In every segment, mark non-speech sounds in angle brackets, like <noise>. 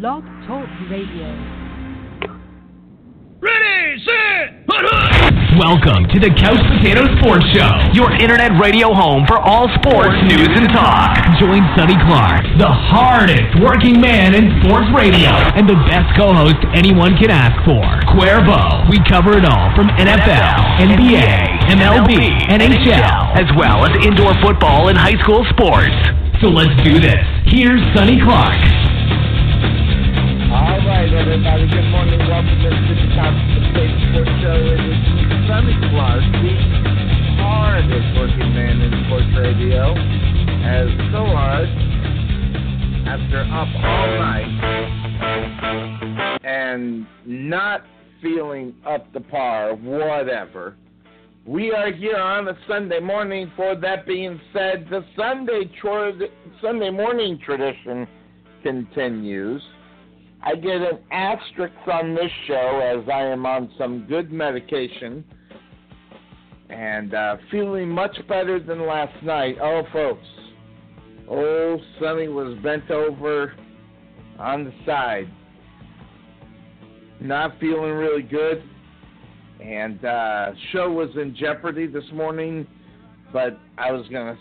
Blog Talk Radio. Ready, set, put Welcome to the Couch Potato Sports Show, your internet radio home for all sports news and talk. Join Sonny Clark, the hardest working man in sports radio, and the best co-host anyone can ask for, Cuervo. We cover it all from NFL, NBA, MLB, NHL, as well as indoor football and high school sports. So let's do this. Here's Sonny Clark. Everybody. Good morning. Welcome to the Couch Potato Sports Show. It is Sonny Clark, the hardest working man in sports radio, as so hard after up all night and not feeling up to par, whatever. We are here on a Sunday morning. For that being said, the Sunday tro- Sunday morning tradition continues. I get an asterisk on this show as I am on some good medication and uh, feeling much better than last night. Oh, folks, old Sonny was bent over on the side, not feeling really good, and uh, show was in jeopardy this morning. But I was gonna,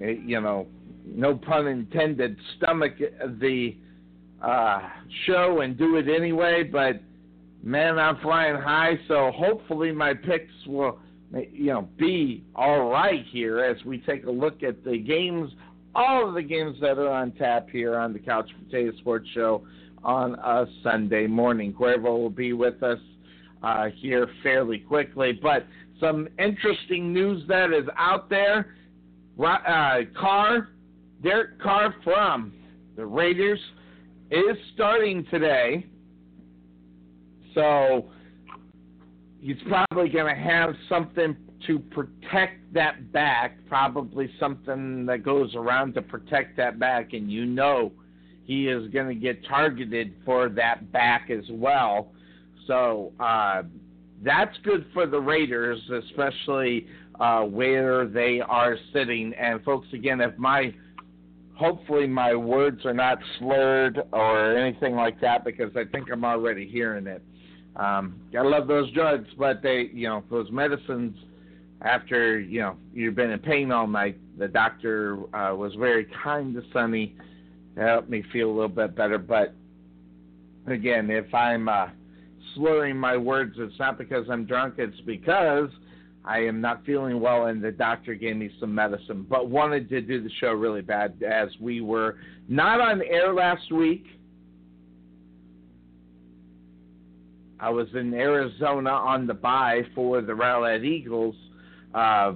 <laughs> you know, no pun intended, stomach the uh, show and do it anyway. But man, I'm flying high, so hopefully my picks will, you know, be all right here as we take a look at the games, all of the games that are on tap here on the Couch Potato Sports Show on a Sunday morning. Cuervo will be with us uh, here fairly quickly, but some interesting news that is out there. Uh, Carr, Derek Carr from the Raiders is starting today. So he's probably going to have something to protect that back, probably something that goes around to protect that back, and you know he is going to get targeted for that back as well. So uh, that's good for the Raiders, especially uh, where they are sitting. And folks, again, if my hopefully my words are not slurred or anything like that because I think I'm already hearing it. Um, I love those drugs, but they, you know, those medicines. After you know you've been in pain all night, the doctor uh, was very kind to Sonny to help me feel a little bit better. But again, if I'm uh, slurring my words, it's not because I'm drunk. It's because I am not feeling well, and the doctor gave me some medicine. But wanted to do the show really bad as we were not on air last week. I was in Arizona on the bye for the Rowlett Eagles. Uh,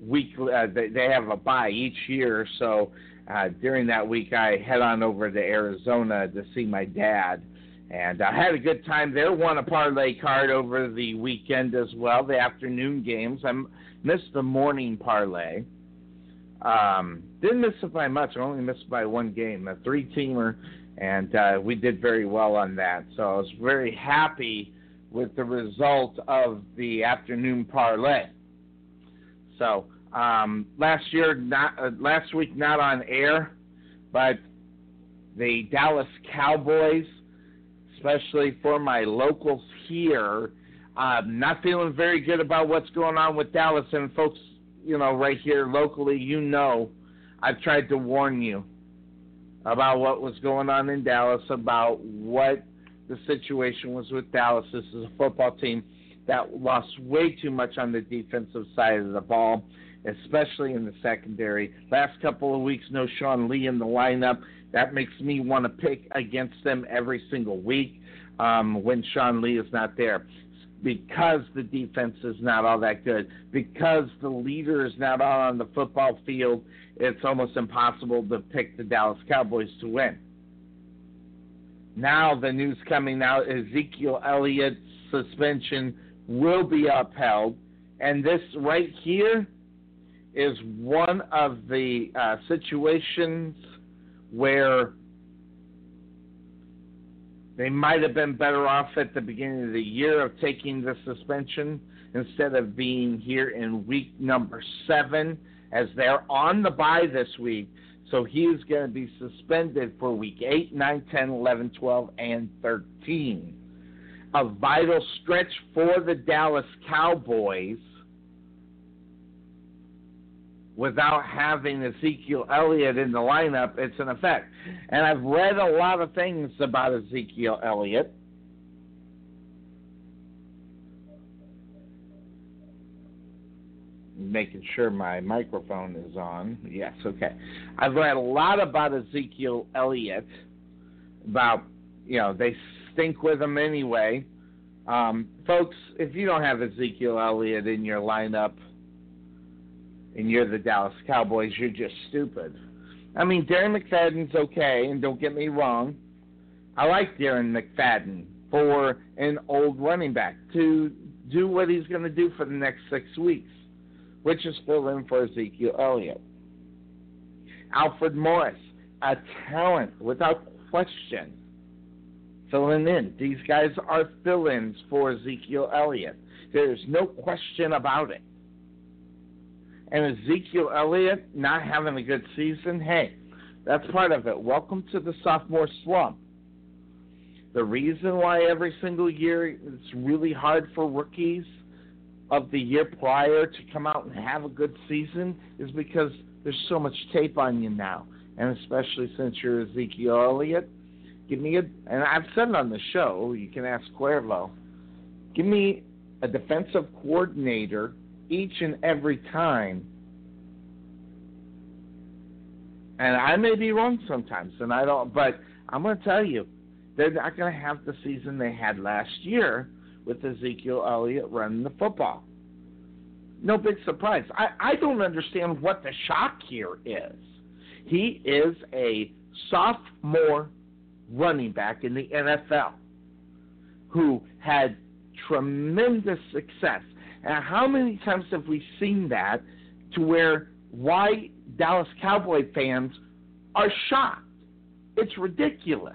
weekly, uh, they, they have a bye each year, so uh, during that week I head on over to Arizona to see my dad. And I had a good time there. Won a parlay card over the weekend as well, the afternoon games. I missed the morning parlay. Um, didn't miss it by much. I only missed by one game, a three teamer, and uh, we did very well on that. So I was very happy with the result of the afternoon parlay. So um, last year, not uh, last week, not on air, but the Dallas Cowboys especially for my locals here. I'm not feeling very good about what's going on with Dallas. And folks, you know, right here locally, you know, I've tried to warn you about what was going on in Dallas, about what the situation was with Dallas. This is a football team that lost way too much on the defensive side of the ball, especially in the secondary. Last couple of weeks, no Sean Lee in the lineup. That makes me want to pick against them every single week um, when Sean Lee is not there. Because the defense is not all that good, because the leader is not on the football field, it's almost impossible to pick the Dallas Cowboys to win. Now the news coming out: Ezekiel Elliott's suspension will be upheld, and this right here is one of the uh, situations where they might have been better off at the beginning of the year of taking the suspension instead of being here in week number seven, as they're on the bye this week. So he is going to be suspended for week 8, 9, 10, 11, 12, and 13. A vital stretch for the Dallas Cowboys without having Ezekiel Elliott in the lineup, it's an effect. And I've read a lot of things about Ezekiel Elliott. Making sure my microphone is on. Yes, okay. I've read a lot about Ezekiel Elliott, about, you know, they stink with him anyway. Um, folks, if you don't have Ezekiel Elliott in your lineup, and you're the Dallas Cowboys, you're just stupid. I mean, Darren McFadden's okay, and don't get me wrong. I like Darren McFadden for an old running back to do what he's going to do for the next six weeks, which is fill in for Ezekiel Elliott. Alfred Morris, a talent without question, filling in. These guys are fill ins for Ezekiel Elliott. There's no question about it and Ezekiel Elliott not having a good season, hey, that's part of it. Welcome to the sophomore slump. The reason why every single year it's really hard for rookies of the year prior to come out and have a good season is because there's so much tape on you now. And especially since you're Ezekiel Elliott, give me a, and I've said it on the show, you can ask Cuervo, give me a defensive coordinator each and every time. And I may be wrong sometimes, and I don't, but I'm going to tell you, they're not going to have the season they had last year with Ezekiel Elliott running the football. No big surprise. I, I don't understand what the shock here is. He is a sophomore running back in the NFL who had tremendous success and how many times have we seen that to where why Dallas Cowboy fans are shocked? It's ridiculous.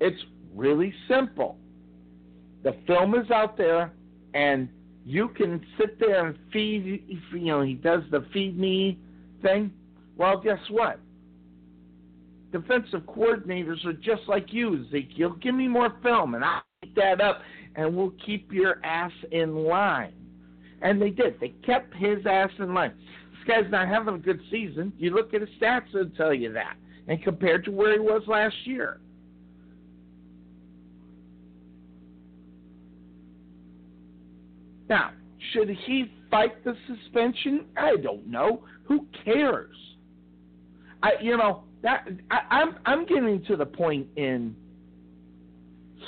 It's really simple. The film is out there, and you can sit there and feed, you know, he does the feed me thing. Well, guess what? Defensive coordinators are just like you, Ezekiel. Give me more film, and I'll eat that up and we'll keep your ass in line. And they did. They kept his ass in line. This guy's not having a good season. You look at his stats and tell you that. And compared to where he was last year. Now, should he fight the suspension? I don't know. Who cares? I, you know, that I, I'm I'm getting to the point in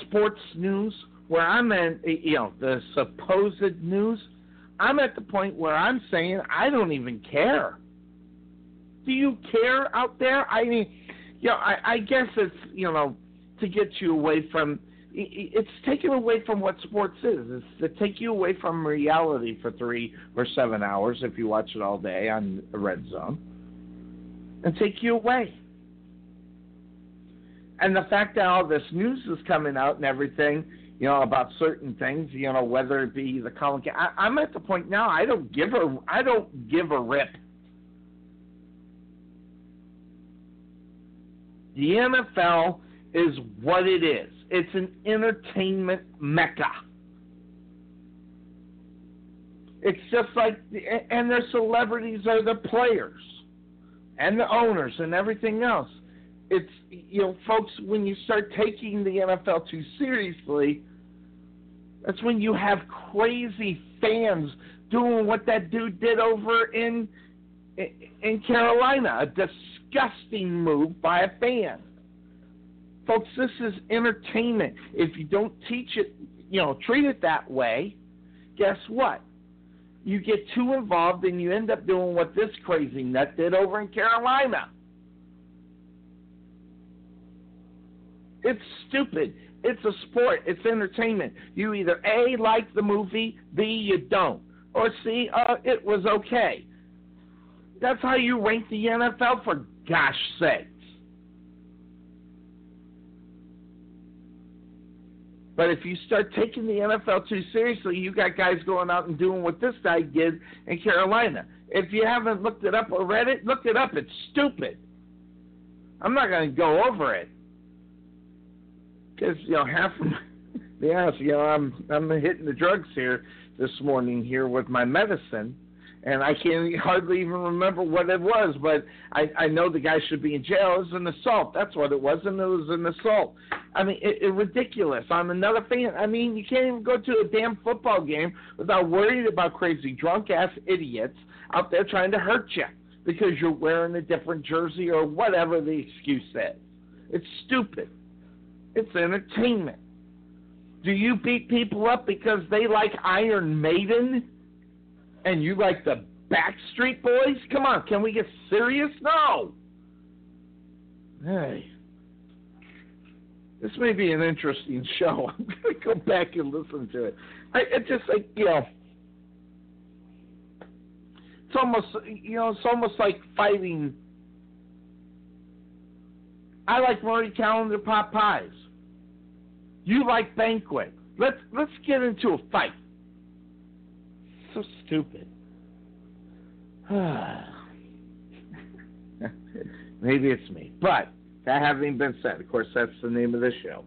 sports news where I'm in, you know, the supposed news, I'm at the point where I'm saying I don't even care. Do you care out there? I mean, you know, I, I guess it's you know to get you away from. It's taken away from what sports is. It's to take you away from reality for three or seven hours if you watch it all day on red zone, and take you away. And the fact that all this news is coming out and everything, you know, about certain things, you know, whether it be the Colin. I, I'm at the point now. I don't give a. I don't give a rip. The NFL is what it is. It's an entertainment mecca. It's just like, and their celebrities are the players and the owners and everything else. It's, you know, folks, when you start taking the NFL too seriously, that's when you have crazy fans doing what that dude did over in in Carolina, a disgusting move by a fan. Folks, this is entertainment. If you don't teach it, you know, treat it that way, guess what? You get too involved and you end up doing what this crazy nut did over in Carolina. It's stupid. It's a sport. It's entertainment. You either A, like the movie, B, you don't. Or C, uh, it was okay. That's how you rank the NFL, for gosh sakes. But if you start taking the NFL too seriously, you got guys going out and doing what this guy did in Carolina. If you haven't looked it up or read it, look it up. It's stupid. I'm not going to go over it because you know half of my, <laughs> be honest, you know I'm I'm hitting the drugs here this morning here with my medicine, and I can't hardly even remember what it was, but I I know the guy should be in jail. It was an assault. That's what it was, and it was an assault. I mean, it, it ridiculous. I'm another fan. I mean, you can't even go to a damn football game without worrying about crazy drunk ass idiots out there trying to hurt you because you're wearing a different jersey or whatever the excuse is. It's stupid. It's entertainment. Do you beat people up because they like Iron Maiden and you like the Backstreet Boys? Come on, can we get serious? No. Hey. This may be an interesting show. <laughs> I'm going to go back and listen to it. I just like, you know, it's almost, you know, it's almost like fighting. I like Marie Callender pot pies. You like banquet. Let's let's get into a fight. So stupid. <sighs> Maybe it's me. But that having been said, of course, that's the name of the show.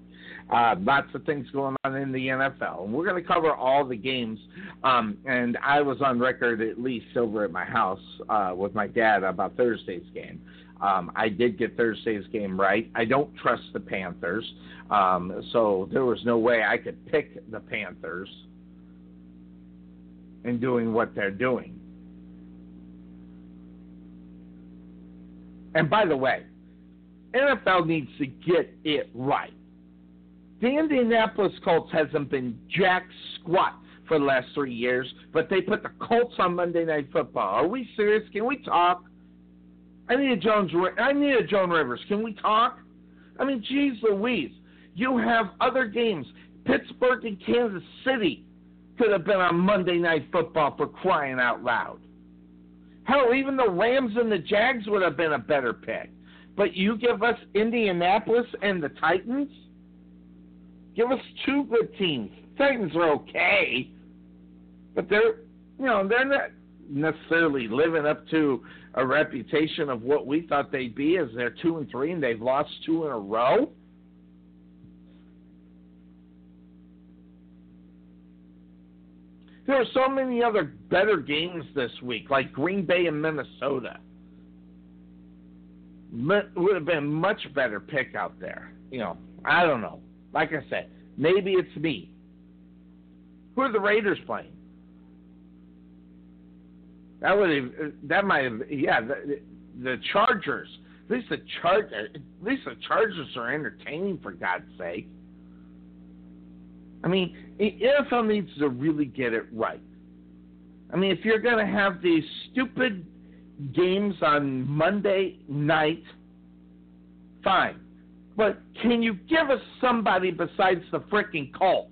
Uh, lots of things going on in the NFL, and we're going to cover all the games. Um, and I was on record at least over at my house uh, with my dad about Thursday's game. Um, I did get Thursday's game right. I don't trust the Panthers, um, so there was no way I could pick the Panthers in doing what they're doing. And by the way, NFL needs to get it right. The Indianapolis Colts hasn't been jack squat for the last three years, but they put the Colts on Monday Night Football. Are we serious? Can we talk? I need a Jones. I need a Joan Rivers. Can we talk? I mean, geez, Louise, you have other games. Pittsburgh and Kansas City could have been on Monday Night Football for crying out loud. Hell, even the Rams and the Jags would have been a better pick. But you give us Indianapolis and the Titans? Give us two good teams. Titans are okay, but they're you know they're not necessarily living up to a reputation of what we thought they'd be as they're two and three and they've lost two in a row. There are so many other better games this week, like Green Bay and Minnesota. Would have been much better pick out there. You know, I don't know. Like I said, maybe it's me. Who are the Raiders playing? That would have, that might have yeah the, the Chargers. At least the char at least the Chargers are entertaining for God's sake. I mean, NFL needs to really get it right. I mean, if you're going to have these stupid games on Monday night, fine. But can you give us somebody besides the freaking Colts?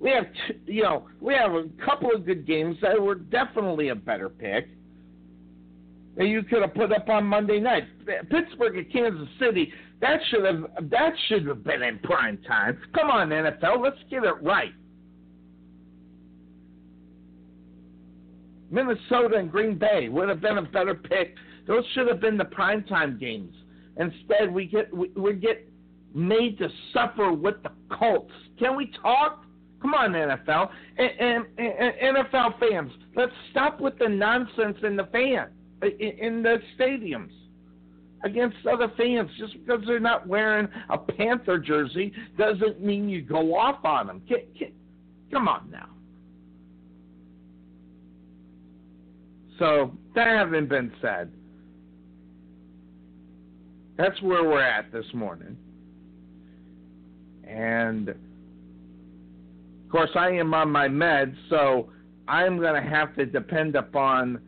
We have, t- you know, we have a couple of good games that were definitely a better pick that you could have put up on Monday night. Pittsburgh and Kansas City, that should have that should have been in prime time. Come on, NFL, let's get it right. Minnesota and Green Bay would have been a better pick. Those should have been the primetime games. Instead, we get we, we get made to suffer with the Colts. Can we talk? Come on, NFL and, NFL fans, let's stop with the nonsense in the fan in, the stadiums against other fans. Just because they're not wearing a Panther jersey doesn't mean you go off on them. Come on now. So that having been said, that's where we're at this morning. And of course, I am on my meds, so I'm going to have to depend upon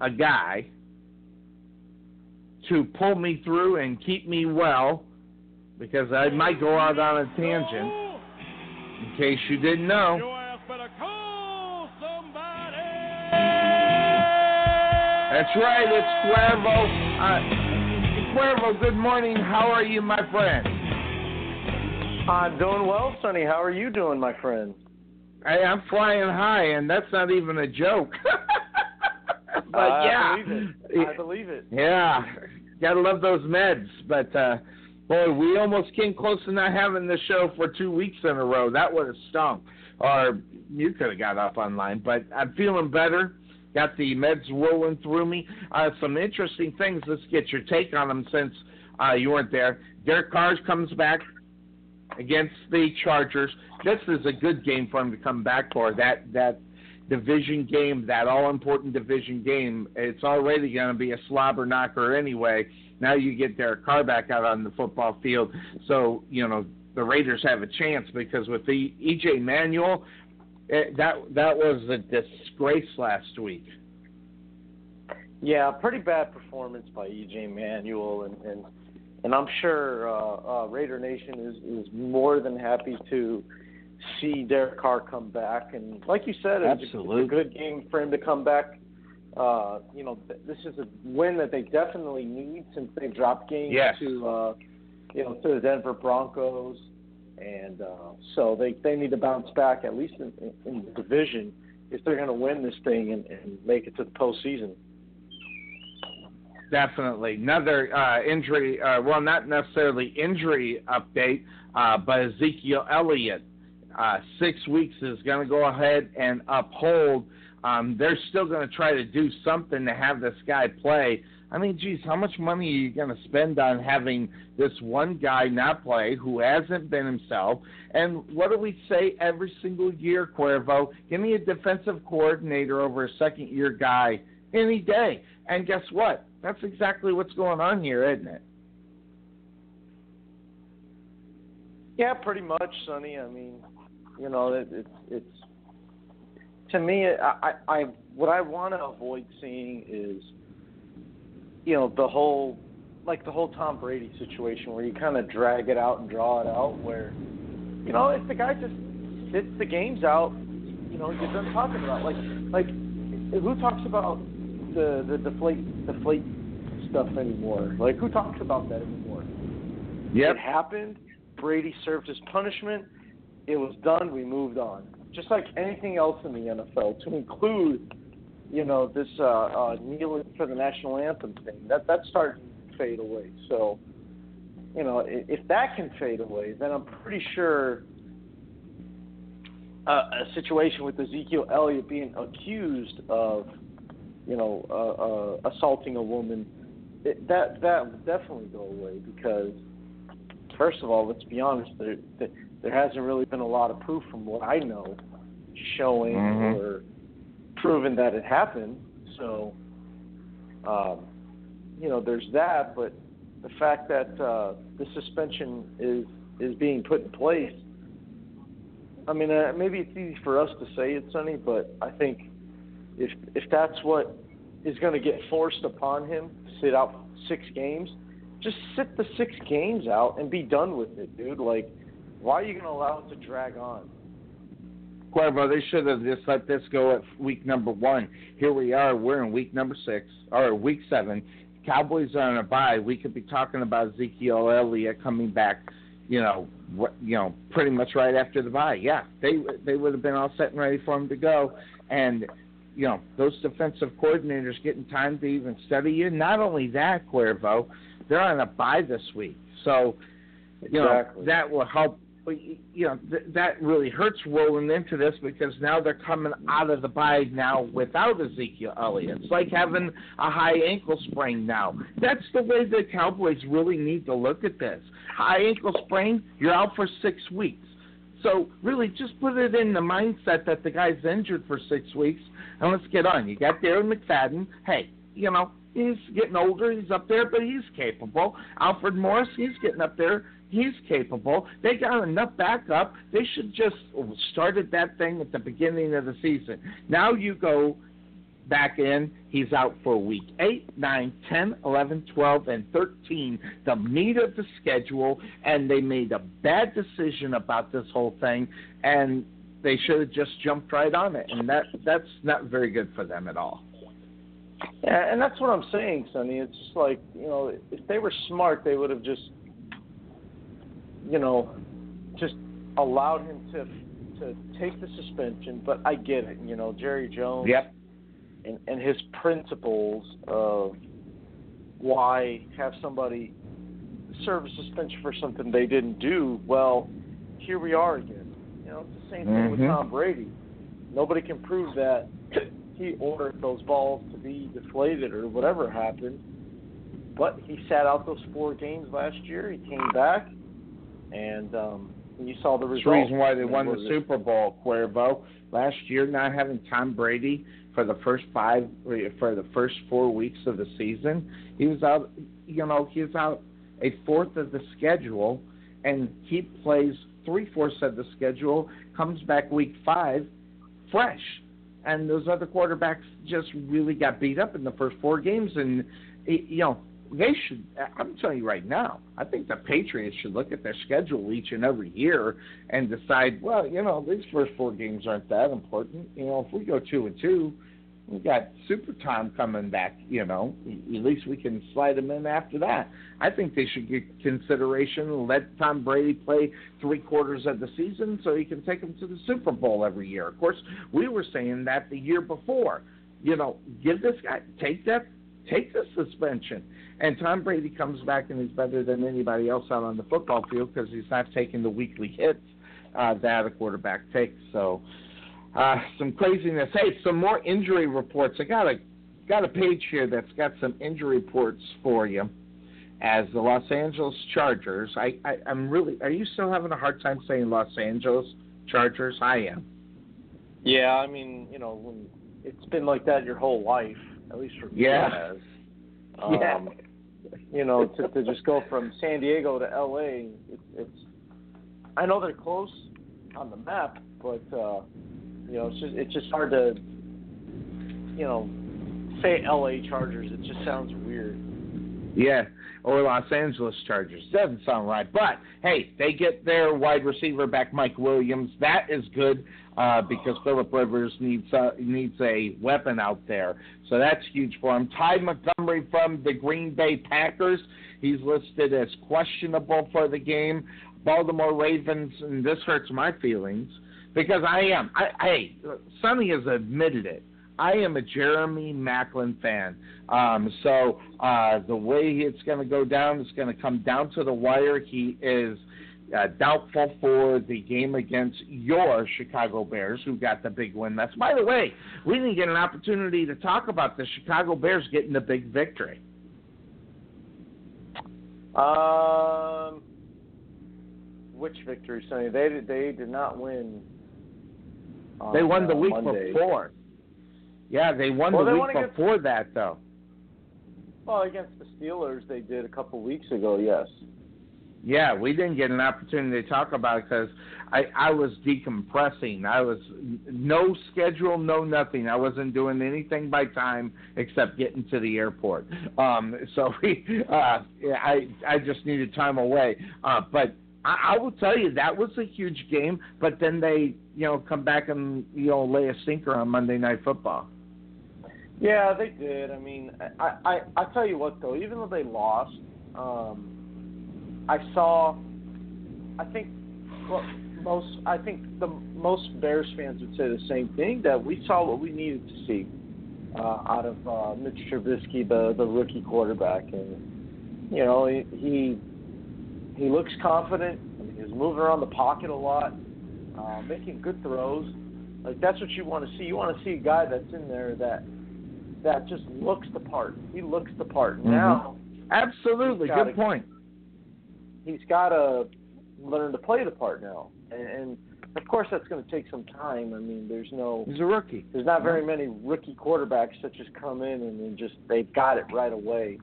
a guy to pull me through and keep me well because I might go out on a tangent. In case you didn't know. That's right, it's Cuervo. Uh, Cuervo, good morning. How are you, my friend? I'm doing well, Sonny. How are you doing, my friend? Hey, I'm flying high, and that's not even a joke. <laughs> But I yeah, believe it. I believe it. Yeah, gotta love those meds. But uh, boy, we almost came close to not having the show for two weeks in a row. That would have stunk. Or you could have got off online. But I'm feeling better. Got the meds rolling through me. Uh, some interesting things. Let's get your take on them since uh, you weren't there. Derek Carr comes back against the Chargers. This is a good game for him to come back for. That that division game, that all important division game, it's already going to be a slobber knocker anyway. Now you get Derek Carr back out on the football field, so you know the Raiders have a chance because with the EJ Manuel, it, eh, that that was a disgrace last week. Yeah, pretty bad performance by EJ Manuel, and and, and I'm sure uh, uh, Raider Nation is is more than happy to see Derek Carr come back. And like you said, it's a, it's a good game for him to come back. Uh, you know, this is a win that they definitely need since they dropped games yes. to uh, you know to the Denver Broncos, and uh, so they they need to bounce back at least in, in the division if they're going to win this thing and, and make it to the postseason. Definitely. Another uh, injury, uh, well, not necessarily injury update, uh, but Ezekiel Elliott uh, six weeks is going to go ahead and uphold. Um, they're still going to try to do something to have this guy play. I mean, geez, how much money are you going to spend on having this one guy not play who hasn't been himself? And what do we say every single year, Cuervo? Give me a defensive coordinator over a second year guy any day. And guess what? That's exactly what's going on here, isn't it? Yeah, pretty much, Sonny. I mean, you know, it, it's it's to me, I, I what I want to avoid seeing is, you know, the whole like the whole Tom Brady situation where you kind of drag it out and draw it out. Where, you know, if the guy just sits the games out, you know, you're done talking about like like who talks about the the deflate deflate stuff anymore? Like who talks about that anymore? Yep. It happened. Brady served his punishment it was done. We moved on. Just like anything else in the NFL, to include, you know, this uh, uh, kneeling for the national anthem thing. That that started to fade away. So, you know, if, if that can fade away, then I'm pretty sure uh, a situation with Ezekiel Elliott being accused of, you know, uh, uh, assaulting a woman, it, that that would definitely go away because, first of all, let's be honest, there, there hasn't really been a lot of proof from what I know showing mm-hmm. or proven that it happened. So, um, you know, there's that, but the fact that uh, the suspension is is being put in place. I mean, uh, maybe it's easy for us to say it, Sonny, but I think if if that's what is going to get forced upon him, sit out six games, just sit the six games out and be done with it, dude. Like why are you going to allow it to drag on? Cuervo, they should have just let this go at week number one. Here we are. We're in week number six, or week seven. Cowboys are on a bye. We could be talking about Ezekiel Elliott coming back, you know, you know, pretty much right after the bye. Yeah, they they would have been all set and ready for him to go, and you know, those defensive coordinators getting time to even study you. Not only that, Cuervo, they're on a bye this week, so you exactly. know that will help you know th- that really hurts rolling into this because now they're coming out of the bye now without Ezekiel Elliott. It's like having a high ankle sprain now. That's the way the Cowboys really need to look at this. High ankle sprain, you're out for six weeks. So really, just put it in the mindset that the guy's injured for six weeks, and let's get on. You got Darren McFadden. Hey, you know he's getting older. He's up there, but he's capable. Alfred Morris, he's getting up there He's capable. They got enough backup. They should just started that thing at the beginning of the season. Now you go back in. He's out for week 8, 9, 10, 11, 12, and 13, the meat of the schedule, and they made a bad decision about this whole thing, and they should have just jumped right on it, and that that's not very good for them at all. Yeah, and that's what I'm saying, Sonny. It's like you know, if they were smart, they would have just you know, just allowed him to to take the suspension. But I get it. You know, Jerry Jones. Yep. and, and his principles of why have somebody serve a suspension for something they didn't do. Well, here we are again. You know, it's the same thing with Mhm. Tom Brady. Nobody can prove that <coughs> he ordered those balls to be deflated or whatever happened. But he sat out those four games last year. He came back, and um, you saw the That's results. the reason why they won the Super Bowl, Cuervo. Last year, not having Tom Brady for the first five, for the first four weeks of the season, he was out. You know, he was out a fourth of the schedule, and he plays three fourths of the schedule. Comes back week five, fresh, and those other quarterbacks just really got beat up in the first four games, and you know they should. I'm telling you right now, I think the Patriots should look at their schedule each and every year and decide, well, you know, these first four games aren't that important. You know, if we go two and two, we got Super Tom coming back. You know, at least we can slide him in after that. I think they should get consideration let Tom Brady play three quarters of the season so he can take him to the Super Bowl every year. Of course, we were saying that the year before. You know, give this guy take that take the suspension. And Tom Brady comes back and he's better than anybody else out on the football field because he's not taking the weekly hits uh, that a quarterback takes. So, uh, some craziness. Hey, some more injury reports. I got a got a page here that's got some injury reports for you. As the Los Angeles Chargers, I, I I'm really. Are you still having a hard time saying Los Angeles Chargers? I am. Yeah, I mean, you know, when it's been like that your whole life, at least for me Yeah. <laughs> Um, Yeah. You know, to, to just go from San Diego to L.A. It's, it's. I know they're close on the map, but uh, you know, it's just it's just hard to, you know, say L.A. Chargers. It just sounds weird. Yeah, or Los Angeles Chargers. Doesn't sound right. But hey, they get their wide receiver back, Mike Williams. That is good uh, because Philip Rivers needs uh, needs a weapon out there. So that's huge for him. Ty Montgomery from the Green Bay Packers. He's listed as questionable for the game. Baltimore Ravens, and this hurts my feelings because I am. I, hey, Sonny has admitted it. I am a Jeremy Maclin fan. Um, so uh, the way it's going to go down is going to come down to the wire. He is uh, doubtful for the game against your Chicago Bears, who got the big win. That's by the way, we didn't get an opportunity to talk about the Chicago Bears getting the big victory. Um, which victory, Sonny? They did. They did not win. They won the week Monday. before. Yeah, they won Well, the they week against- before that, though. Well, against the Steelers, they did a couple weeks ago. Yes. Yeah, we didn't get an opportunity to talk about it because I, I was decompressing. I was no schedule, no nothing. I wasn't doing anything by time except getting to the airport. Um, so <laughs> we, uh, yeah, I I just needed time away. Uh, but I, I will tell you that was a huge game. But then they, you know, come back and you know lay a sinker on Monday Night Football. Yeah, they did. I mean, I I I tell you what though, even though they lost, um, I saw. I think well, most. I think the most Bears fans would say the same thing that we saw what we needed to see uh, out of uh, Mitch Trubisky, the the rookie quarterback, and you know he he, he looks confident. I mean, he's moving around the pocket a lot, uh, making good throws. Like that's what you want to see. You want to see a guy that's in there that that just looks the part. He looks the part. Mhm. Now Absolutely, gotta- good point. he's got to learn to play the part now, and, and of course that's going to take some time. I mean, there's no, He's a rookie. there's not very many rookie quarterbacks that just come in and then just they've got it right away.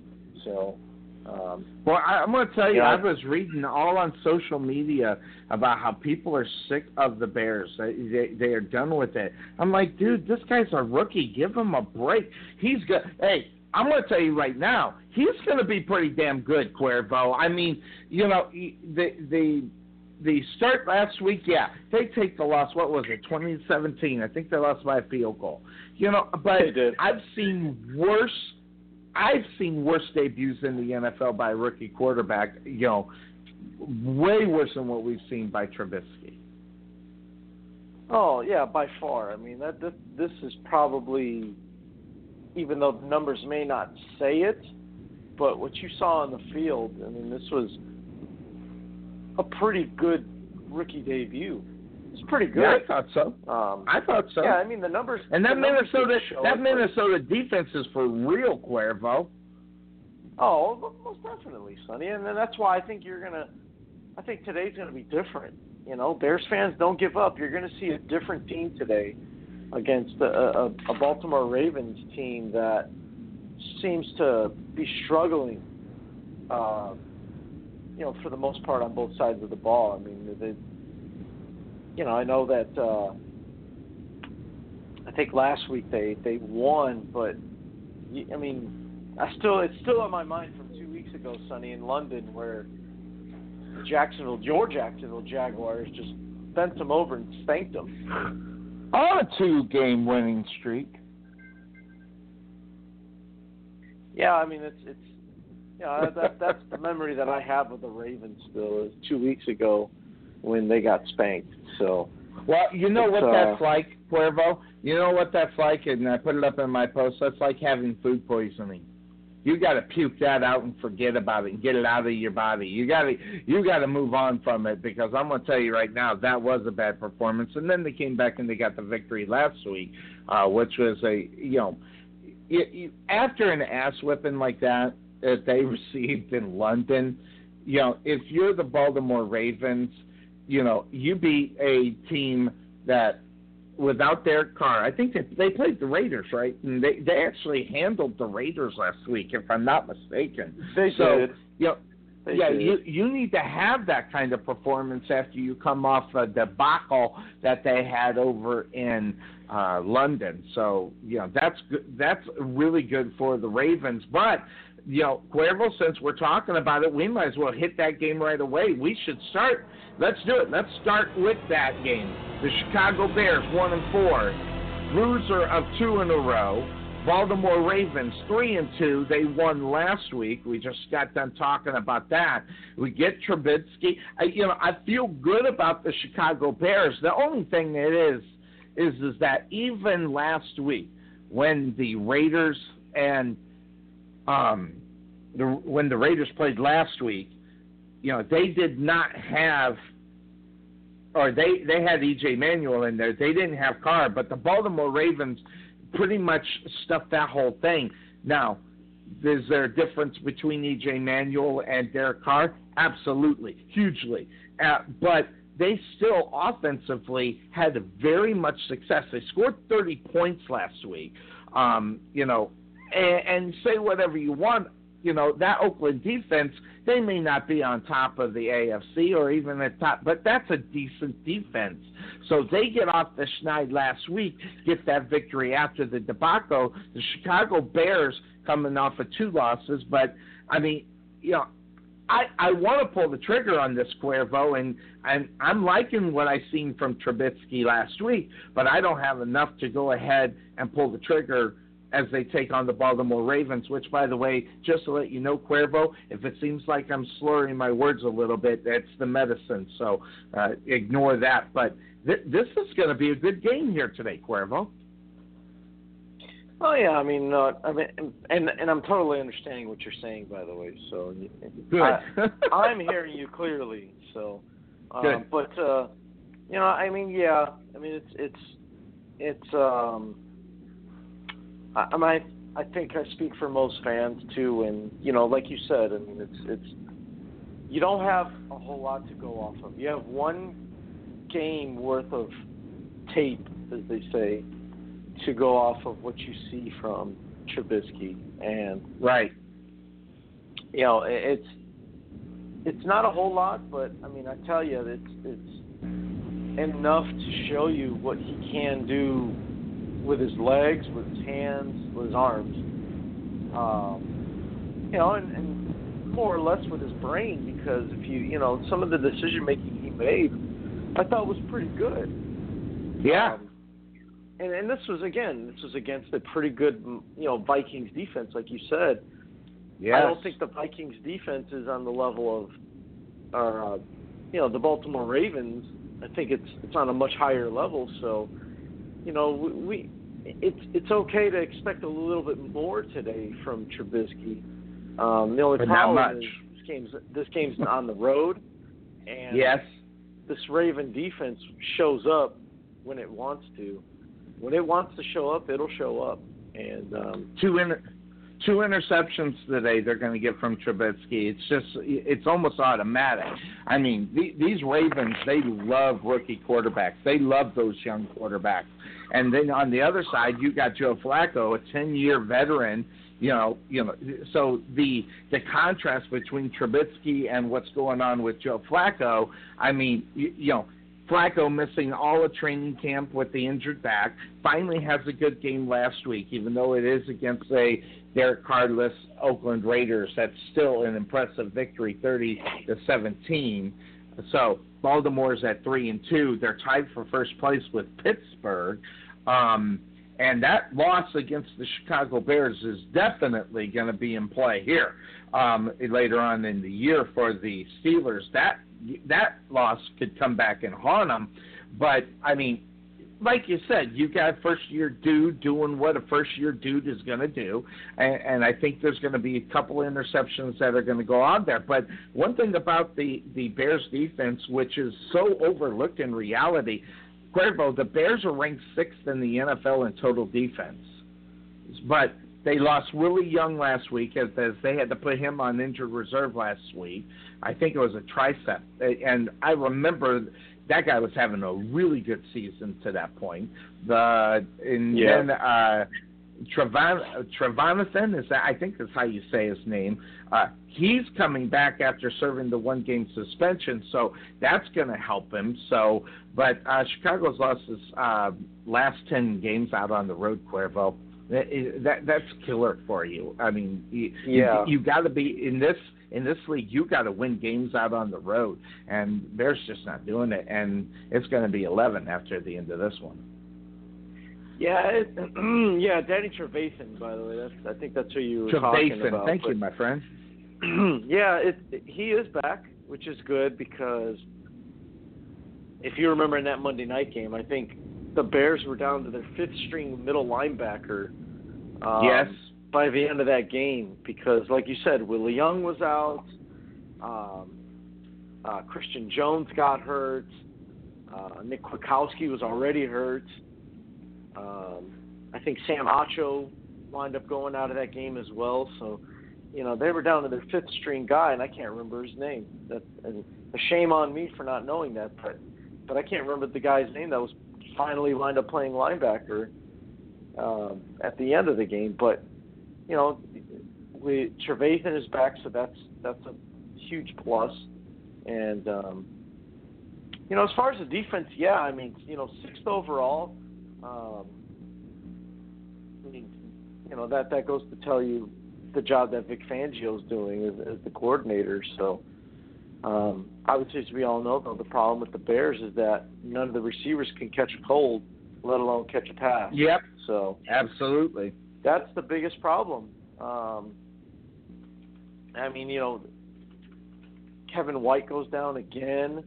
So, um, Well, I, I'm going to tell you, Yeah. I was reading all on social media about how people are sick of the Bears. They, they they are done with it. I'm like, dude, this guy's a rookie. Give him a break. He's good. Hey, I'm going to tell you right now, he's going to be pretty damn good, Cuervo. I mean, you know, the the the start last week, yeah, they take the loss. What was it, 2017? I think they lost by a field goal. You know, but I've seen worse I've seen worse debuts in the NFL by a rookie quarterback, you know, way worse than what we've seen by Trubisky. oh yeah, by far. I mean that this, this is probably even though the numbers may not say it, but what you saw on the field, I mean, this was a pretty good rookie debut. It's pretty good. Yeah, I thought so. Um, I thought so. yeah, I mean the numbers. and that Minnesota that Minnesota defense is for real, Cuervo. Oh, most definitely, Sonny, and then that's why I think you're gonna. I think today's gonna be different. You know, Bears fans don't give up. You're gonna see a different team today against a, a, a Baltimore Ravens team that seems to be struggling. Uh, you know, for the most part on both sides of the ball. I mean, they, you know, I know that. Uh, I think last week they they won, but I mean, I still it's still on my mind from two weeks ago, Sonny, in London, where the Jacksonville, your Jacksonville Jaguars just bent them over and spanked them. On a two game winning streak. Yeah, I mean it's it's you know that that's the memory that I have of the Ravens still is two weeks ago when they got spanked. So Well, you know what uh, that's like, Cuervo? You know what that's like, and I put it up in my post. That's like having food poisoning. You got to puke that out and forget about it and get it out of your body. You got to you got to move on from it because I'm going to tell you right now that was a bad performance. And then they came back and they got the victory last week, uh, which was a you know you, after an ass whipping like that that they <laughs> received in London, you know if you're the Baltimore Ravens you know, you beat a team that without their car, I think that they played the Raiders, right? And they they actually handled the Raiders last week, if I'm not mistaken. they So, did. You know, They yeah, did. you you need to have that kind of performance after you come off a debacle that they had over in uh, London. So you know that's good, that's really good for the Ravens. But you know, Cuervo, since we're talking about it, we might as well hit that game right away. We should start. Let's do it. Let's start with that game. The Chicago Bears, one and four, loser of two in a row. Baltimore Ravens three and two. They won last week. We just got done talking about that. We get Trubisky. I, you know, I feel good about the Chicago Bears. The only thing it is is is that even last week when the Raiders and um the when the Raiders played last week, you know, they did not have or they they had EJ Manuel in there. They didn't have Carr, but the Baltimore Ravens pretty much stuffed that whole thing. Now, is there a difference between EJ Manuel and Derek Carr? Absolutely, hugely. Uh, but they still offensively had very much success. They scored 30 points last week. Um, you know, and, and say whatever you want. You know that Oakland defense. They may not be on top of the AFC or even at top, but that's a decent defense. So they get off the schneid last week, get that victory after the debacle. The Chicago Bears coming off of two losses, but I mean, you know, I I want to pull the trigger on this Cuervo, and and I'm liking what I seen from Trubisky last week, but I don't have enough to go ahead and pull the trigger as they take on the Baltimore Ravens, which, by the way, just to let you know, Cuervo, if it seems like I'm slurring my words a little bit, that's the medicine, so uh, ignore that. But th- this is going to be a good game here today, Cuervo. Oh yeah, I mean, uh, I mean, and and I'm totally understanding what you're saying, by the way. So Good. I, <laughs> I'm hearing you clearly. So, um, Good. but uh, you know, I mean, yeah, I mean, it's it's it's um, I, I might I think I speak for most fans too, and you know, like you said, I mean, it's it's you don't have a whole lot to go off of. You have one game worth of tape, as they say, to go off of what you see from Trubisky, and right. you know, it- it's it's not a whole lot, but I mean, I tell you, it's it's enough to show you what he can do with his legs, with his hands, with his arms. Um, you know, and, and more or less with his brain, because if you you know some of the decision making he made, I thought was pretty good. Yeah. Um, and and this was again, this was against a pretty good, you know, Vikings defense, like you said. yes. I don't think the Vikings defense is on the level of, or uh, you know, the Baltimore Ravens. I think it's it's on a much higher level. So, you know, we, it's it's okay to expect a little bit more today from Trubisky. Um, the only But problem much. is this game's this game's on the road, and Yes. this Raven defense shows up when it wants to. When it wants to show up, it'll show up. And um, two inter- two interceptions today they're going to get from Trubisky. It's just it's almost automatic. I mean, the, these Ravens they love rookie quarterbacks. They love those young quarterbacks. And then on the other side, you got Joe Flacco, a 10-year veteran. You know, you know. So the the contrast between Trubisky and what's going on with Joe Flacco. I mean, you, you know. Flacco missing all of training camp with the injured back. Finally has a good game last week, even though it is against a Derek Carless Oakland Raiders. That's still an impressive victory, 30 to 17. So Baltimore's at three and two. They're tied for first place with Pittsburgh. Um, and that loss against the Chicago Bears is definitely going to be in play here um, later on in the year for the Steelers. That that loss could come back and haunt them. But I mean, like you said, you got first year dude doing what a first year dude is going to do, and, and I think there's going to be a couple of interceptions that are going to go on there. But one thing about the the Bears defense, which is so overlooked in reality, Cuervo, the Bears are ranked sixth in the NFL in total defense, but they lost Willie Young last week as, as they had to put him on injured reserve last week. I think it was a tricep, and I remember that guy was having a really good season to that point. The and Yeah. then uh, Trevan Trevanathan is that I think that's how you say his name. Uh, he's coming back after serving the one game suspension, so that's going to help him. So, but uh, Chicago's lost his uh, last ten games out on the road, Cuervo. That, that that's killer for you. I mean, you, Yeah. you, you got to be in this in this league. You got to win games out on the road, and Bears just not doing it. And it's going to be 11 after the end of this one. Yeah, it, yeah, Danny Trevathan, by the way, that's I think that's who you were talking Trevathan, about. thank but- you, my friend. <clears throat> yeah, it, he is back, which is good because if you remember in that Monday night game, I think the Bears were down to their fifth string middle linebacker. Um, yes. By the end of that game, because like you said, Willie Young was out, um, uh, Christian Jones got hurt, uh, Nick Kwiatkowski was already hurt. Um, I think Sam Acho wound up going out of that game as well. So, you know, they were down to their fifth string guy, and I can't remember his name. That and a shame on me for not knowing that, but but I can't remember the guy's name that was finally wound up playing linebacker um, at the end of the game. But you know, we Trevathan is back, so that's that's a huge plus. And um, you know, as far as the defense, yeah, I mean, you know, sixth overall. Um, I mean, you know that that goes to tell you the job that Vic Fangio's doing as, as the coordinator. So um, I would say, as we all know, though, the problem with the Bears is that none of the receivers can catch a cold, let alone catch a pass. Yep, So absolutely. that's the biggest problem. Um, I mean, you know, Kevin White goes down again.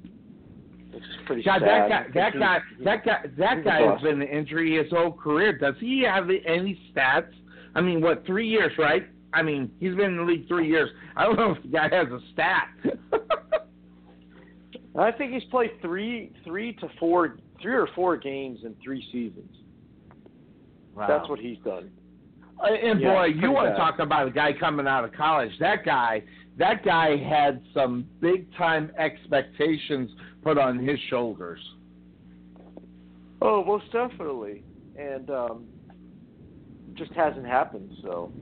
It's pretty God, sad. that guy, that guy, that guy, that guy has been an injury his whole career. Does he have any stats? I mean, what three years, right? I mean, he's been in the league three years. I don't know if the guy has a stat. <laughs> I think he's played three, three to four, three or four games in three seasons. Wow. That's what he's done. Uh, And Yeah, boy, you want to talk about a guy coming out of college? That guy, that guy had some big time expectations put on his shoulders. Oh, most definitely, and um, just hasn't happened. So,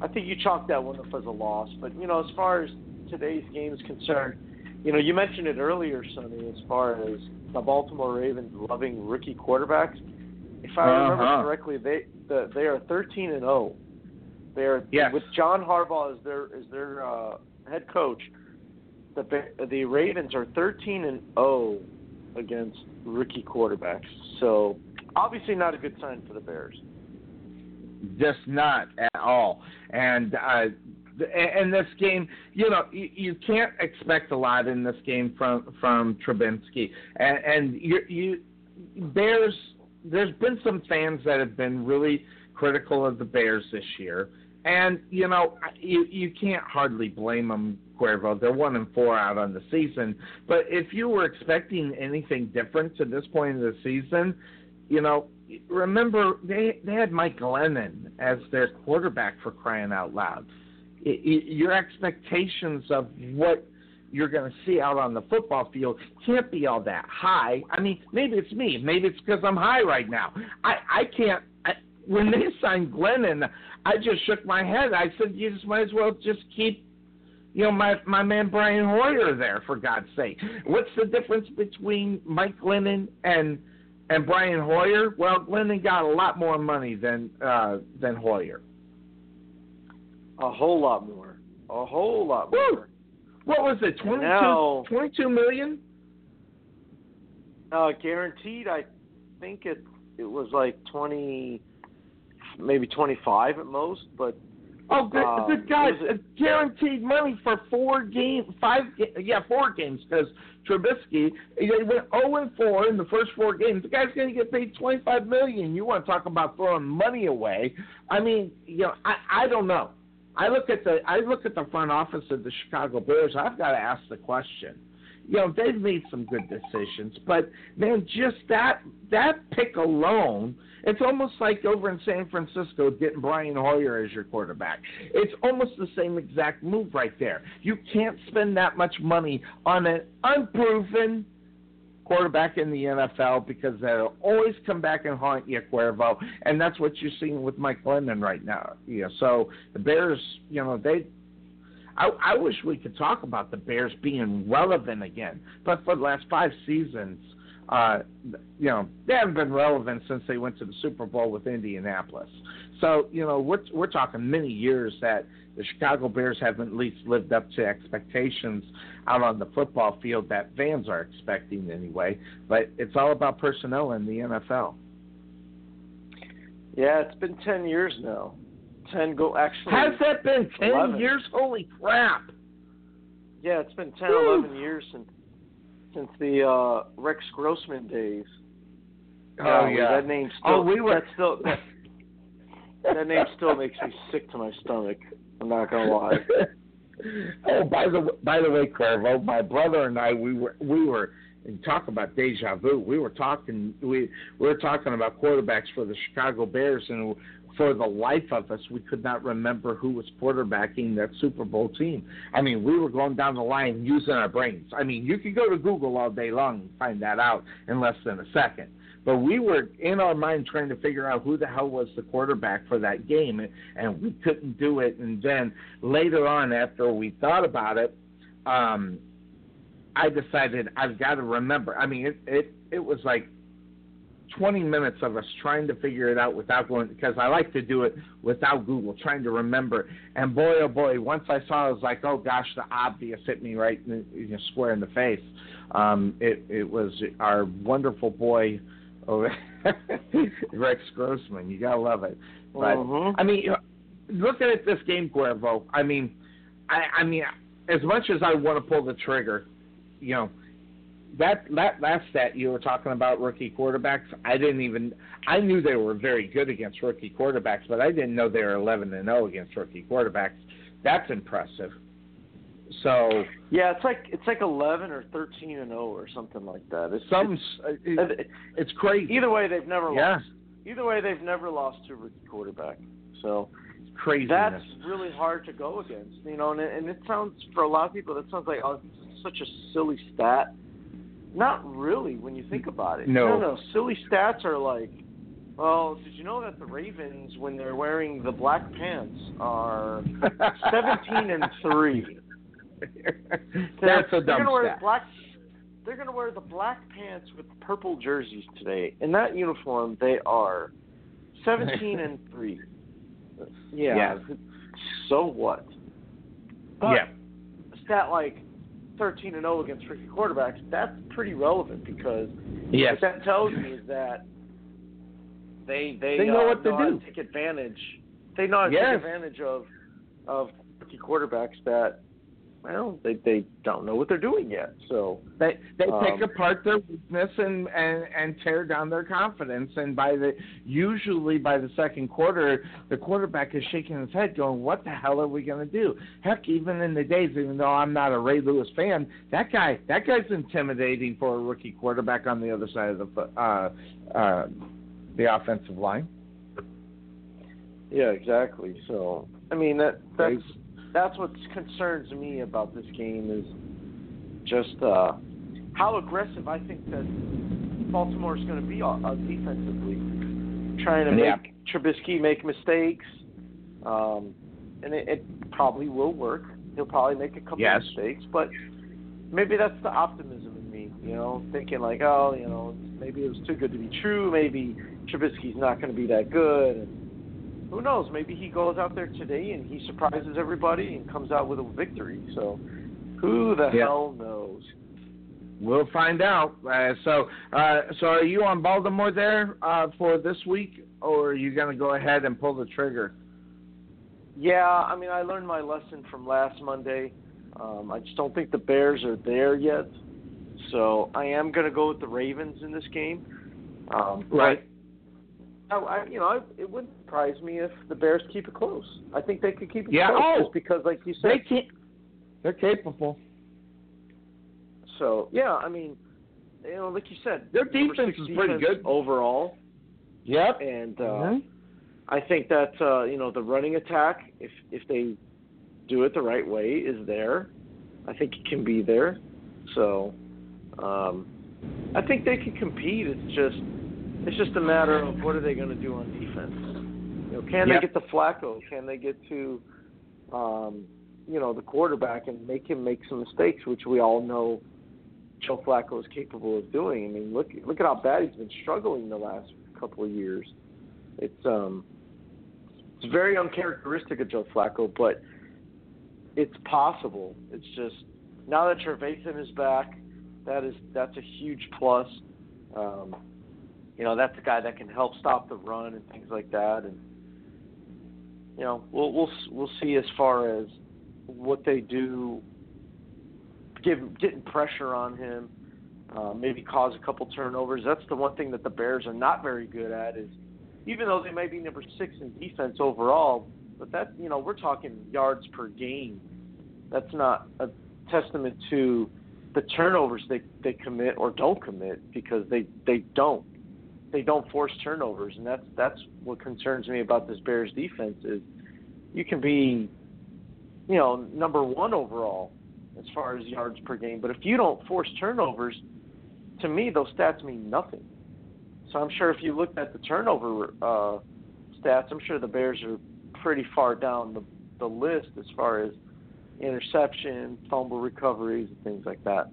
I think you chalk that one up as a loss. But you know, as far as today's game is concerned, you know, you mentioned it earlier, Sonny, as far as the Baltimore Ravens loving rookie quarterbacks. If I remember Uh-huh. correctly, they the, they are 13 and 0. They are Yes. with John Harbaugh as their as their uh, head coach. The the Ravens are 13 and 0 against rookie quarterbacks. So obviously not a good sign for the Bears. just not at all. And uh, and this game, you know, you, you can't expect a lot in this game from from Trubinsky. And, and you, you Bears there's been some fans that have been really critical of the Bears this year, and you know you you can't hardly blame them. Cuervo, they're one and four out on the season, but if you were expecting anything different to this point in the season, you know, remember they they had Mike Glennon as their quarterback for crying out loud. It, it, your expectations of what you're going to see out on the football field can't be all that high. I mean, maybe it's me. Maybe it's because I'm high right now. I I can't. I, when they signed Glennon, I just shook my head. I said, you just might as well just keep, you know, my my man Brian Hoyer there for God's sake. What's the difference between Mike Glennon and and Brian Hoyer? Well, Glennon got a lot more money than uh, than Hoyer. A whole lot more. A whole lot Woo! more. What was it? 22, Now- 22 million? Uh, guaranteed, I think it it was like twenty, maybe twenty five at most. But Oh, good, Um, good uh, guaranteed money for four games, five, yeah, four games because Trubisky they went zero and four in the first four games. The guy's going to get paid twenty five million. You want to talk about throwing money away? I mean, you know, I I don't know. I look at the I look at the front office of the Chicago Bears. I've got to ask the question. You know, they've made some good decisions, but man, just that that pick alone, it's almost like over in San Francisco getting Brian Hoyer as your quarterback. It's almost the same exact move right there. You can't spend that much money on an unproven quarterback in the NFL because they'll always come back and haunt you, Cuervo, and that's what you're seeing with Mike Glennon right now. Yeah, so the Bears, you know, they. I, I wish we could talk about the Bears being relevant again, but for the last five seasons, uh, you know, they haven't been relevant since they went to the Super Bowl with Indianapolis. So, you know, we're we're talking many years that the Chicago Bears haven't at least lived up to expectations out on the football field that fans are expecting anyway. But it's all about personnel in the NFL. yeah, it's been ten years now. Ten go actually. Has that been ten 11. years? Holy crap! Yeah, it's been 10, Woo. 11 years since since the uh, Rex Grossman days. Oh Golly, yeah. that name still. Oh, we were- That still. <laughs> That, that name still makes me sick to my stomach. I'm not gonna lie. <laughs> oh, by the by the way, Cuervo, my brother and I, we were we were and talk about deja vu. We were talking we we were talking about quarterbacks for the Chicago Bears, and for the life of us, we could not remember who was quarterbacking that Super Bowl team. I mean, we were going down the line using our brains. I mean, you could go to Google all day long and find that out in less than a second. But we were in our mind trying to figure out who the hell was the quarterback for that game, and, we couldn't do it. And then later on, after we thought about it, um, I decided I've got to remember. I mean, it it it was like 20 minutes of us trying to figure it out without going because I like to do it without Google, trying to remember. And boy, oh boy, once I saw, it, I was like, oh gosh, the obvious hit me right in the, you know, square in the face. Um, it it was our wonderful boy, oh, <laughs> Rex Grossman. You gotta love it. But Mhm. I mean, looking at this game, Cuervo, I mean, I, I mean, as much as I want to pull the trigger, you know, that that last stat you were talking about rookie quarterbacks, I didn't even I knew they were very good against rookie quarterbacks, but I didn't know they were 11 and 0 against rookie quarterbacks. That's impressive. So Yeah, it's like it's like 11 or 13 and 0 or something like that. It's some it's- it, it's crazy. either way they've never yeah, lost. Either way they've never lost to a rookie quarterback. So crazy. that's really hard to go against, you know. And it, and it sounds for a lot of people that sounds like oh, such a silly stat. Not really when you think about it. No. no, no. Silly stats are like, well, did you know that the Ravens, when they're wearing the black pants, are <laughs> 17 and three. That's a they're dumb gonna wear stat. black. They're gonna wear the black pants with purple jerseys today. In that uniform, they are seventeen and <laughs> three. Yeah. Yeah. So what? But yeah. a stat like thirteen and zero against rookie quarterbacks, that's pretty relevant because Yes. what that tells me is that they they, They know uh, what to how do. take advantage. They know how to Yes. take advantage of of rookie quarterbacks that well, they they don't know what they're doing yet. So they they um, pick apart their weakness and, and and tear down their confidence. And by the usually by the second quarter, the quarterback is shaking his head, going, "What the hell are we going to do?" Heck, even in the days, even though I'm not a Ray Lewis fan, that guy that guy's intimidating for a rookie quarterback on the other side of the uh, uh, the offensive line. Yeah, exactly. So I mean that that's that's what concerns me about this game is just uh, how aggressive I think that Baltimore is going to be uh, defensively, trying to yeah. make Trubisky make mistakes, um, and it, it probably will work. He'll probably make a couple yes. mistakes, but maybe that's the optimism in me. You know, thinking like, oh, you know, maybe it was too good to be true. Maybe Trubisky's not going to be that good. And, who knows? Maybe he goes out there today and he surprises everybody and comes out with a victory. So, who the yeah. hell knows? We'll find out. Uh, so, uh, so are you on Baltimore there uh, for this week, or are you going to go ahead and pull the trigger? Yeah, I mean, I learned my lesson from last Monday. Um, I just don't think the Bears are there yet. So I am going to go with the Ravens in this game. Um, right. I, I, you know, I, it wouldn't surprise me if the Bears keep it close. I think they could keep it yeah. close oh, just because, like you said, they can They're capable. So yeah, I mean, you know, like you said, their defense is defense pretty good overall. Yep. And uh, mm-hmm. I think that uh, you know the running attack, if if they do it the right way, is there. I think it can be there. So um, I think they can compete. It's just it's just a matter of what are they going to do on defense. You know, can yep. they get to Flacco? Can they get to um, you know the quarterback and make him make some mistakes, which we all know Joe Flacco is capable of doing. I mean, look look at how bad he's been struggling the last couple of years. It's um it's very uncharacteristic of Joe Flacco, but it's possible. It's just now that Trevathan is back, that is that's a huge plus. Um, you know, that's a guy that can help stop the run and things like that, and you know, we'll we'll we'll see as far as what they do, give getting pressure on him, uh, maybe cause a couple turnovers. That's the one thing that the Bears are not very good at is, even though they may be number six in defense overall, but that you know we're talking yards per game. That's not a testament to the turnovers they they commit or don't commit because they they don't they don't force turnovers and that's that's what concerns me about this Bears defense is you can be you know number 1 overall as far as yards per game but if you don't force turnovers to me those stats mean nothing so I'm sure if you looked at the turnover uh stats I'm sure the Bears are pretty far down the the list as far as interception, fumble recoveries, and things like that.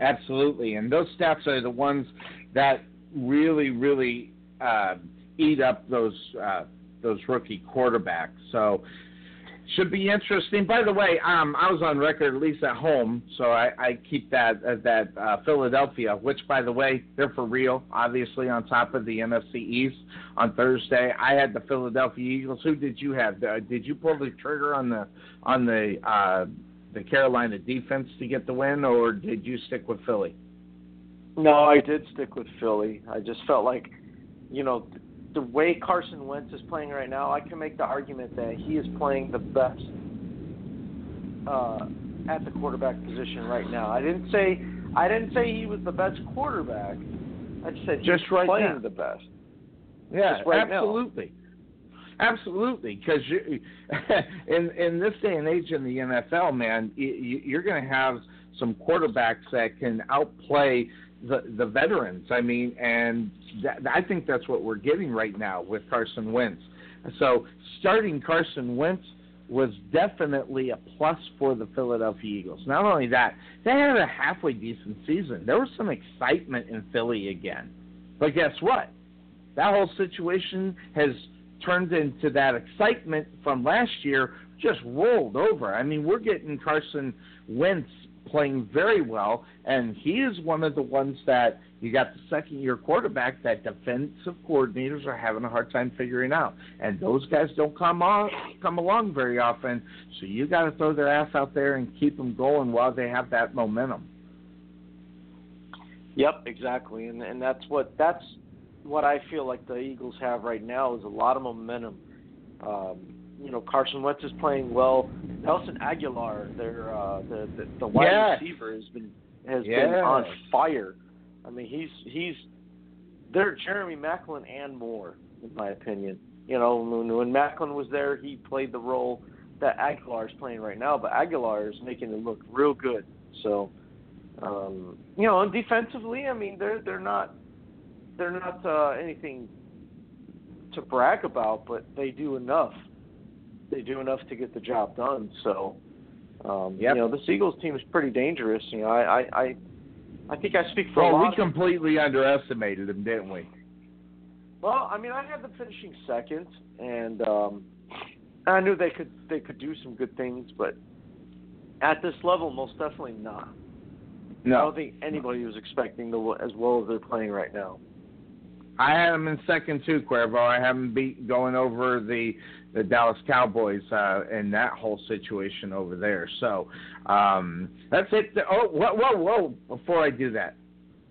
Absolutely, and those stats are the ones that really, really uh, eat up those uh, those rookie quarterbacks. So should be interesting. By the way, um, I was on record, at least at home, so I, I keep that uh, that uh, Philadelphia, which by the way, they're for real. Obviously, on top of the NFC East on Thursday, I had the Philadelphia Eagles. Who did you have? Uh, did you pull the trigger on the on the uh, the Carolina defense to get the win, or did you stick with Philly? No, I did stick with Philly. I just felt like, you know, the way Carson Wentz is playing right now, I can make the argument that he is playing the best uh, at the quarterback position right now. I didn't say I didn't say he was the best quarterback. I just said just right playing now. the best. Yeah, right absolutely. Now. Absolutely, because <laughs> in in this day and age in the NFL, man, you, you're going to have some quarterbacks that can outplay the the veterans. I mean, and I think that's what we're getting right now with Carson Wentz. So starting Carson Wentz was definitely a plus for the Philadelphia Eagles. Not only that, they had a halfway decent season. There was some excitement in Philly again. But guess what? That whole situation has turned into that excitement from last year just rolled over. I mean, we're getting Carson Wentz playing very well, and he is one of the ones that you got the second year quarterback that defensive coordinators are having a hard time figuring out, and those guys don't come on come along very often. So you got to throw their ass out there and keep them going while they have that momentum. Yep, exactly, and and that's what that's what I feel like the Eagles have right now is a lot of momentum. Um, you know, Carson Wentz is playing well. Nelson Agholor, their uh, the, the the wide yes. receiver, has been has yes. been on fire. I mean, he's he's they're Jeremy Maclin and more, in my opinion. You know, when, when Maclin was there, he played the role that Agholor is playing right now, but Agholor is making it look real good. So, um, you know, and defensively, I mean, they're they're not they're not uh, anything to brag about, but they do enough. They do enough to get the job done. So, um, yep. you know, the Eagles team is pretty dangerous. You know, I I I, I think I speak for well, a lot. we completely underestimated them, didn't we? Well, I mean, I had them finishing second, and um, I knew they could they could do some good things, but at this level, most definitely not. No. I don't think anybody was expecting the as well as they're playing right now. I had them in second too, Cuervo. I have them beat going over the the Dallas Cowboys uh, in that whole situation over there. So um, that's it. Oh, whoa, whoa, whoa! Before I do that,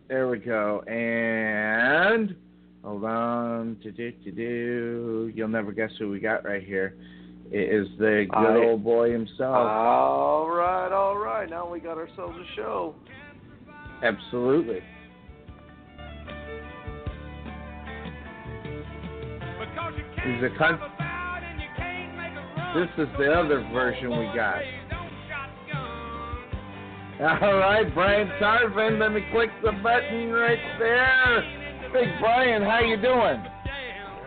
there we go. And hold on, to do to do. You'll never guess who we got right here. It is the good I, old boy himself. All right, all right. Now we got ourselves a show. Absolutely. He's a con- this is the other version we got. All right, Brian Tarvin, let me click the button right there. Big Brian, how you doing?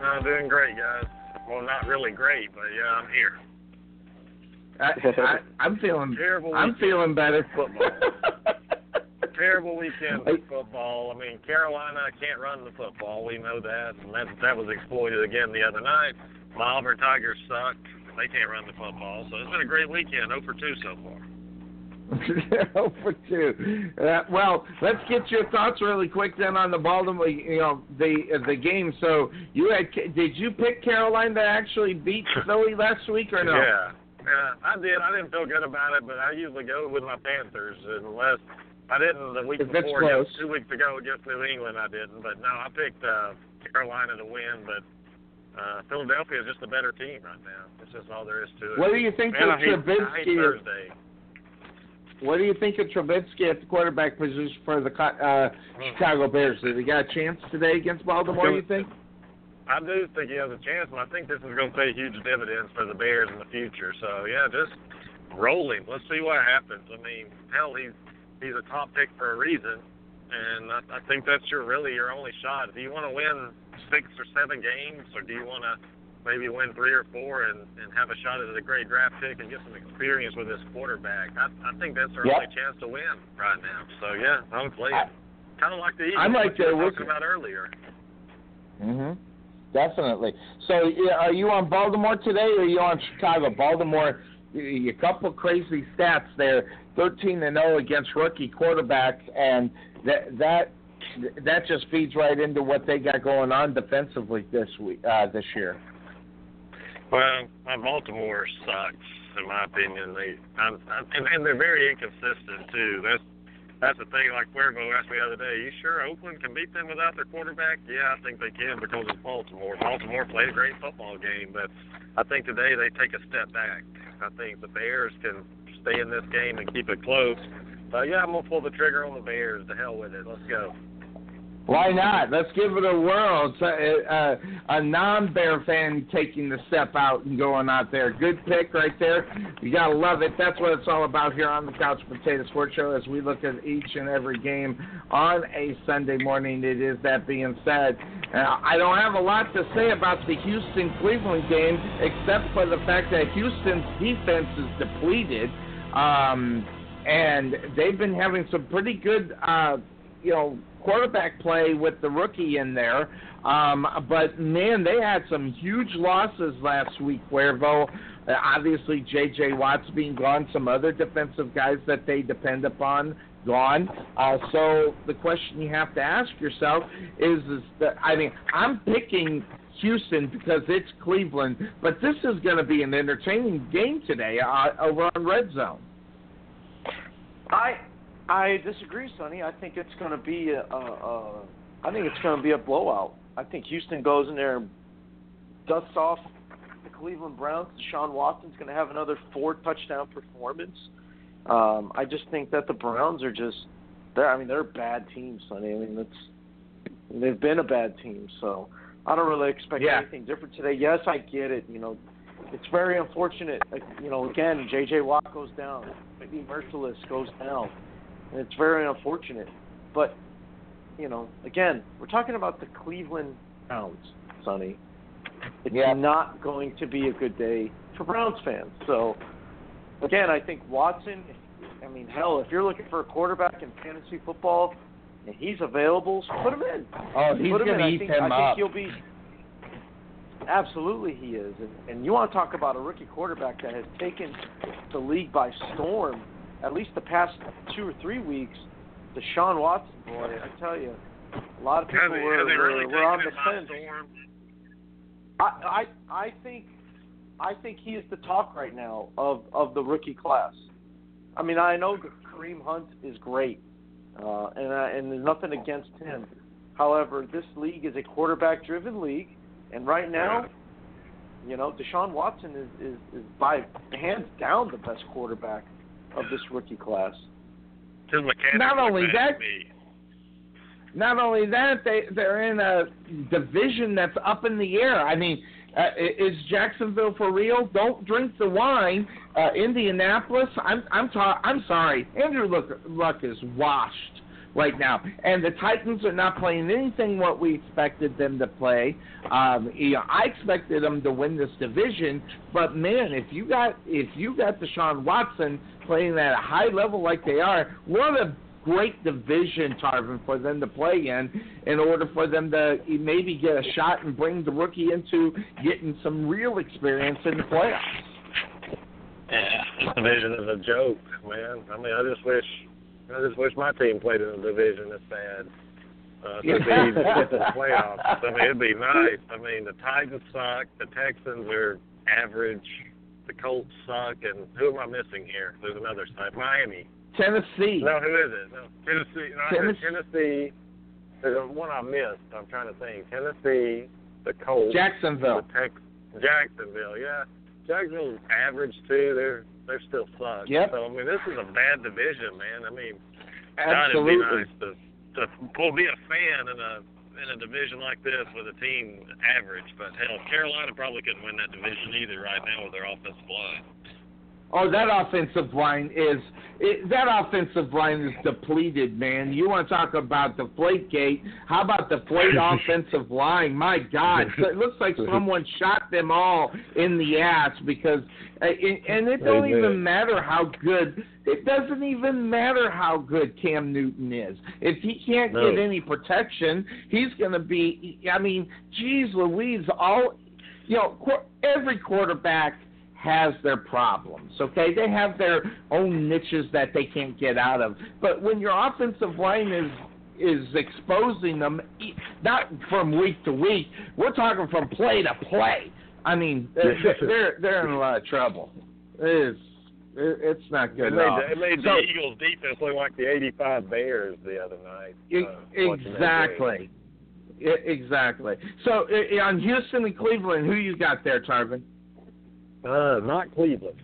I'm doing great, guys. Well, not really great, but yeah, I'm here. I, I, I'm feeling. Terrible I'm feeling better. Football. <laughs> Terrible weekend for football. I mean, Carolina can't run the football. We know that, and that that was exploited again the other night. My Auburn Tigers sucked. They can't run the football. So it's been a great weekend. 0 for 2 so far. 0 <laughs> for 2. Uh, well, let's get your thoughts really quick then on the Baltimore, you know, the uh, the game. So you had did you pick Carolina to actually beat <laughs> Philly last week or no? Yeah. Yeah, I did. I didn't feel good about it, but I usually go with my Panthers unless I didn't the week before, close. two weeks ago against New England. I didn't, but no, I picked uh, Carolina to win. But uh, Philadelphia is just a better team right now. That's just all there is to it. What do you think Man, of I hate, I hate Trubisky? Thursday. What do you think of Trubisky at the quarterback position for the uh, Chicago Bears? Did he got a chance today against Baltimore? You think? I do think he has a chance, and I think this is going to pay huge dividends for the Bears in the future. So yeah, just roll him. Let's see what happens. I mean, hell, he's he's a top pick for a reason, and I, I think that's your really your only shot. If you want to win six or seven games, or do you want to maybe win three or four and and have a shot at a great draft pick and get some experience with this quarterback? I I think that's our Yep. only chance to win right now. So yeah, I'm playing. Kind of like the Eagles. I'm like the were talking about earlier. Mhm. Definitely. So, are you on Baltimore today, or are you on Chicago? Baltimore, a couple crazy stats there: thirteen and zero against rookie quarterbacks, and that that that just feeds right into what they got going on defensively this week, uh, this year. Well, my Baltimore sucks, in my opinion. They I'm, I'm, and, they're very inconsistent too. That's that's the thing. Like Cuervo asked me the other day, you sure Oakland can beat them without their quarterback? Yeah, I think they can because it's Baltimore. Baltimore played a great football game, but I think today they take a step back. I think the Bears can stay in this game and keep it close. So yeah, I'm gonna pull the trigger on the Bears. To hell with it. Let's go. Why not? Let's give it a whirl. It's a, a, a non-Bear fan taking the step out and going out there. Good pick right there. You gotta love it. That's what it's all about here on the Couch Potato Sports Show. As we look at each and every game on a Sunday morning, it is that being said. Uh, I don't have a lot to say about the Houston Cleveland game, except for the fact that Houston's defense is depleted, um, and they've been having some pretty good, uh, you know quarterback play with the rookie in there. Um, but man, they had some huge losses last week, Cuervo. Obviously, J.J. Watt's being gone. Some other defensive guys that they depend upon gone. Uh, so the question you have to ask yourself is, is that I mean, I'm picking Houston because it's Cleveland, but this is going to be an entertaining game today uh, over on Red Zone. I I disagree, Sonny. I think it's going to be a, a, a I think it's going to be a blowout. I think Houston goes in there and dusts off the Cleveland Browns. Deshaun Watson's going to have another four touchdown performance. Um, I just think that the Browns are just they're I mean they're a bad team, Sonny. I mean that's they've been a bad team, so I don't really expect Yeah. anything different today. Yes, I get it. You know, it's very unfortunate. Like, You know, again, J.J. Watt goes down, maybe Mercilus goes down, it's very unfortunate. But you know, again, we're talking about the Cleveland Browns, Sonny. It's Yeah. not going to be a good day for Browns fans. So, again, I think Watson. I mean, hell, if you're looking for a quarterback in fantasy football and he's available, put him in. Oh, he's Put him going in. to I eat think, them I up. think he'll be. Absolutely, he is. And, and you want to talk about a rookie quarterback that has taken the league by storm, at least the past two or three weeks. Deshaun Watson, boy, I tell you, a lot of people he, were, really were, were on the taken it by fence. I, I I think I think he is the talk right now of of the rookie class. I mean, I know Kareem Hunt is great, uh, and I, and there's nothing against him. However, this league is a quarterback-driven league, and right now, you know, Deshaun Watson is is, is by hands down the best quarterback of this rookie class. His mechanics Not only that- me. Not only that, they they're in a division that's up in the air. I mean, uh, is Jacksonville for real? Don't drink the wine. Uh, Indianapolis, I'm I'm ta- I'm sorry, Andrew Luck, Luck is washed right now, and the Titans are not playing anything what we expected them to play. Um, you know, I expected them to win this division, but man, if you got if you got Deshaun Watson playing at a high level like they are, what a great division, Tarvin, for them to play in, in order for them to maybe get a shot and bring the rookie into getting some real experience in the playoffs. Yeah, division is a joke, man. I mean, I just wish, I just wish my team played in a division this bad. Uh, <laughs> so it'd be easy to get to the playoffs. I mean, it'd be nice. I mean, the Titans suck. The Texans are average. The Colts suck. And who am I missing here? There's another side. Miami. Tennessee. No, who is it? No, Tennessee. No, Tennessee. Tennessee. There's one I missed. I'm trying to think. Tennessee, the Colts, Jacksonville. the Tex- Jacksonville. Yeah, Jacksonville's average too. They're they're still suck. Yep. So I mean, this is a bad division, man. I mean, God, it'd be Absolutely. nice to to pull be a fan in a in a division like this with a team average. But hell, Carolina probably couldn't win that division either right now with their offensive line. Oh, that offensive line is it, that offensive line is depleted, man. You want to talk about the deflate gate? How about the deflate <laughs> offensive line? My God, so it looks like someone shot them all in the ass because, uh, it, and it don't Amen. even matter how good. It doesn't even matter how good Cam Newton is. If he can't No. get any protection, he's going to be. I mean, geez, Louise, all you know, every quarterback has their problems. Okay, they have their own niches that they can't get out of. But when your offensive line is is exposing them, e- not from week to week, we're talking from play to play. I mean, they're they're, they're in a lot of trouble. It's it's not It good made, at all. the, it made So- the Eagles defense look like the '85 Bears the other night. Uh, watching that game. exactly. Exactly. So on Houston and Cleveland, who you got there, Tarvin? Uh, not Cleveland.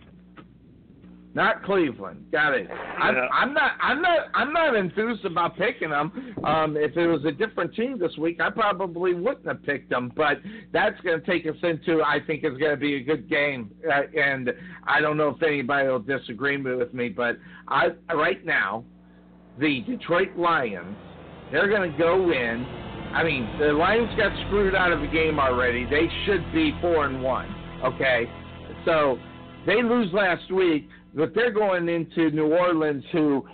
Not Cleveland. Got it. I'm, Yeah. I'm not. I'm not. I'm not enthused about picking them. Um, if it was a different team this week, I probably wouldn't have picked them. But that's going to take us into. I think it's going to be a good game, uh, and I don't know if anybody will disagree with me, but I right now, the Detroit Lions, they're going to go in. I mean, the Lions got screwed out of the game already. They should be four and one. Okay, so they lose last week, but they're going into New Orleans, who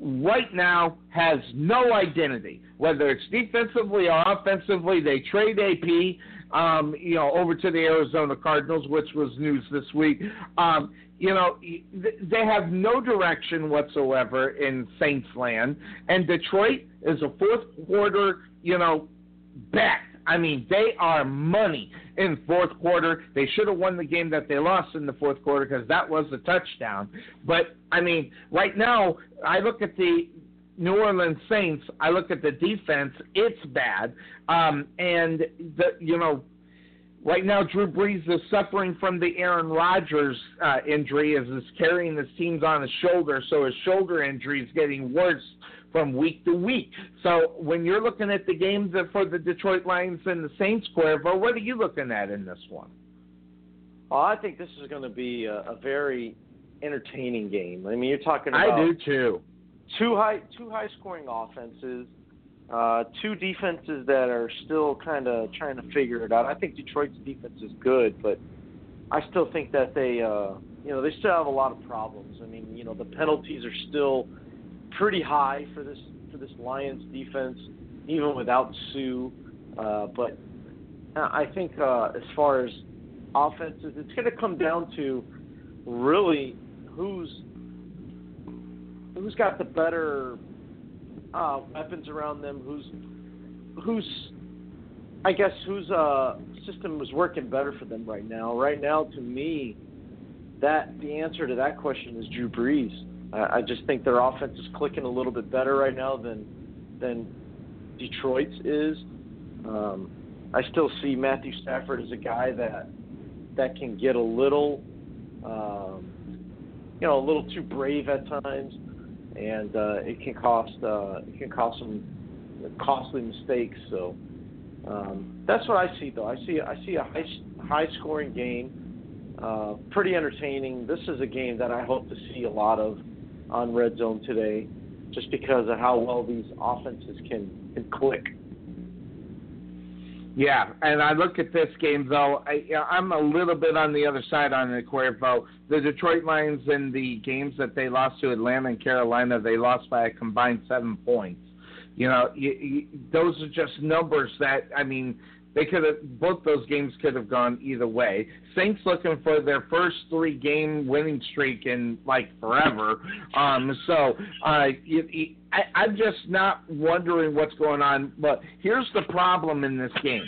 right now has no identity. Whether it's defensively or offensively, they trade AP. um, you know, over to the Arizona Cardinals, which was news this week. Um, you know, they have no direction whatsoever in Saints land, and Detroit is a fourth quarter, you know, bet. I mean, they are money in fourth quarter. They should have won the game that they lost in the fourth quarter because that was a touchdown. But I mean, right now, I look at the New Orleans Saints. I look at the defense; it's bad. Um, and the you know Right now, Drew Brees is suffering from the Aaron Rodgers uh, injury as he's carrying his teams on his shoulder, so his shoulder injury is getting worse from week to week. So when you're looking at the games for the Detroit Lions and the Saints, Cuervo, what are you looking at in this one? Well, I think this is going to be a, a very entertaining game. I mean, you're talking about I do too. Two high, two high scoring offenses uh, two defenses that are still kind of trying to figure it out. I think Detroit's defense is good, but I still think that they, uh, you know, they still have a lot of problems. I mean, you know, the penalties are still pretty high for this for this Lions defense, even without Suh. Uh, but I think uh, as far as offenses, it's going to come down to really who's who's got the better uh, weapons around them, who's who's I guess whose uh, system was working better for them right now. Right now, to me, that the answer to that question is Drew Brees. I, just think their offense is clicking a little bit better right now than than Detroit's is. Um, I still see Matthew Stafford as a guy that that can get a little, um, you know, a little too brave at times and uh, it can cost uh, it can cost some costly mistakes. So um, that's what I see, though. I see I see a high high scoring game, uh, pretty entertaining. This is a game that I hope to see a lot of on Red Zone today, just because of how well these offenses can can click. Yeah, and I look at this game though. I, I'm a little bit on the other side on the Cuervo. The Detroit Lions in the games that they lost to Atlanta and Carolina, they lost by a combined seven points. You know, you, you, those are just numbers that I mean they could have both those games could have gone either way. Saints looking for their first three game winning streak in like forever. Um, so uh, you, you, I, I'm just not wondering what's going on. But here's the problem in this game.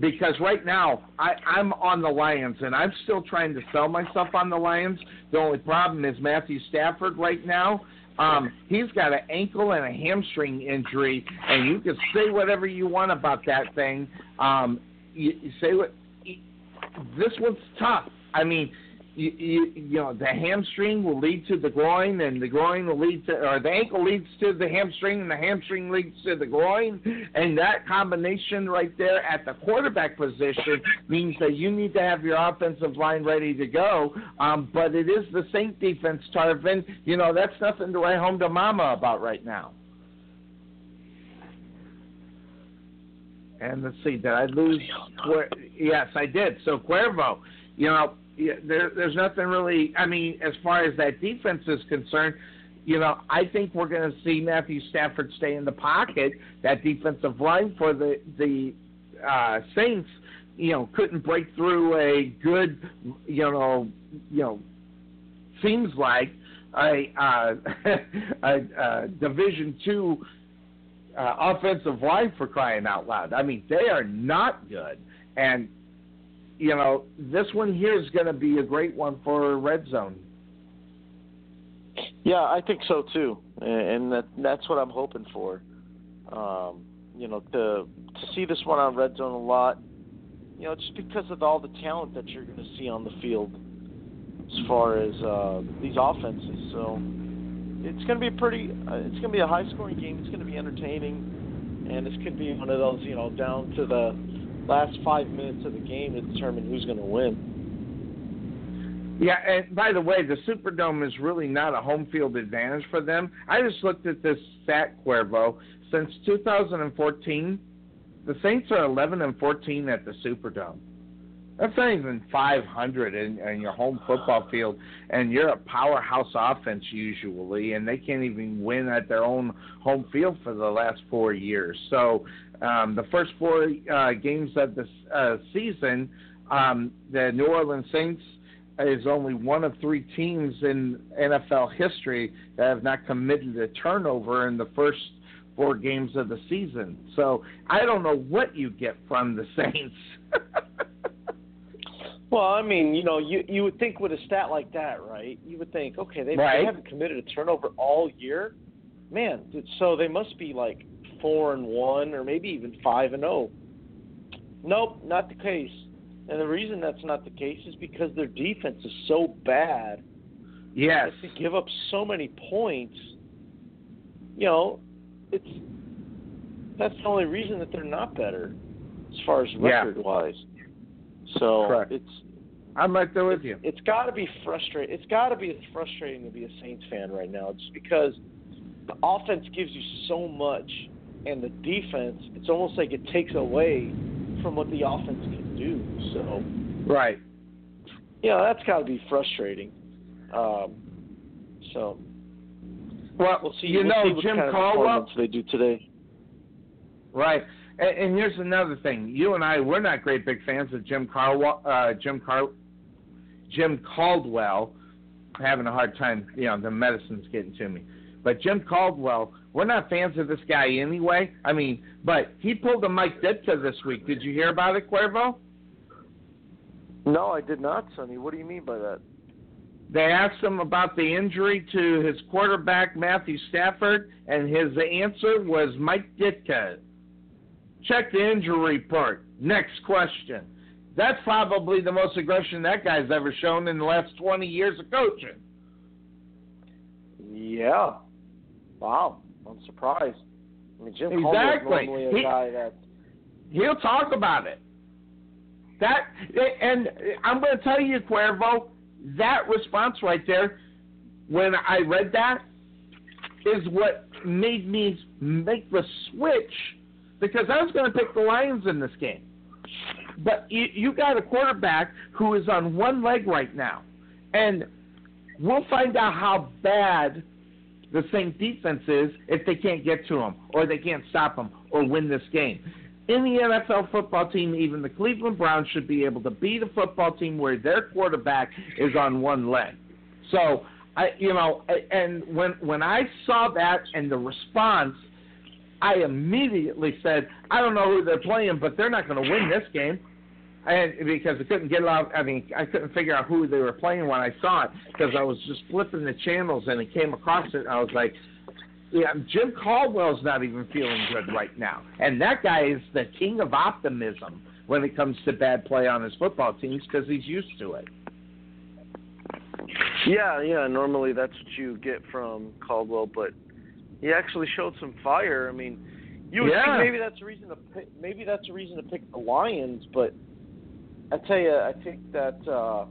Because right now I, I'm on the Lions and I'm still trying to sell myself on the Lions. The only problem is Matthew Stafford right now um, he's got an ankle and a hamstring injury, and you can say whatever you want about that thing. Um, you, you say what this one's tough. I mean, you, you, you know the hamstring will lead to the groin, and the groin will lead to, or the ankle leads to the hamstring, and the hamstring leads to the groin, and that combination right there at the quarterback position means that you need to have your offensive line ready to go. Um, but it is the Saint defense, Tarvin. You know that's nothing to write home to mama about right now. And let's see, did I lose? Yes, I did. So Cuervo, you know there, there's nothing really. I mean, as far as that defense is concerned, you know, I think we're going to see Matthew Stafford stay in the pocket. That defensive line for the the uh, Saints, you know, couldn't break through a good, you know, you know, seems like a, uh, <laughs> a, a Division two uh, offensive line for crying out loud. I mean, they are not good, and you know, this one here is going to be a great one for Red Zone. Yeah, I think so too, and that that's what I'm hoping for. Um, you know, to to see this one on Red Zone a lot. You know, just because of all the talent that you're going to see on the field as far as uh, these offenses. So it's going to be a pretty, uh, it's going to be a high scoring game. It's going to be entertaining, and this could be one of those, you know, down to the last five minutes of the game to determine who's going to win. Yeah, and by the way, the Superdome is really not a home field advantage for them. I just looked at this stat, Cuervo. Since 2014, the Saints are 11 and 14 at the Superdome. That's not even 500 in, in your home football field, and you're a powerhouse offense usually, and they can't even win at their own home field for the last four years. So um, the first four uh, games of the uh, season, um, the New Orleans Saints is only one of three teams in NFL history that have not committed a turnover in the first four games of the season. So I don't know what you get from the <laughs> Saints. Well, I mean, you know, you you would think with a stat like that, right? You would think, okay, they, Right. they haven't committed a turnover all year, man. So they must be like four and one, or maybe even five and zero. Nope, not the case. And the reason that's not the case is because their defense is so bad. yes. They give up so many points. You know, it's that's the only reason that they're not better, as far as Yeah. record wise. So Correct. it's I'm right there with you. it's got to be frustrating. It's got to be frustrating to be a Saints fan right now, just because the offense gives you so much, and the defense, it's almost like it takes away from what the offense can do. So, Right. you know, that's got to be frustrating. Um, so Well, we'll see. you we'll know see Jim kind of Caldwell. they do today. Right. And, and here's another thing. You and I, we're not great big fans of Jim Caldwell. uh, Jim Car, Jim Caldwell. Having a hard time, you know, the medicine's getting to me. But Jim Caldwell, we're not fans of this guy anyway. I mean, but he pulled a Mike Ditka this week. Did you hear about it, Cuervo? No, I did not, Sonny. What do you mean by that? They asked him about the injury to his quarterback Matthew Stafford, and his answer was Mike Ditka. Check the injury report. Next question. That's probably the most aggression that guy's ever shown in the last 20 years of coaching. Yeah. Wow. I'm surprised. I mean, Jim Exactly. Normally a He- guy that He'll talk about it. That and I'm going to tell you, Cuervo, that response right there, when I read that, is what made me make the switch because I was going to pick the Lions in this game. But you, you got a quarterback who is on one leg right now, and we'll find out how bad the Saints defense is if they can't get to him or they can't stop him or win this game. In the NFL football team, even the Cleveland Browns should be able to beat a football team where their quarterback is on one leg. So, I, you know, and when when I saw that and the response, I immediately said, I don't know who they're playing, but they're not going to win this game. And because I couldn't get it out, I mean, I couldn't figure out who they were playing when I saw it because I was just flipping the channels and it came across it. And I was like, yeah, Jim Caldwell's not even feeling good right now, and that guy is the king of optimism when it comes to bad play on his football teams because he's used to it. Yeah, yeah. Normally that's what you get from Caldwell, but he actually showed some fire. I mean, you would Yeah. think maybe that's a reason to pick, maybe that's a reason to pick the Lions, but I tell you, I think that uh,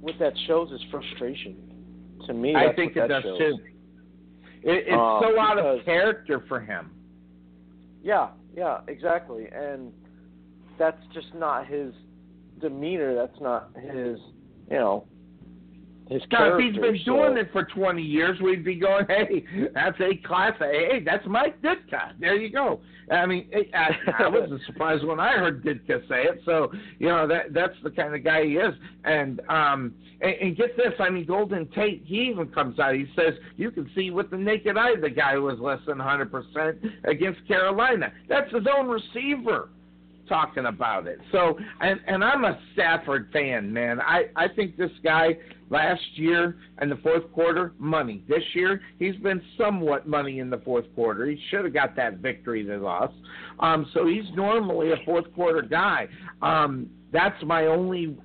what that shows is frustration. To me, I think that does shows. too. It, it's Uh, so out of character for him. Yeah, yeah, exactly. And that's just not his demeanor. That's not his, you know, his Now, if he's been so- doing it for 20 years, we'd be going, <laughs> hey, that's a class. Hey, that's Mike Ditka. There you go. I mean, I, I <laughs> wasn't surprised when I heard Ditka say it. So, you know, that that's the kind of guy he is. And, um, and, and get this, I mean, Golden Tate, he even comes out. He says, you can see with the naked eye the guy was less than 100% against Carolina. That's his own receiver talking about it. So, and and I'm a Stafford fan, man. I I think this guy last year in the fourth quarter, money. This year, he's been somewhat money in the fourth quarter. He should have got that victory they lost. Um, so he's normally a fourth quarter guy. Um, that's my only.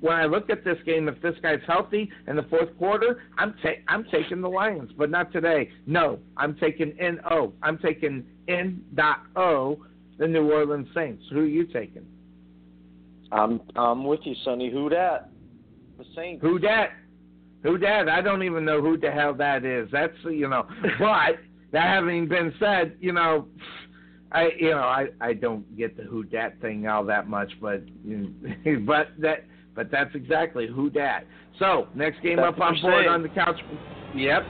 When I look at this game, if this guy's healthy in the fourth quarter, I'm ta- I'm taking the Lions, but not today. No, I'm taking N O. I'm taking N dot O the New Orleans Saints. Who are you taking? I'm I'm with you, Sonny. Who that? The Saints. Who dat? Who dat? I don't even know who the hell that is. That's you know. <laughs> But that having been said, you know, I you know I I don't get the who dat thing all that much, but you know, <laughs> but that but that's exactly who dat. So next game That's up on board saying. on the couch. Yep.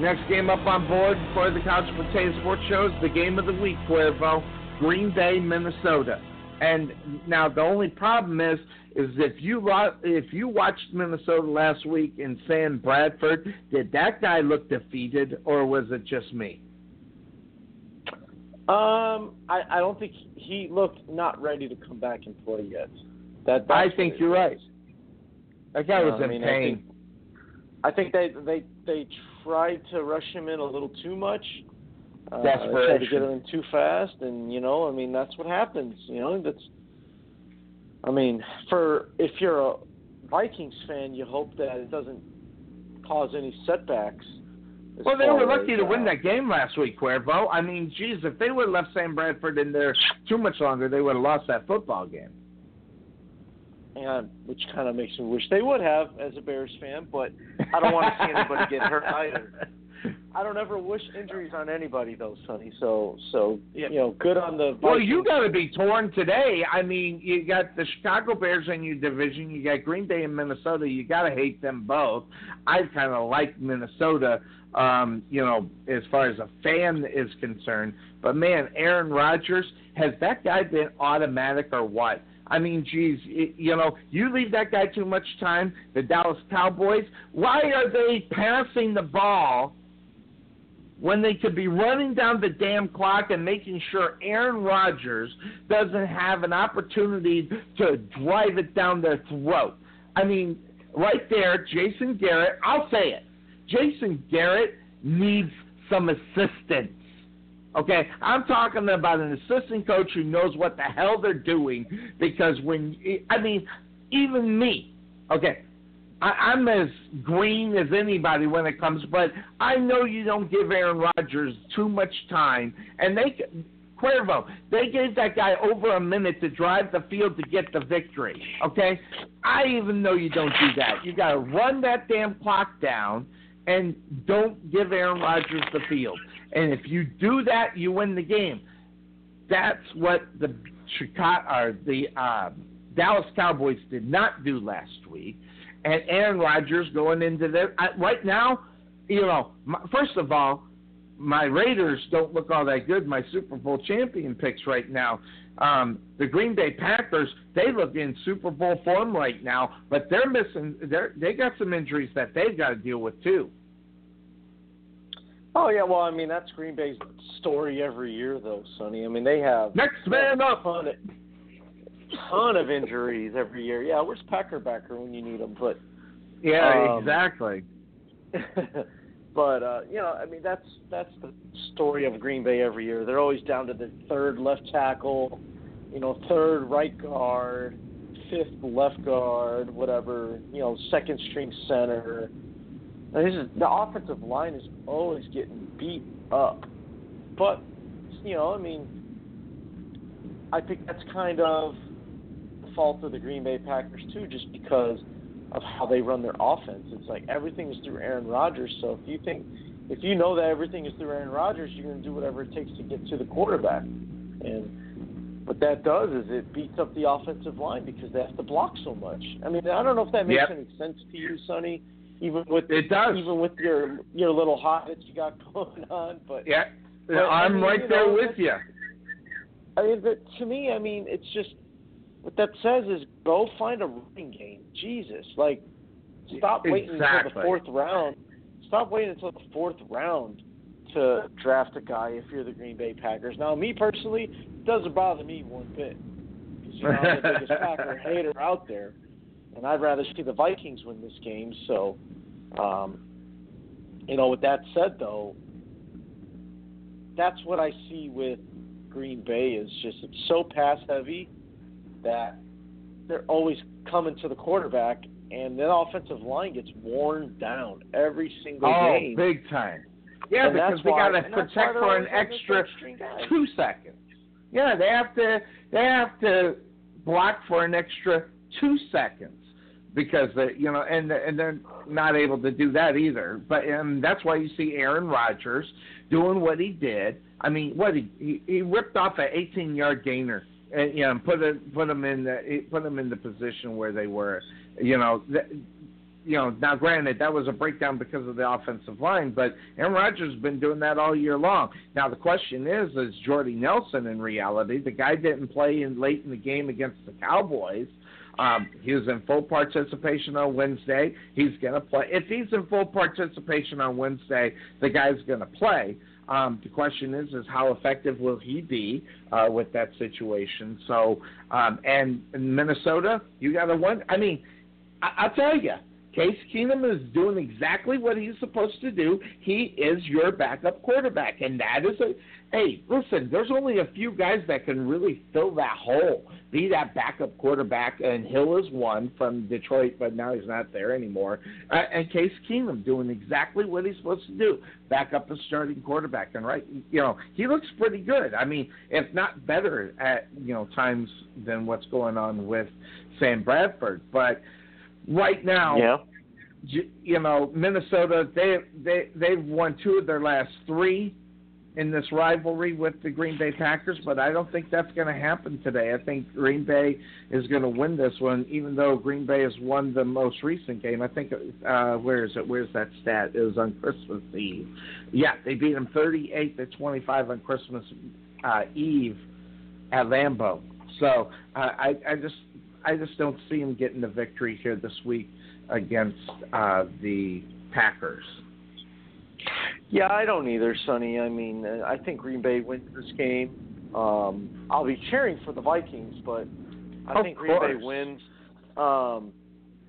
Next game up on board for the Couch Potato Sports Show is the game of the week, Cuervo. Green Bay, Minnesota. And now the only problem is, is if you if you watched Minnesota last week in Sam Bradford, did that guy look defeated, or was it just me? Um, I, I don't think he looked not ready to come back and play yet. That I think you're is. right. That guy was I in mean, I pain. think- I think they they they tried to rush him in a little too much. Uh, they tried to get in too fast, and you know, I mean, that's what happens. You know, that's. I mean, for if you're a Vikings fan, you hope that it doesn't cause any setbacks. Well, they were lucky as, to win uh, that game last week, Cuervo. I mean, geez, if they would have left Sam Bradford in there too much longer, they would have lost that football game. and which kind of makes me wish they would have as a Bears fan, but I don't want to see anybody get hurt either. <laughs> <laughs> I don't ever wish injuries on anybody though, Sonny. So so you know, good on the Well, you got to be torn today. I mean, you got the Chicago Bears in your division. You got Green Bay and Minnesota. You got to hate them both. I kind of like Minnesota, um, you know, as far as a fan is concerned. But man, Aaron Rodgers has that guy been automatic or what? I mean, geez, it, you know, you leave that guy too much time. The Dallas Cowboys. Why are they passing the ball? When they could be running down the damn clock and making sure Aaron Rodgers doesn't have an opportunity to drive it down their throat. I mean, right there, Jason Garrett, I'll say it. Jason Garrett needs some assistance. Okay, I'm talking about an assistant coach who knows what the hell they're doing because when I mean, even me, okay, I, I'm as green as anybody when it comes, but I know you don't give Aaron Rodgers too much time, and they Cuervo, they gave that guy over a minute to drive the field to get the victory. Okay, I even know you don't do that. You got to run that damn clock down, and don't give Aaron Rodgers the field. And if you do that, you win the game. That's what the Chicago or the uh, Dallas Cowboys did not do last week and Aaron Rodgers going into the I, right now, you know, my, first of all, my Raiders don't look all that good. My Super Bowl champion picks right now. Um, the Green Bay Packers, they look in Super Bowl form right now, but they're missing. They're they got some injuries that they've got to deal with too. Oh yeah, well I mean that's Green Bay's story every year though, Sonny. I mean they have Next man up. on of, ton of injuries every year. Yeah, where's Packer Backer when you need him? But Yeah, Um, exactly. <laughs> but uh, you know, I mean that's that's the story of Green Bay every year. They're always down to the third left tackle, you know, third right guard, fifth left guard, whatever, you know, second string center. This is the offensive line is always getting beat up. But you know, I mean I think that's kind of fault of the Green Bay Packers too, just because of how they run their offense. It's like everything is through Aaron Rodgers. So if you think, if you know that everything is through Aaron Rodgers, you're going to do whatever it takes to get to the quarterback. And what that does is it beats up the offensive line because they have to block so much. I mean, I don't know if that makes Yep. any sense to you, Sonny. Even with It does. even with your your little hobbits you got <laughs> going on, but Yeah, But, I I'm mean, right you there know, with you. I mean, but to me, I mean, it's just what that says is go find a running game. Jesus, like stop waiting until the fourth round. Stop waiting until the fourth round to draft a guy if you're the Green Bay Packers. Now, me personally, it doesn't bother me one bit because you know I'm the <laughs> biggest Packer hater out there, and I'd rather see the Vikings win this game. So, um, you know, with that said, though, that's what I see with Green Bay is just it's so pass heavy that they're always coming to the quarterback, and the offensive line gets worn down every single Oh, game. Oh, big time. Yeah, And because they got to and that's why protect for an always on the extra third string guy. two seconds. Yeah, they have to they have to block for an extra two seconds. because the, you know, and and they're not able to do that either. But and that's why you see Aaron Rodgers doing what he did. I mean, what he he, he ripped off an 18 yard gainer and you know put it put them in the put them in the position where they were. You know, th- you know, now granted that was a breakdown because of the offensive line, but Aaron Rodgers has been doing that all year long. Now the question is, is Jordy Nelson in reality? The guy didn't play in late in the game against the Cowboys. Um, he was in full participation on Wednesday. He's going to play. If he's in full participation on Wednesday, the guy's going to play. Um, the question is, is how effective will he be uh, with that situation? So, um, and in Minnesota, you got to wonder. I mean, I- I'll tell you, Case Keenum is doing exactly what he's supposed to do. He is your backup quarterback, and that is a. Hey, listen, there's only a few guys that can really fill that hole, be that backup quarterback, and Hill is one from Detroit, but now he's not there anymore. Uh, and Case Keenum doing exactly what he's supposed to do, back up the starting quarterback, and right, you know, he looks pretty good. I mean, if not better at you know times than what's going on with Sam Bradford, but right now, Yeah. you, you know, Minnesota they they they've won two of their last three in this rivalry with the Green Bay Packers, but I don't think that's going to happen today. I think Green Bay is going to win this one, even though Green Bay has won the most recent game. I think uh, where is it? Where's that stat? It was on Christmas Eve. Yeah, they beat them 38 to 25 on Christmas uh, Eve at Lambeau. So uh, I I just I just don't see them getting the victory here this week against uh, the Packers. Yeah, I don't either, Sonny. I mean, uh, I think Green Bay wins this game. Um, I'll be cheering for the Vikings, but I Of think Green Bay wins. Um,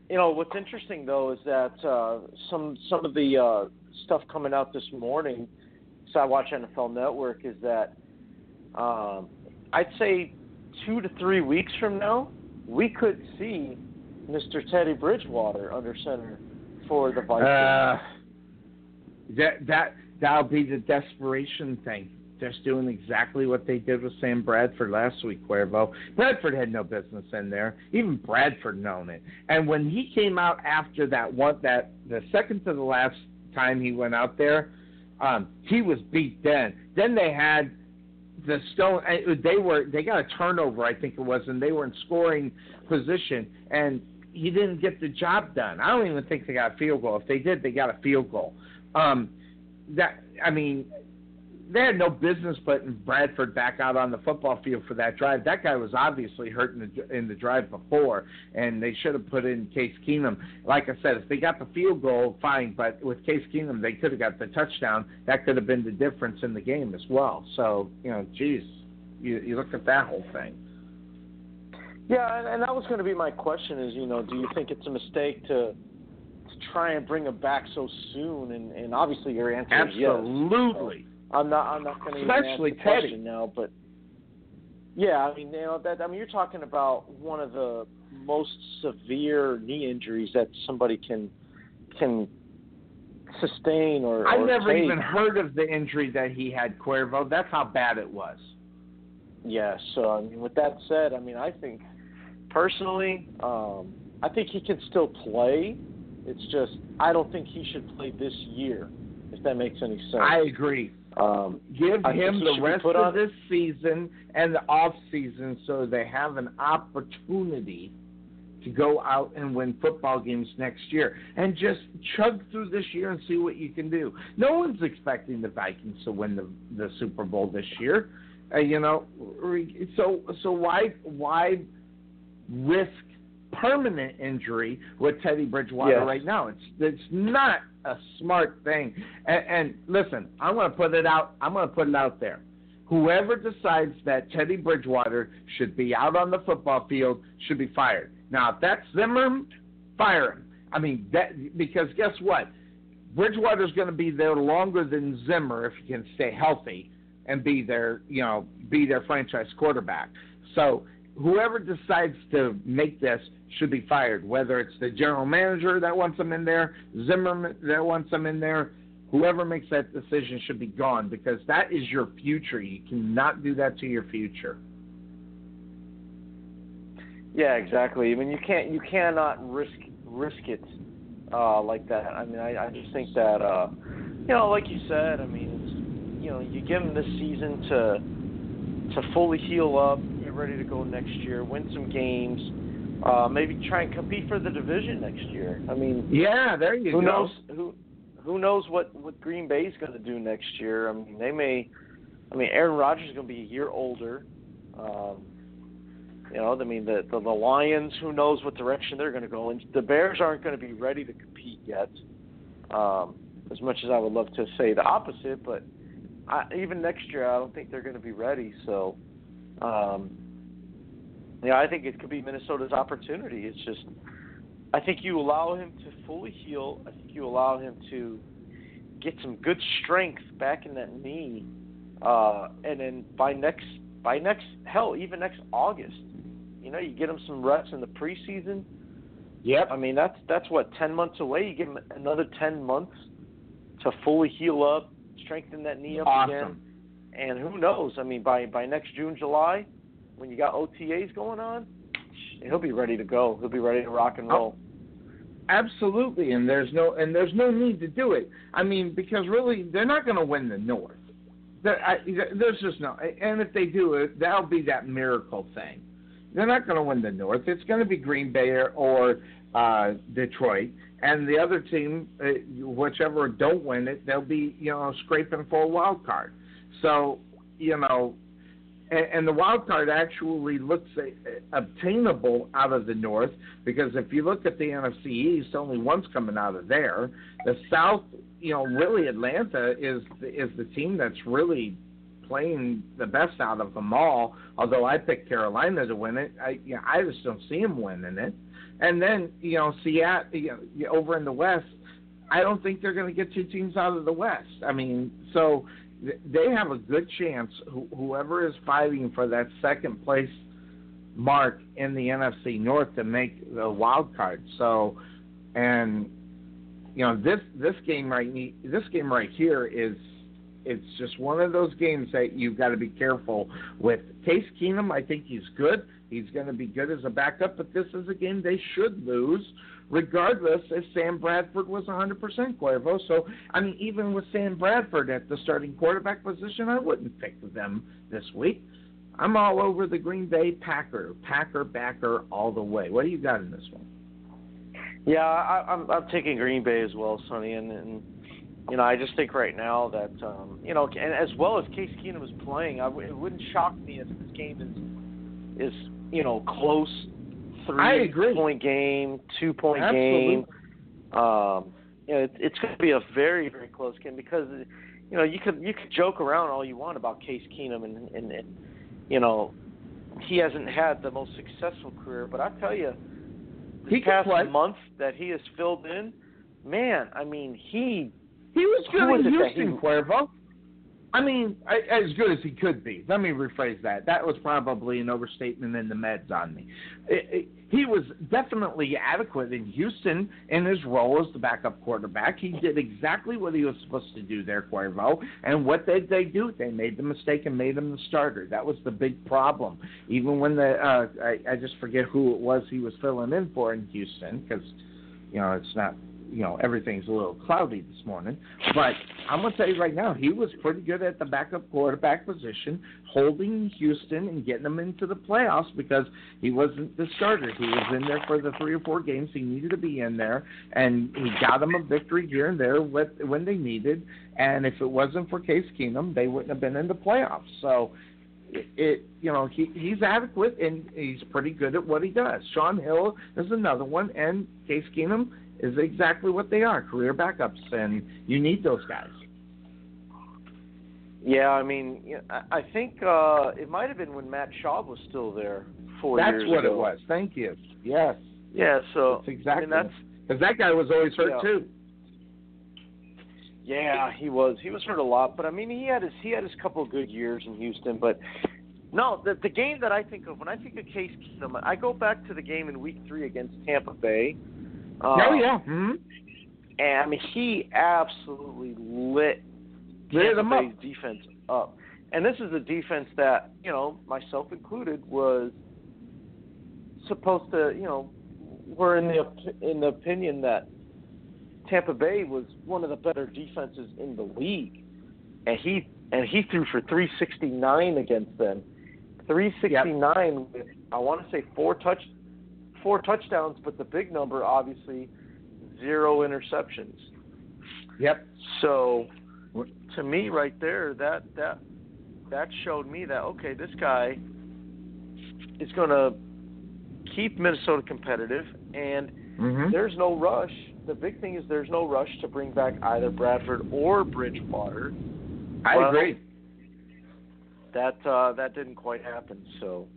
you know, what's interesting though is that uh, some some of the uh, stuff coming out this morning, so I watch NFL Network, is that um, I'd say two to three weeks from now, we could see Mr. Teddy Bridgewater under center for the Vikings. Uh, that that that'll be the desperation thing. Just doing exactly what they did with Sam Bradford last week, Cuervo. Bradford had no business in there. Even Bradford known it. And when he came out after that one, that the second to the last time he went out there, um, he was beat. Then, then they had the stone. uh, They were they got a turnover, I think it was, and they were in scoring position, and he didn't get the job done. I don't even think they got a field goal. If they did, they got a field goal. Um, that I mean, they had no business putting Bradford back out on the football field for that drive. That guy was obviously hurt in the in the drive before, and they should have put in Case Keenum. Like I said, if they got the field goal, fine. But with Case Keenum, they could have got the touchdown. That could have been the difference in the game as well. So you know, geez, you you look at that whole thing. Yeah, and, and that was going to be my question: is you know, do you think it's a mistake to to try and bring him back so soon? And, and obviously, your answer is yes. Absolutely. I'm not. I'm not going to Especially ask the Teddy. question now, but yeah, I mean, you know, that I mean, you're talking about one of the most severe knee injuries that somebody can can sustain or. I or never take. even heard of the injury that he had, Cuervo. That's how bad it was. Yeah, so I mean, with that said, I mean, I think personally, um, I think he can still play. It's just I don't think he should play this year, if that makes any sense. I agree. um, Give I him the rest of on- this season and the off season so they have an opportunity to go out and win football games next year and just chug through this year and see what you can do. No one's expecting the Vikings to win the the Super Bowl this year. Uh, you know, so so why why risk permanent injury with Teddy Bridgewater Yes. right now? It's it's not a smart thing. And, and listen, I'm going to put it out. I'm going to put it out there. Whoever decides that Teddy Bridgewater should be out on the football field should be fired. Now, if that's Zimmer, fire him. I mean, that because guess what? Bridgewater's going to be there longer than Zimmer if he can stay healthy and be their, you know, be their franchise quarterback. So whoever decides to make this should be fired. Whether it's the general manager that wants him in there, Zimmerman that wants him in there, whoever makes that decision should be gone because that is your future. You cannot do that to your future. yeah, exactly. I mean, you can't you cannot risk risk it uh, like that. I mean, I, I just think that uh, you know, like you said, I mean, it's, you know, you give him this season to to fully heal up, get ready to go next year, win some games, uh, maybe try and compete for the division next year. I mean, yeah, there you go. who go. knows who who knows what what Green Bay's going to do next year? I mean, they may. I mean, Aaron Rodgers is going to be a year older. Um, you know, I mean, the, the the Lions. Who knows what direction they're going to go? And the Bears aren't going to be ready to compete yet. Um, as much as I would love to say the opposite, but I, even next year, I don't think they're going to be ready. So, um, yeah, I think it could be Minnesota's opportunity. It's just, I think you allow him to fully heal. I think you allow him to get some good strength back in that knee, uh, and then by next by next hell even next August, you know, you get him some reps in the preseason. Yep. I mean that's that's what ten months away. You give him another ten months to fully heal up, strengthen that knee up Awesome. again, and who knows? I mean by by next June July, when you got OTAs going on, he'll be ready to go. He'll be ready to rock and roll. Absolutely, and there's no and there's no need to do it. I mean, because really, they're not going to win the North. I, there's just no, and if they do it, that'll be that miracle thing. They're not going to win the North. It's going to be Green Bay or, or uh, Detroit, and the other team, uh, whichever don't win it, they'll be you know scraping for a wild card. So you know, and, and the wild card actually looks uh, obtainable out of the North because if you look at the NFC East, only one's coming out of there. The South, you know, really Atlanta is is the team that's really playing the best out of them all. Although I picked Carolina to win it, I you know, I just don't see them winning it. And then you know Seattle you know, over in the West, I don't think they're going to get two teams out of the West. I mean, so they have a good chance. Wh- whoever is fighting for that second place mark in the NFC North to make the wild card. So, and you know this this game right this game right here is it's just one of those games that you've got to be careful with. Case Keenum, I think he's good. He's going to be good as a backup, but this is a game they should lose, regardless if Sam Bradford was 100% Cuervo. So, I mean, even with Sam Bradford at the starting quarterback position, I wouldn't pick them this week. I'm all over the Green Bay Packer, Packer backer all the way. What do you got in this one? Yeah, I, I'm I'm taking Green Bay as well, Sonny, and, and you know I just think right now that um, you know, and as well as Case Keenum is playing, I w- it wouldn't shock me if this game is is you know close, three agree. point game, two point Absolutely. game. Um, you know, it, it's going to be a very very close game because you know you could you could joke around all you want about Case Keenum and and, and you know he hasn't had the most successful career, but I tell you this He can past play. month that he has filled in, man, I mean, he He was good in Houston, he- Cuervo. I mean, as good as he could be. Let me rephrase that. That was probably an overstatement in the meds on me. It, it, he was definitely adequate in Houston in his role as the backup quarterback. He did exactly what he was supposed to do there, Cuervo. And what did they do? They made the mistake and made him the starter. That was the big problem. Even when the uh, I, I just forget who it was he was filling in for in Houston because you know it's not you know everything's a little cloudy this morning. But I'm gonna tell you right now, he was pretty good at the backup quarterback position, holding Houston and getting them into the playoffs because he wasn't the starter. He was in there for the three or four games he needed to be in there, and he got them a victory here and there with, when they needed. And if it wasn't for Case Keenum, they wouldn't have been in the playoffs. So. It, you know he he's adequate and he's pretty good at what he does. Shaun Hill is another one, and Case Keenum is exactly what they are career backups, and you need those guys. Yeah, I mean, I think uh, it might have been when Matt Schaub was still there four That's years what ago. it was. Thank you. Yes, Yeah, so that's exactly. Because that guy was always hurt Yeah. too. yeah, he was he was hurt a lot, but I mean, he had his he had his couple of good years in Houston, but. No, the the game that I think of when I think of Case Keenum, I go back to the game in Week Three against Tampa Bay. Uh, oh yeah, hmm and I mean he absolutely lit Lit Tampa up. Bay's defense up. And this is a defense that, you know, myself included, was supposed to, you know, were in the op- in the opinion that Tampa Bay was one of the better defenses in the league, and he and he threw for 369 against them. 369 with I want to say four touch four touchdowns, but the big number obviously zero interceptions. Yep. So to me right there that that that showed me that okay, this guy is going to keep Minnesota competitive and Mm-hmm. there's no rush. The big thing is there's no rush to bring back either Bradford or Bridgewater. I Well, agree. That uh, that didn't quite happen. So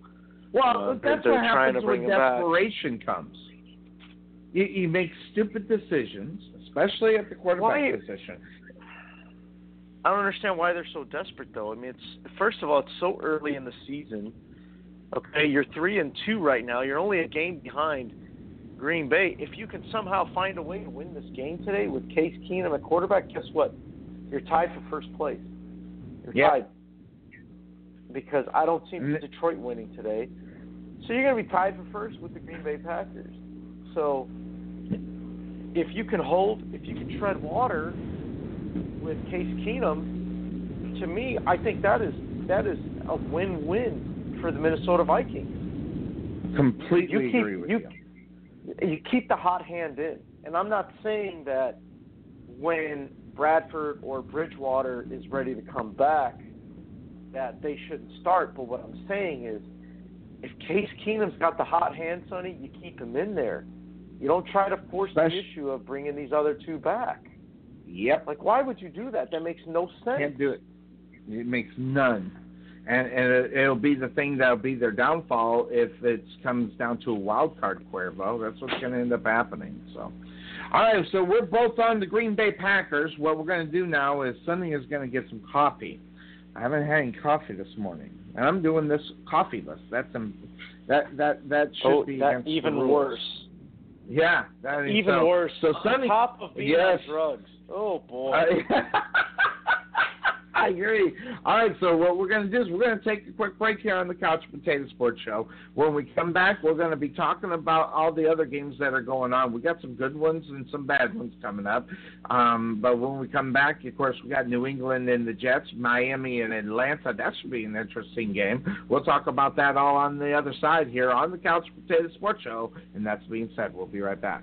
Well, Uh, that's what happens to bring when him back. desperation comes. You, you make stupid decisions, especially at the quarterback Why- position. I don't understand why they're so desperate though. I mean, it's first of all, it's so early in the season. Okay, you're three and two right now. You're only a game behind Green Bay. If you can somehow find a way to win this game today with Case Keenum at quarterback, guess what? You're tied for first place. You're Yeah. tied because I don't see Mm. Detroit winning today. So you're going to be tied for first with the Green Bay Packers. So if you can hold, if you can tread water with Case Keenum, to me, I think that is that is a win-win for the Minnesota Vikings. Completely You keep agree with you, you. you keep the hot hand in, and I'm not saying that when Bradford or Bridgewater is ready to come back that they shouldn't start. But what I'm saying is, if Case Keenum's got the hot hand, Sonny, you keep him in there. You don't try to force the issue of bringing these other two back. Yep. Like, why would you do that? That makes no sense. Can't do it. It makes none. And and it, it'll be the thing that'll be their downfall if it comes down to a wild card Cuervo. That's what's going to end up happening. So, all right. So we're both on the Green Bay Packers. What we're going to do now is Sonny is going to get some coffee. I haven't had any coffee this morning, and I'm doing this coffeeless. That's um, that that that should oh, be that even rules. worse. Yeah, that Even so, worse. So Sonny, on top of being yes. on drugs. Oh boy. I, <laughs> <laughs> <laughs> I agree. All right, so what we're going to do is we're going to take a quick break here on the Couch Potato Sports Show. When we come back, we're going to be talking about all the other games that are going on. We got some good ones and some bad ones coming up. Um, but when we come back, of course, we got New England and the Jets, Miami and Atlanta. That should be an interesting game. We'll talk about that all on the other side here on the Couch Potato Sports Show. And that's being said, we'll be right back.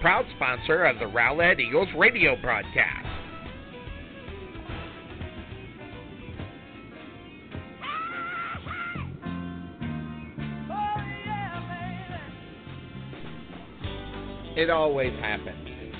proud sponsor of the Rowlett Eagles radio broadcast. Oh, it always happens.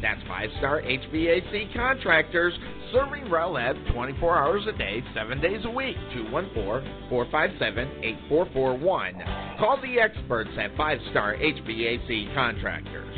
That's 5 Star HVAC Contractors, serving Rowlett 24 hours a day, 7 days a week. 214 457 8441. Call the experts at 5 Star HVAC Contractors.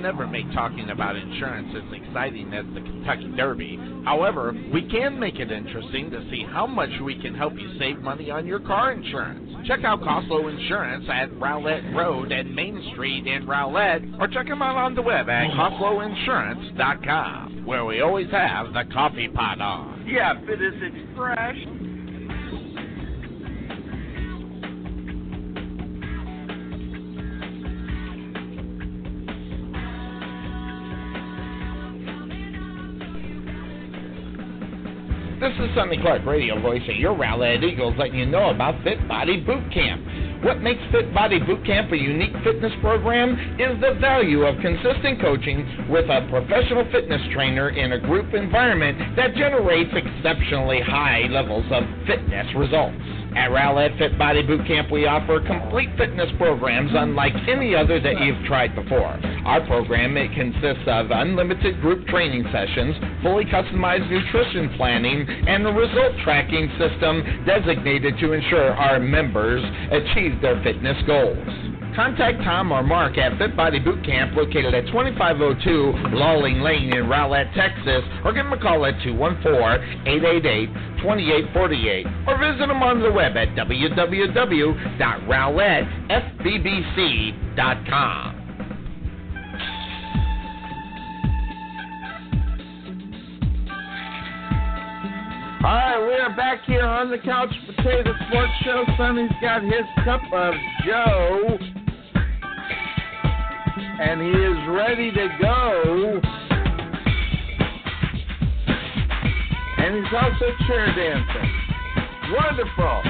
never make talking about insurance as exciting as the Kentucky Derby. However, we can make it interesting to see how much we can help you save money on your car insurance. Check out Coslow Insurance at Rowlett Road and Main Street in Rowlett, or check them out on the web at CoslowInsurance.com, where we always have the coffee pot on. Yeah, but is it fresh? This is Sonny Clark, radio voice of your Rowlett Eagles, letting you know about Fit Body Boot Camp. What makes Fit Body Boot Camp a unique fitness program is the value of consistent coaching with a professional fitness trainer in a group environment that generates exceptionally high levels of fitness results. At Rowlett Fit Body Boot Camp, we offer complete fitness programs unlike any other that you've tried before. Our program it consists of unlimited group training sessions, fully customized nutrition planning, and a result tracking system designated to ensure our members achieve their fitness goals. Contact Tom or Mark at Fit Body Boot Camp located at 2502 Lawling Lane in Rowlett, Texas, or give them a call at 214-888-2848 or visit them on the web at www.rowlettfbbc.com. All right, we are back here on the Couch Potato Sports Show. Sonny's got his cup of Joe, and he is ready to go. And he's also chair dancing. Wonderful.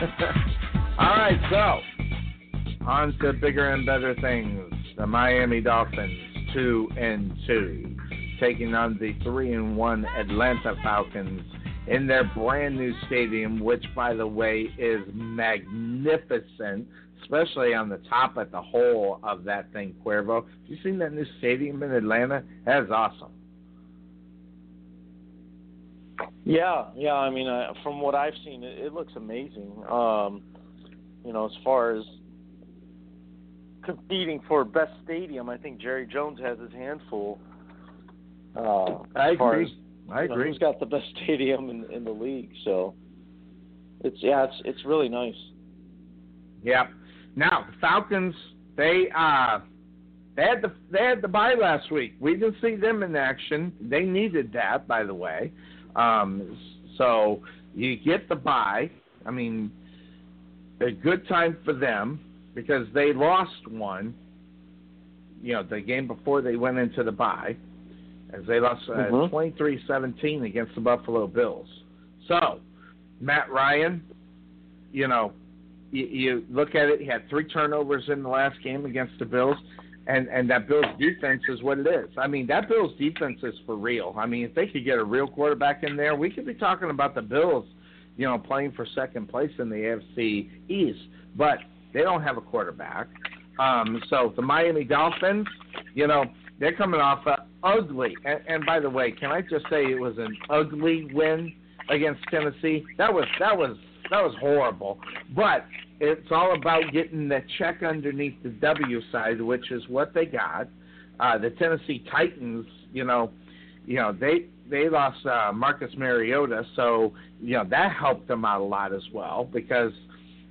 <laughs> All right, so on to bigger and better things. The Miami Dolphins, two and two taking on the three and one Atlanta Falcons in their brand new stadium, which by the way is magnificent, especially on the top at the hole of that thing, Cuervo. Have you seen that new stadium in Atlanta? That is awesome. Yeah, yeah. I mean, uh, from what I've seen, it, it looks amazing. Um, you know, as far as competing for best stadium, I think Jerry Jones has his hand full. Uh, I agree. As, I you know, agree. who's got the best <laughs> stadium in in the league? So it's yeah, it's it's really nice. Yeah. Now the Falcons, they uh they had the they had the bye last week. We didn't see them in action. They needed that, by the way. Um, so you get the bye. I mean, a good time for them because they lost one. You know, the game before they went into the bye, as they lost uh, Mhm. 23-17 against the Buffalo Bills. So, Matt Ryan, you know, you, you look at it. He had three turnovers in the last game against the Bills, and and that Bills defense is what it is. I mean, that Bills defense is for real. I mean, if they could get a real quarterback in there, we could be talking about the Bills, you know, playing for second place in the AFC East. But they don't have a quarterback. Um, so the Miami Dolphins, you know, they're coming off a ugly. And, and by the way, can I just say it was an ugly win against Tennessee? That was that was that was horrible. But it's all about getting the check underneath the W side, which is what they got. Uh, the Tennessee Titans, you know, you know they they lost uh, Marcus Mariota, so you know that helped them out a lot as well because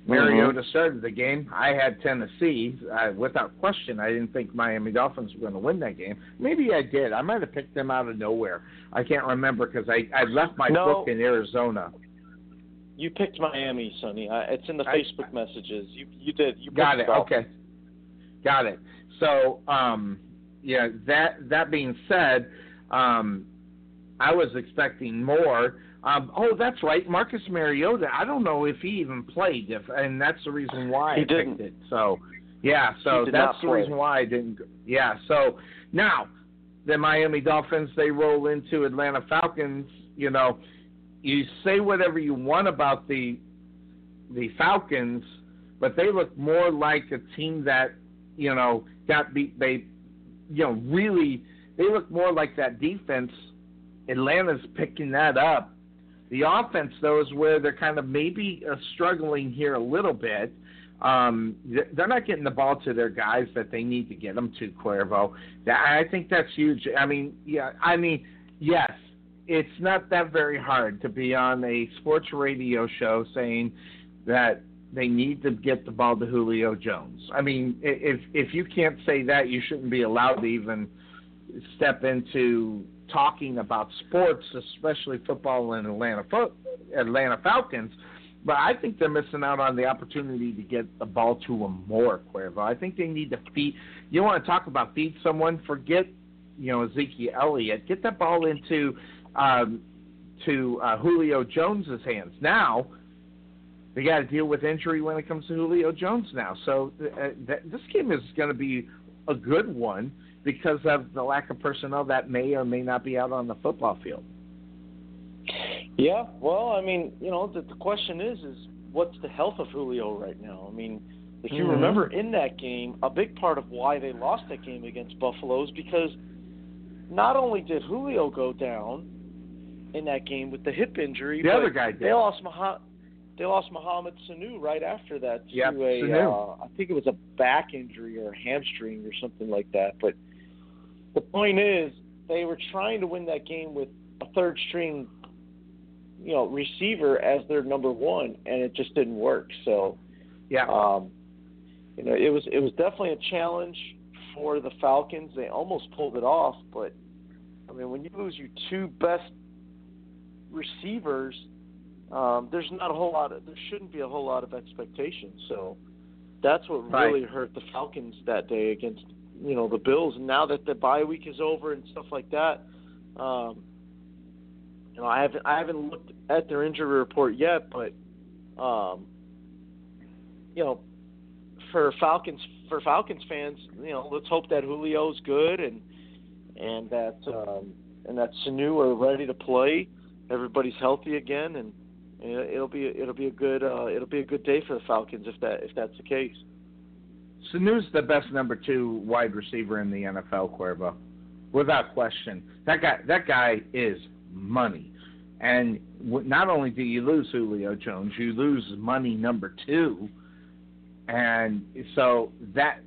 Mariota started the game. I had Tennessee uh, without question. I didn't think Miami Dolphins were going to win that game. Maybe I did. I might have picked them out of nowhere. I can't remember because I I left my No. book in Arizona. You picked Miami, Sonny. I, it's in the I- Facebook messages. You you did. You Got it. the Okay. Got it. So, um, yeah. That that being said, um, I was expecting more. Um, oh, that's right, Marcus Mariota. I don't know if he even played, if, and that's the reason why He I didn't. picked it. So, yeah. So that's the reason why I didn't. go- Yeah. So now the Miami Dolphins they roll into Atlanta Falcons. You know, you say whatever you want about the the Falcons, but they look more like a team that you know got beat. They you know really they look more like that defense. Atlanta's picking that up. The offense, though, is where they're kind of maybe uh, struggling here a little bit. Um, they're not getting the ball to their guys that they need to get them to Cuervo. I think that's huge. I mean, yeah, I mean, yes, it's not that very hard to be on a sports radio show saying that they need to get the ball to Julio Jones. I mean, if if you can't say that, you shouldn't be allowed to even step into talking about sports, especially football and Atlanta Atlanta Falcons. But I think they're missing out on the opportunity to get the ball to them more, Cuervo. I think they need to feed. You want to talk about feed someone? Forget, you know, Ezekiel Elliott. Get that ball into um, to uh, Julio Jones's hands. Now they got to deal with injury when it comes to Julio Jones now. So uh, th- this game is going to be a good one because of the lack of personnel that may or may not be out on the football field. Yeah, well, I mean, you know, the, the question is, is what's the health of Julio right now? I mean, if you mm-hmm. remember in that game, a big part of why they lost that game against Buffalo is because not only did Julio go down in that game with the hip injury, the other guy did. They lost Mohamed. They lost Mohamed Sanu right after that to yep, a, uh, I think it was a back injury or a hamstring or something like that. But the point is, they were trying to win that game with a third string you know receiver as their number one, and it just didn't work. So, yeah, um, you know, it was it was definitely a challenge for the Falcons. They almost pulled it off, but I mean, when you lose your two best receivers, um, there's not a whole lot of there shouldn't be a whole lot of expectation. So that's what right. really hurt the Falcons that day against you know the Bills. And now that the bye week is over and stuff like that, um, you know, I haven't I haven't looked at their injury report yet, but um, you know, for Falcons for Falcons fans, you know, let's hope that Julio's good and and that um, and that Sanu are ready to play. Everybody's healthy again, and, it'll be it'll be a good uh, it'll be a good day for the Falcons if that if that's the case. Sanu's the best number two wide receiver in the NFL, Cuervo, without question. That guy that guy is money. And not only do you lose Julio Jones, you lose money number two. And so that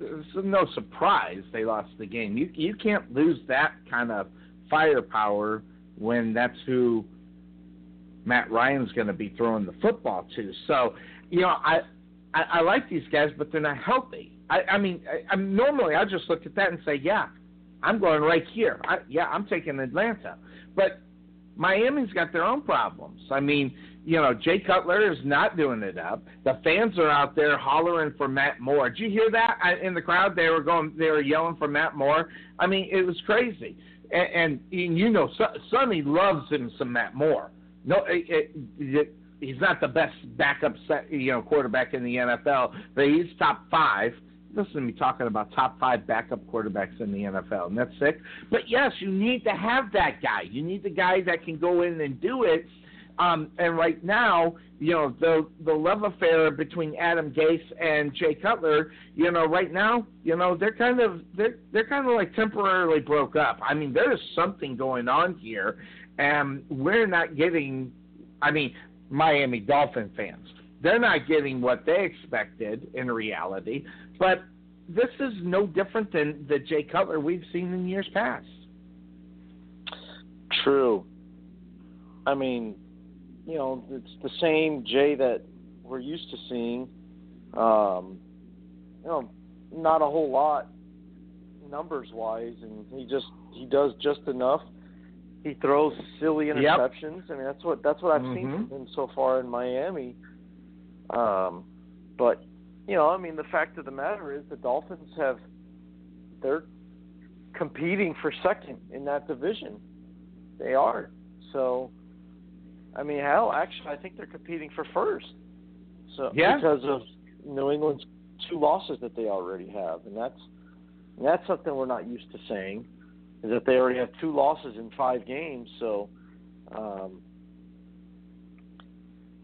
it's no surprise they lost the game. You you can't lose that kind of firepower when that's who Matt Ryan's going to be throwing the football to. So you know I I, I like these guys, but they're not healthy. I, I mean I, I normally I just look at that and say yeah I'm going right here. I, yeah I'm taking Atlanta. But Miami's got their own problems. I mean, you know, Jay Cutler is not doing it up. The fans are out there hollering for Matt Moore. Did you hear that in the crowd? They were going, they were yelling for Matt Moore. I mean, it was crazy. And, and, and you know, Sonny loves him some Matt Moore. No, it, it, it, he's not the best backup, set, you know, quarterback in the NFL, but he's top five listen to me talking about top five backup quarterbacks in the NFL, and that's sick. But yes, you need to have that guy. You need the guy that can go in and do it. Um, and right now, you know, the the love affair between Adam Gase and Jay Cutler, you know, right now, you know, they're kind of they're they're kind of like temporarily broke up. I mean, there is something going on here, and we're not getting. I mean, Miami Dolphin fans, they're not getting what they expected in reality. But this is no different than the Jay Cutler we've seen in years past. True. I mean, you know, it's the same Jay that we're used to seeing. Um, you know, not a whole lot numbers wise, and he just he does just enough. He throws silly interceptions. Yep. I mean, that's what that's what I've mm-hmm. seen from him so far in Miami. Um, but you know, I mean, the fact of the matter is the Dolphins have they're competing for second in that division. They are. So, I mean, hell, actually, I think they're competing for first. So yeah. because of New England's two losses that they already have, and that's and that's something we're not used to saying, is that they already have two losses in five games. So, um,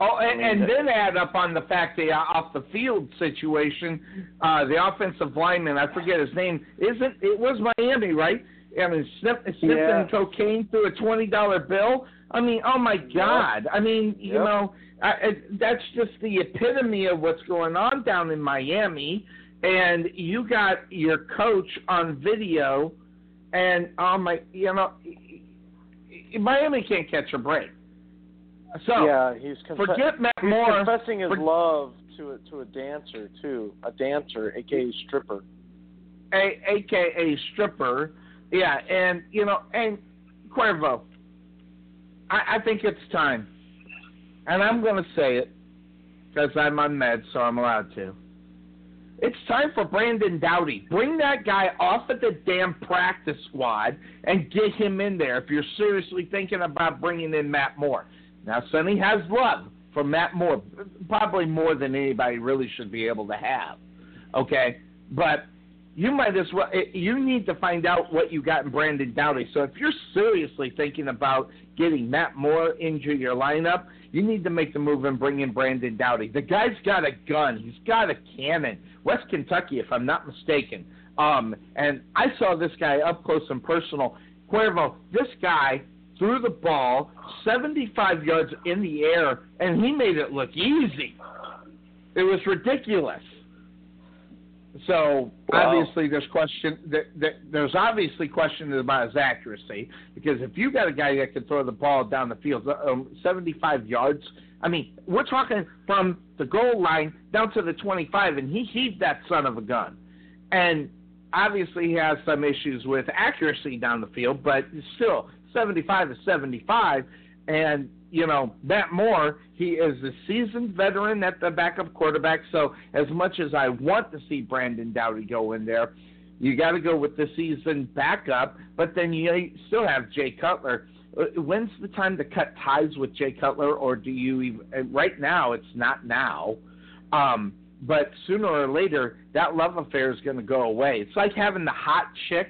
Oh, and, and then add up on the fact the uh, off the field situation, uh, the offensive lineman, I forget his name, isn't it was Miami, right? I mean, sniff, sniffing yeah. cocaine through a twenty dollar bill. I mean, oh my God! I mean, you yep. know, I, I, that's just the epitome of what's going on down in Miami. And you got your coach on video, and oh my, you know, Miami can't catch a break. So yeah, he's conf- forget Matt he's Moore. confessing his For- love to a, to a dancer too, a dancer, aka stripper. a, aka stripper. Yeah, and you know, and Cuervo, I, I think it's time, and I'm going to say it because I'm on meds, so I'm allowed to. It's time for Brandon Doughty. Bring that guy off of the damn practice squad and get him in there if you're seriously thinking about bringing in Matt Moore. Now, Sonny has love for Matt Moore, probably more than anybody really should be able to have. Okay, but you might as well. eh, You need to find out what you got in Brandon Doughty. So if you're seriously thinking about getting Matt Moore into your lineup, you need to make the move and bring in Brandon Doughty. The guy's got a gun. He's got a cannon. West Kentucky, if I'm not mistaken. Um, and I saw this guy up close and personal. Cuervo, this guy threw the ball 75 yards in the air, and he made it look easy. It was ridiculous. So Wow. obviously, there's question. There's obviously questions about his accuracy because if you got a guy that can throw the ball down the field um, 75 yards, I mean, we're talking from the goal line down to the 25, and he heaved that son of a gun. And obviously, he has some issues with accuracy down the field, but still, 75 is 75. And you know, Matt Moore, he is a seasoned veteran at the backup quarterback. So as much as I want to see Brandon Doughty go in there, you got to go with the seasoned backup. But then you still have Jay Cutler. Uh, When's the time to cut ties with Jay Cutler, or do you even? Right now, it's not now. Um, but sooner or later, that love affair is going to go away. It's like having the hot chick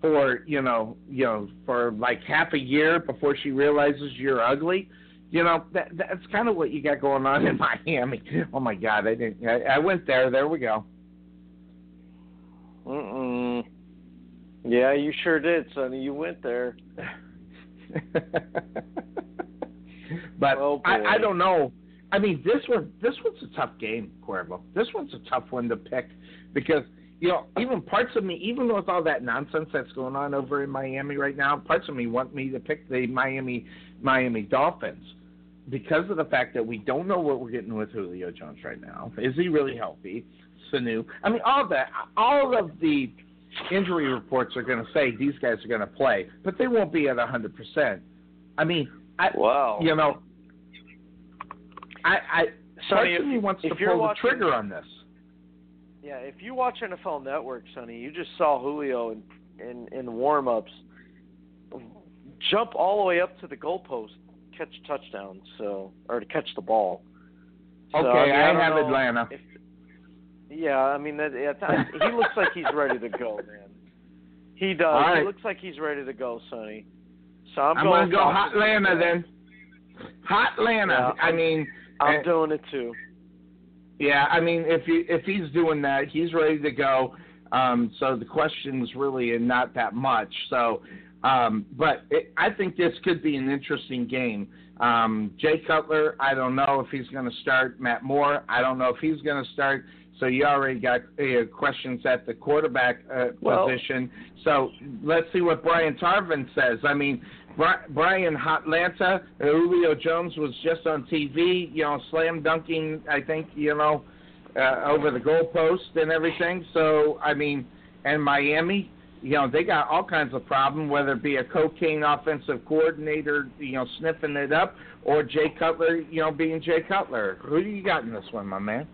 for you know you know for like half a year before she realizes you're ugly. You know that that's kind of what you got going on in <laughs> Miami. Oh my God, I didn't. I, I went there. There we go. Mm-mm. Yeah, you sure did, Sonny. You went there. <laughs> but Oh, I. I don't know. I mean, this one this one's a tough game, Cuervo. This one's a tough one to pick because you know even parts of me, even with all that nonsense that's going on over in Miami right now, parts of me want me to pick the Miami Miami Dolphins because of the fact that we don't know what we're getting with Julio Jones right now. Is he really healthy? Sanu. I mean, all that, all of the injury reports are going to say these guys are going to play, but they won't be at a hundred percent. I mean, I, Wow. you know, I, I Sonny, part of me wants if to you're pull the trigger on this. Yeah, if you watch NFL Network, Sonny, you just saw Julio in in, in warm ups jump all the way up to the goalpost, catch touchdowns, so or to catch the ball. So, Okay, I, mean, I, don't have Atlanta. if- yeah, I mean that, yeah, he looks like he's ready to go, man. He does. Right. He looks like he's ready to go, Sonny. So I'm, I'm going gonna go hot Atlanta then. Hot Atlanta. Yeah, I mean, I'm uh, doing it too. Yeah, I mean, if he if he's doing that, he's ready to go. Um, so the question's really are not that much. So, um, but it, I think this could be an interesting game. Um, Jay Cutler, I don't know if he's going to start. Matt Moore, I don't know if he's going to start. So you already got uh, questions at the quarterback uh, Well- position. So let's see what Brian Tarvin says. I mean, Brian Hotlanta, Julio Jones was just on TV, you know, slam dunking. I think you know uh, over the goalpost and everything. So I mean, and Miami, you know, they got all kinds of problem, whether it be a cocaine offensive coordinator, you know, sniffing it up, or Jay Cutler, you know, being Jay Cutler. Who do you got in this one, my man?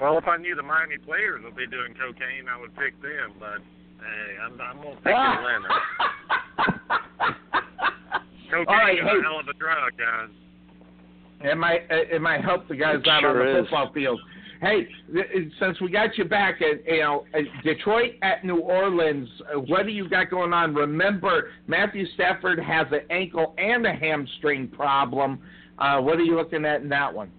Well, if I knew the Miami players would be doing cocaine, I would pick them. But hey, I'm, I'm gonna pick Atlanta. <laughs> Cocaine All right, is hey. a hell of a drug, guys. It might it might help the guys It out sure on the is. football field. Hey, since we got you back at you know at Detroit at New Orleans, uh, what do you got going on? Remember, Matthew Stafford has an ankle and a hamstring problem. Uh, what are you looking at in that one?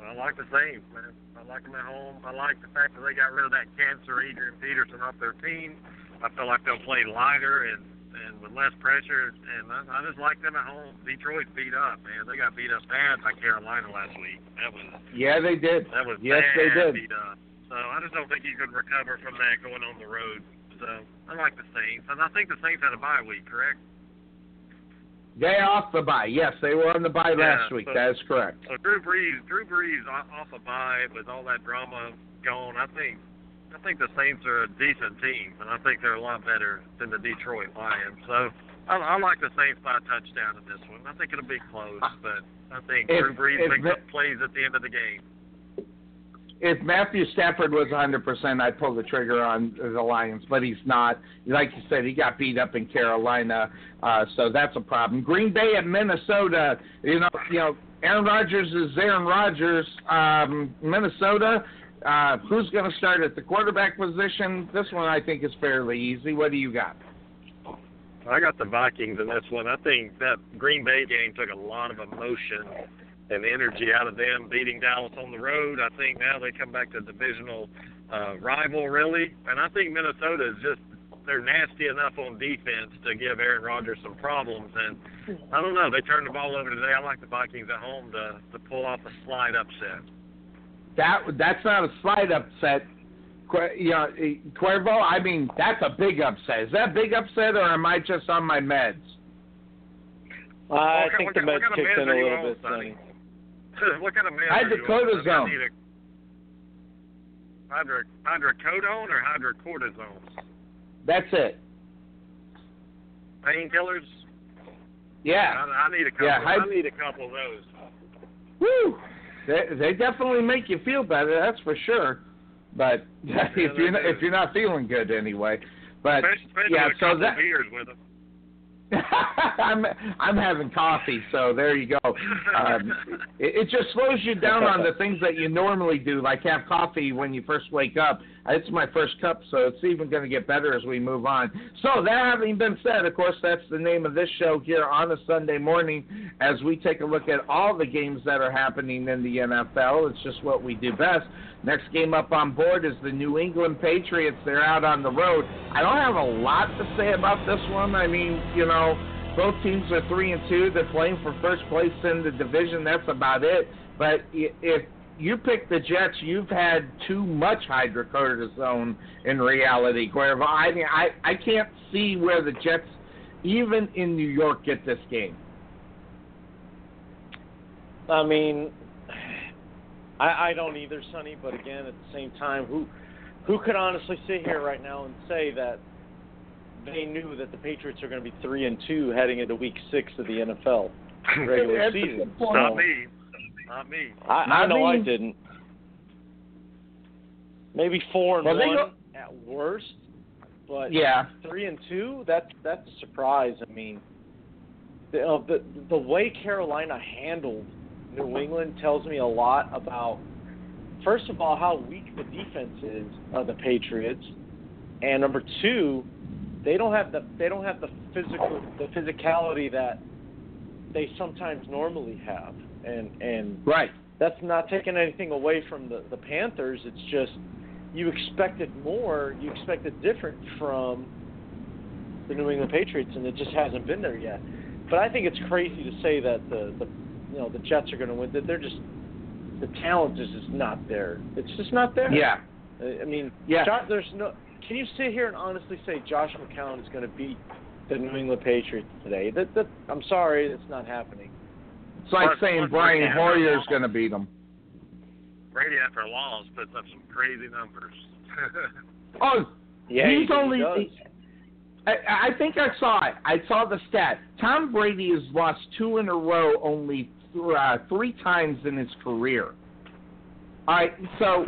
I like the Saints, man. I like them at home. I like the fact that they got rid of that cancer Adrian Peterson off their team. I feel like they'll play lighter and and with less pressure. And I, I just like them at home. Detroit beat up, man. They got beat up bad by Carolina last week. That was Yeah, they did. that was Yes, they did. beat up. So I just don't think you could recover from that going on the road. So I like the Saints, and I think the Saints had a bye week, correct? They off the bye. Yes, they were on the bye Yeah, last week. so- that is correct. So Drew Brees, Drew Brees off, off a bye with all that drama gone. I think, I think the Saints are a decent team, and I think they're a lot better than the Detroit Lions. So I, I like the Saints by a touchdown in this one. I think it'll be close, but I think If- Drew Brees if makes up plays at the end of the game. If Matthew Stafford was 100%, I'd pull the trigger on the Lions, but he's not. Like you said, he got beat up in Carolina, uh, so that's a problem. Green Bay at Minnesota. You know, you know, Aaron Rodgers is Aaron Rodgers. Um, Minnesota. Uh, who's going to start at the quarterback position? This one I think is fairly easy. What do you got? I got the Vikings in this one. I think that Green Bay game took a lot of emotion and energy out of them beating Dallas on the road. I think now they come back to divisional uh, rival, really. And I think Minnesota is just they're nasty enough on defense to give Aaron Rodgers some problems. And I don't know, they turned the ball over today. I like the Vikings at home to to pull off a slide upset. That that's not a slight upset. You know, eh, Cuervo. I mean, that's a big upset. Is that a big upset, or am I just on my meds? Uh, I What think kind- the meds Mets kind of kicked in a little on, bit, Sonny? Sonny. <laughs> what kind of man? I are you on? Hydrocodone. I need hydro, hydrocodone or hydrocortisone? That's it. Painkillers? Yeah. I, I need a couple. Yeah, I hyd- need a couple of those. Woo! They they definitely make you feel better. That's for sure. But <laughs> if you're not, if you're not feeling good anyway, but Especially, yeah, so that beers with them. <laughs> I'm I'm having coffee, so there you go. Um, it, it just slows you down on the things that you normally do, like have coffee when you first wake up. It's my first cup, so it's even going to get better as we move on. So that having been said, of course, that's the name of this show here on a Sunday morning, as we take a look at all the games that are happening in the NFL. It's just what we do best. Next game up on board is the New England Patriots. They're out on the road. I don't have a lot to say about this one. I mean, you know, both teams are three and two. They're playing for first place in the division. That's about it. But if you pick the Jets, you've had too much hydrocortisone in reality, Cuervo. I mean, I I can't see where the Jets, even in New York, get this game. I mean, I, I don't either, Sonny. But again, at the same time, who who could honestly sit here right now and say that they knew that the Patriots are going to be three and two heading into Week Six of the NFL <laughs> regular season? Not So, me. Not me. I, I Not know I didn't. Maybe four and Well, one go- at worst, but Yeah. three and two. That's that's a surprise. I mean, the uh, the the way Carolina handled New England tells me a lot about. First of all, how weak the defense is of the Patriots, and number two, they don't have the they don't have the physical the physicality that they sometimes normally have, and and Right. that's not taking anything away from the, the Panthers. It's just you expected more, you expected different from the New England Patriots, and it just hasn't been there yet. But I think it's crazy to say that the, the you know the Jets are going to win. That they're just the talent is just not there. It's just not there. Yeah. I mean, Yeah. Jo- there's no. Can you sit here and honestly say Josh McCown is going to beat the New England Patriots today? That, that I'm sorry, it's not happening. It's like Plus- saying plus Brian Brady Hoyer's after going to beat them. Brady after a loss puts up some crazy numbers. <laughs> Oh, Yeah, he's he only. does. I, I think I saw it. I saw the stat. Tom Brady has lost two in a row only th- uh, three times in his career. All right, so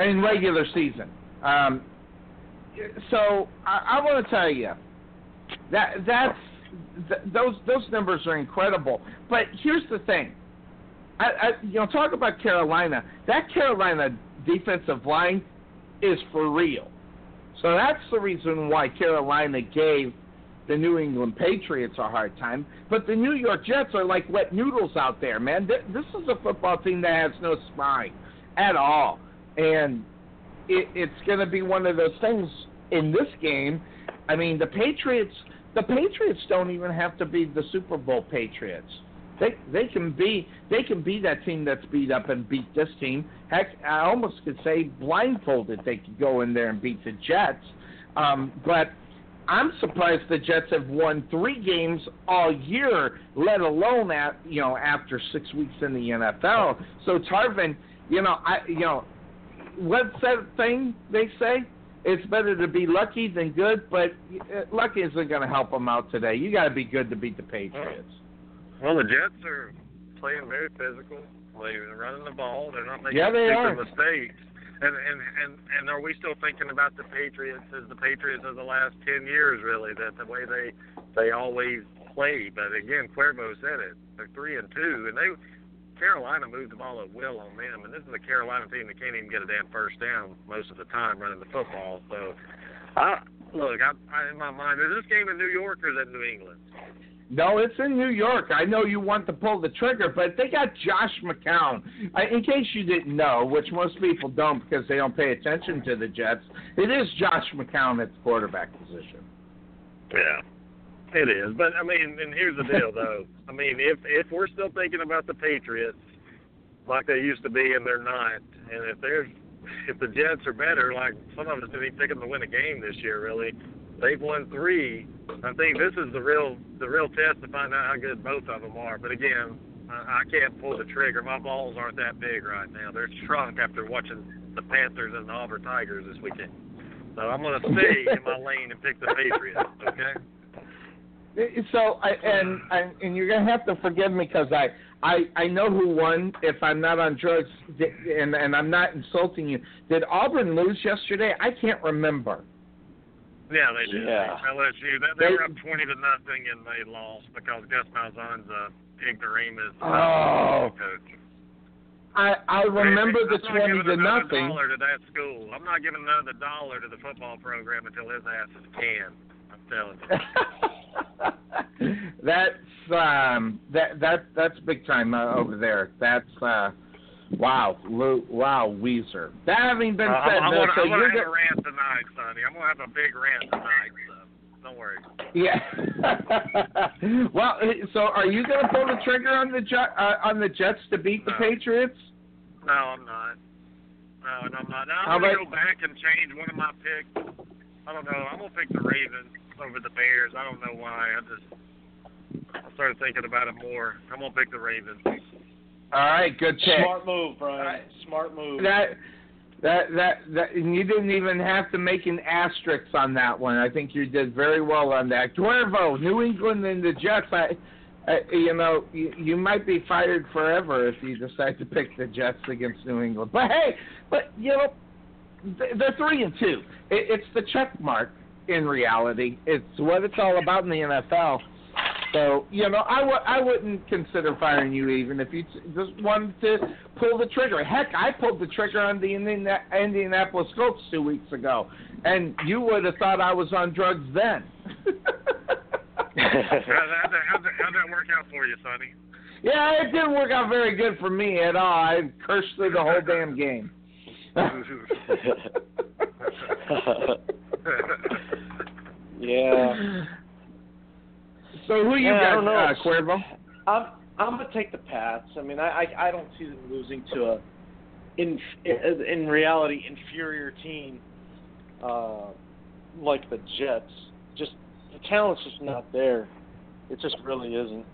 in regular season. Um, so I, I want to tell you that that's th- those those numbers are incredible. But here's the thing. I, I, you know, talk about Carolina. That Carolina defensive line is for real. So that's the reason why Carolina gave the New England Patriots a hard time. But the New York Jets are like wet noodles out there, man. Th- This is a football team that has no spine at all. And it, it's going to be one of those things in this game. I mean, the Patriots. The Patriots don't even have to be the Super Bowl Patriots. They they can be they can be that team that's beat up and beat this team. Heck, I almost could say blindfolded they could go in there and beat the Jets. Um, but I'm surprised the Jets have won three games all year, let alone at you know after six weeks in the NFL. So Tarvin, you know I you know what's that thing they say? It's better to be lucky than good, but uh, lucky isn't going to help them out today. You got to be good to beat the Patriots. Well, the Jets are playing very physical. They're running the ball. They're not making Yeah, stupid mistakes. And, and and and are we still thinking about the Patriots as the Patriots of the last ten years? Really, that the way they they always play. But again, Cuervo said it. They're three and two, and they Carolina moved the ball at will on them. And this is a Carolina team that can't even get a damn first down most of the time running the football. So, I look. I, I in my mind, is this game in New York or is it New England? No, it's in New York. I know you want to pull the trigger, but they got Josh McCown. In case you didn't know, which most people don't because they don't pay attention to the Jets, it is Josh McCown at the quarterback position. Yeah, it is. But I mean, and here's the deal, though. <laughs> I mean, if if we're still thinking about the Patriots like they used to be, and they're not, and if there's if the Jets are better, like some of us didn't even pick them to win a game this year, really. They've won three. I think this is the real the real test to find out how good both of them are. But again, I, I can't pull the trigger. My balls aren't that big right now. They're shrunk after watching the Panthers and the Auburn Tigers this weekend. So I'm going to stay in my lane and pick the Patriots. Okay. So, I, and and and you're gonna have to forgive me because I, I I know who won. If I'm not on drugs, and and I'm not insulting you. Did Auburn lose yesterday? I can't remember. Yeah, they did. Yeah. LSU. They, they were up twenty to nothing and they lost because Gus Malzahn's a ignoramus Oh. coach. I I remember the twenty to nothing. dollar to that school. I'm not giving another dollar to the football program until his ass is canned. I'm telling you. <laughs> <laughs> that's um that that that's big time uh, over there. That's uh wow, Lou, wow, Weezer. That having been Uh, said, I'm, no, gonna, so I'm gonna have a rant tonight, Sonny. I'm gonna have a big rant tonight. So don't worry. yeah. <laughs> well, uh, so are you going to pull the trigger on the uh, on the Jets to beat the Patriots? No, I'm not. No, and I'm not. How I'm gonna about- go back and change one of my picks. I don't know. I'm gonna pick the Ravens over the Bears. I don't know why. I just I started thinking about it more. I'm gonna pick the Ravens. All right, good pick. Smart move, Brian. Alright. Smart move. That that that that and you didn't even have to make an asterisk on that one. I think you did very well on that. Cuervo, New England and the Jets. I, I you know you, you might be fired forever if you decide to pick the Jets against New England. But hey, but you know th- they're three and two. It, it's the check mark in reality. It's what it's all about in the NFL. So you know, I w- I wouldn't consider firing you even if you t- just wanted to pull the trigger. Heck, I pulled the trigger on the Indiana- Indianapolis Colts two weeks ago, and you would have thought I was on drugs then. <laughs> <laughs> How'd that, how'd, that, how'd, that, that work out for you, Sonny? yeah, it didn't work out very good for me at all. I cursed through the whole damn game. <laughs> yeah. So who you Yeah, got, uh, Cuervo? I'm I'm gonna take the Pats. I mean, I I, I don't see them losing to a in in reality inferior team uh, like the Jets. Just the talent's just not there. It just really isn't.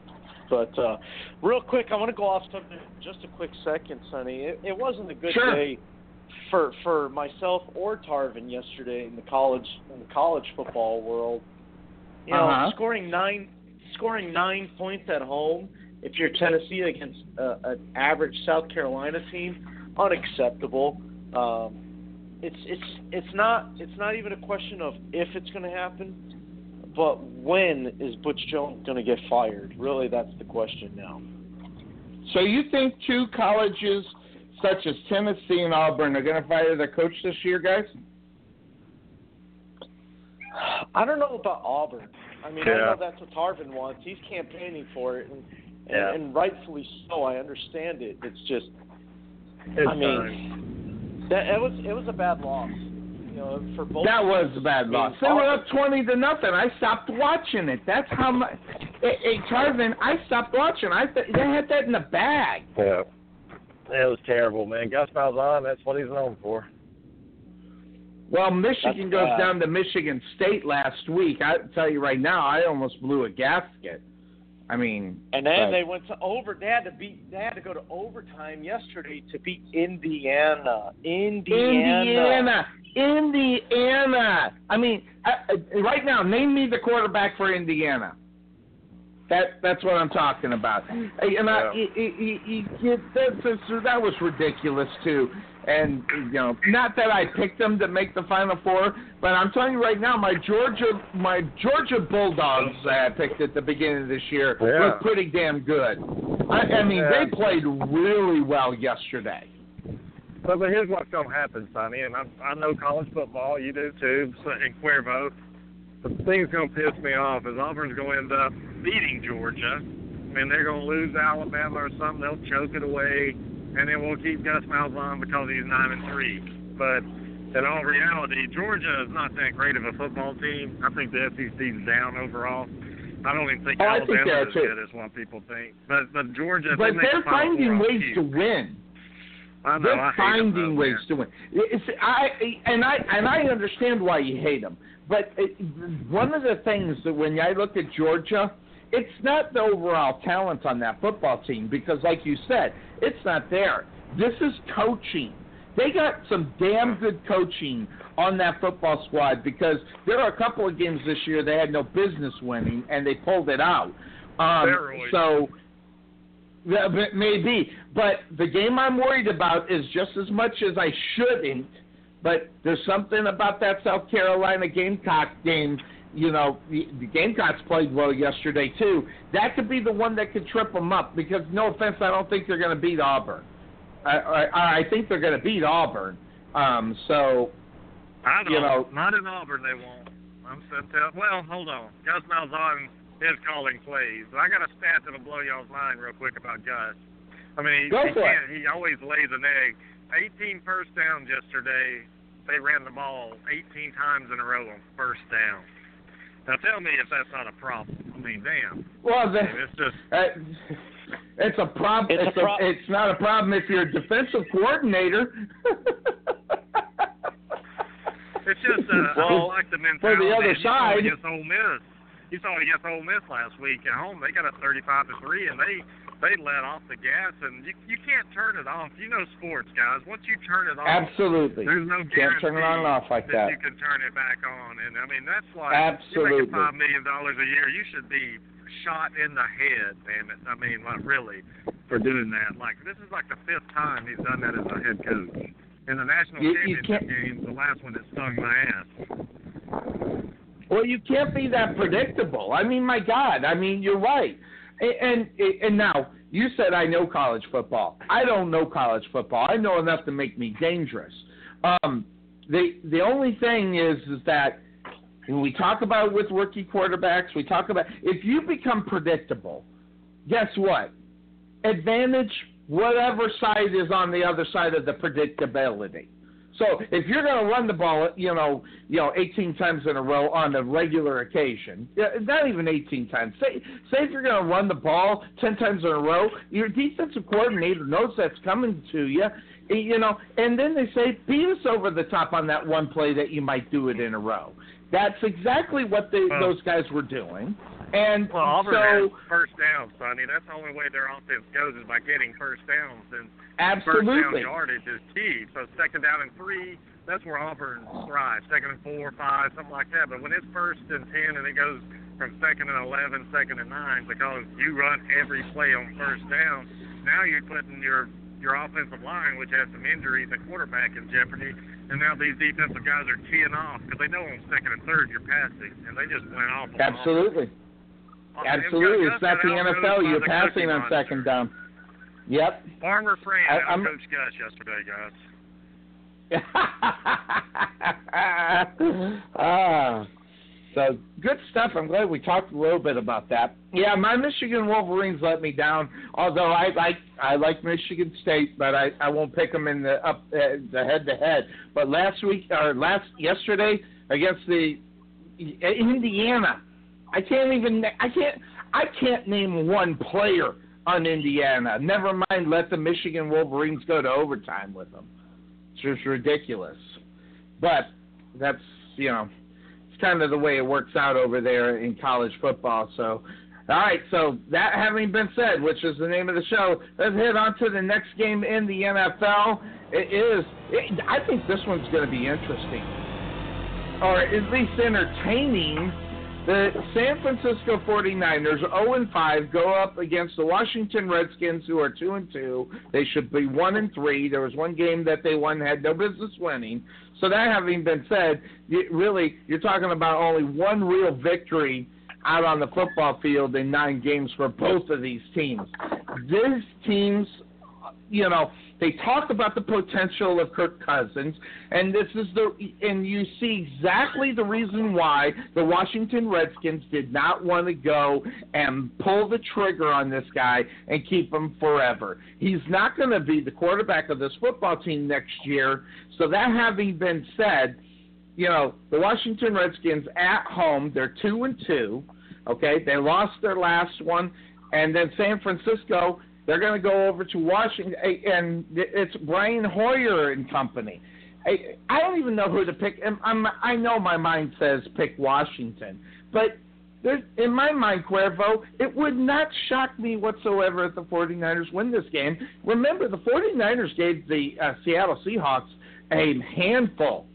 But uh, real quick, I want to go off something just a quick second, Sonny. It, it wasn't a good Sure. day for for myself or Tarvin yesterday in the college in the college football world. You know, Uh-huh. scoring nine scoring nine points at home if you're Tennessee against uh, an average South Carolina team, unacceptable. Um, it's it's it's not it's not even a question of if it's going to happen, but when is Butch Jones going to get fired? Really, that's the question now. So you think two colleges such as Tennessee and Auburn are going to fire their coach this year, guys? I don't know about Auburn. I mean, I know that's what Tarvin wants. He's campaigning for it, and, Yeah. and, and rightfully so. I understand it. It's just It's I mean, that it was it was a bad loss. You know, for both. That was a bad loss. They were up twenty to nothing. I stopped watching it. That's how much. Hey, hey Tarvin, I stopped watching. I th- they had that in the bag. Yeah. It was terrible, man. Gus Malzahn, that's what he's known for. Well, Michigan That's goes bad. down to Michigan State last week. I tell you right now, I almost blew a gasket. I mean, And then but- they went to over. They had to beat. They had to go to overtime yesterday to beat Indiana. Indiana. Indiana, Indiana. I mean, I, I, right now, name me the quarterback for Indiana. That that's what I'm talking about. And I, Yeah. that, that, that was ridiculous too. And you know, not that I picked them to make the Final Four, but I'm telling you right now, my Georgia, my Georgia Bulldogs that I picked at the beginning of this year Yeah. were pretty damn good. I, I mean, Yeah. they played really well yesterday. But, but here's what's going to happen, Sonny, and I, I know college football, you do too, so- and Cuervo. The thing's going to piss me off is Auburn's going to end up beating Georgia, and they're going to lose Alabama or something. They'll choke it away, and then we'll keep Gus Malzahn because he's nine and three. But in all reality, Georgia is not that great of a football team. I think the SEC's down overall. I don't even think Oh, I think Alabama they is too. good as what people think. But but Georgia, But they they're the finding ways to win. I know, They're I hate them, finding ways man. to win. It's, I and I and I understand why you hate them, but it, one of the things that when I look at Georgia, it's not the overall talent on that football team because, like you said, it's not there. This is coaching. They got some damn good coaching on that football squad because there are a couple of games this year they had no business winning and they pulled it out. Um, so maybe. But the game I'm worried about is just as much as I shouldn't. But there's something about that South Carolina Gamecock game. You know, the, the Gamecocks played well yesterday too. That could be the one that could trip them up. Because no offense, I don't think they're going to beat Auburn. I, I, I think they're going to beat Auburn. Um, so I don't. you know- not in Auburn, they won't. I'm set to, well, hold on. Gus Malzahn is calling plays. I got a stat that'll blow y'all's mind real quick about Gus. I mean, he, he, can't, he always lays an egg. 18 first downs yesterday. They ran the ball 18 times in a row on first down. Now tell me if that's not a problem. I mean, damn. well, I the, mean, it's just uh, it's a problem. It's It's, a prob- it's not a problem if you're a defensive coordinator. <laughs> It's just uh, I Well, don't like the for mentality. the other you saw side- it against Ole Miss. You saw it against Ole Miss last week at home. They got a 35 to three, and they they let off the gas, and you you can't turn it off. You know sports, guys. Once you turn it off, Absolutely. there's no Can't turn it on and off like that. you can turn it back on. And I mean that's why Absolutely. you're making five million dollars a year. You should be shot in the head, damn it. I mean, like really, for doing that. Like this is like the fifth time he's done that as a head coach. In the national You- you championship can't- game, the last one that stung my ass. Well, you can't be that predictable. I mean, my God. I mean, you're right. And and, now you said I know college football. I don't know college football. I know enough to make me dangerous. Um, the the only thing is is that when we talk about with rookie quarterbacks, we talk about if you become predictable, guess what? Advantage whatever side is on the other side of the predictability. So if you're going to run the ball, you know, you know, 18 times in a row on a regular occasion, not even 18 times. Say, say if you're going to run the ball 10 times in a row, your defensive coordinator knows that's coming to you, you know, and then they say beat us over the top on that one play that you might do it in a row. That's exactly what they, those guys were doing, and Well, Auburn so has first downs, Sonny. That's the only way their offense goes is by getting first downs. And first down absolutely. yardage is key. So second down and three, that's where Auburn thrives. Second and four, five, something like that. But when it's first and ten and it goes from second and eleven, second and nine, because you run every play on first down, now you're putting your your offensive line, which has some injuries, and quarterback in jeopardy. And now these defensive guys are teeing off because they know on second and third you're passing, and they just went off. Absolutely. offense. Absolutely. It's not the NFL. You're passing on second down. Yep. Farmer Fran I- I'm- outcoached Gus yesterday, guys. <laughs> ah. So good stuff. I'm glad we talked a little bit about that. Yeah, my Michigan Wolverines let me down. Although I like I like Michigan State, but I, I won't pick them in the up uh, the head to head. But last week or last yesterday against the Indiana, I can't even I can't I can't name one player on Indiana. Never mind, let the Michigan Wolverines go to overtime with them. It's just ridiculous. But that's you know it's kind of the way it works out over there in college football. So, all right. So that having been said, which is the name of the show, let's head on to the next game in the NFL. It is. It, I think this one's going to be interesting, or at least entertaining. The San Francisco 49ers 0 and 5 go up against the Washington Redskins who are 2 and 2. They should be 1 and 3. There was one game that they won had no business winning. So that having been said, you, really you're talking about only one real victory out on the football field in nine games for both of these teams. These teams, you know, they talk about the potential of Kirk Cousins, and this is the and you see exactly the reason why the Washington Redskins did not want to go and pull the trigger on this guy and keep him forever. He's not going to be the quarterback of this football team next year. So that having been said, you know the Washington Redskins at home, they're two and two. Okay, they lost their last one, and then San Francisco they're going to go over to Washington, and it's Brian Hoyer and company. I, don't even know who to pick. I'm, I know my mind says pick Washington, but in my mind, Cuervo, it would not shock me whatsoever if the 49ers win this game. Remember, the 49ers gave the uh, Seattle Seahawks a handful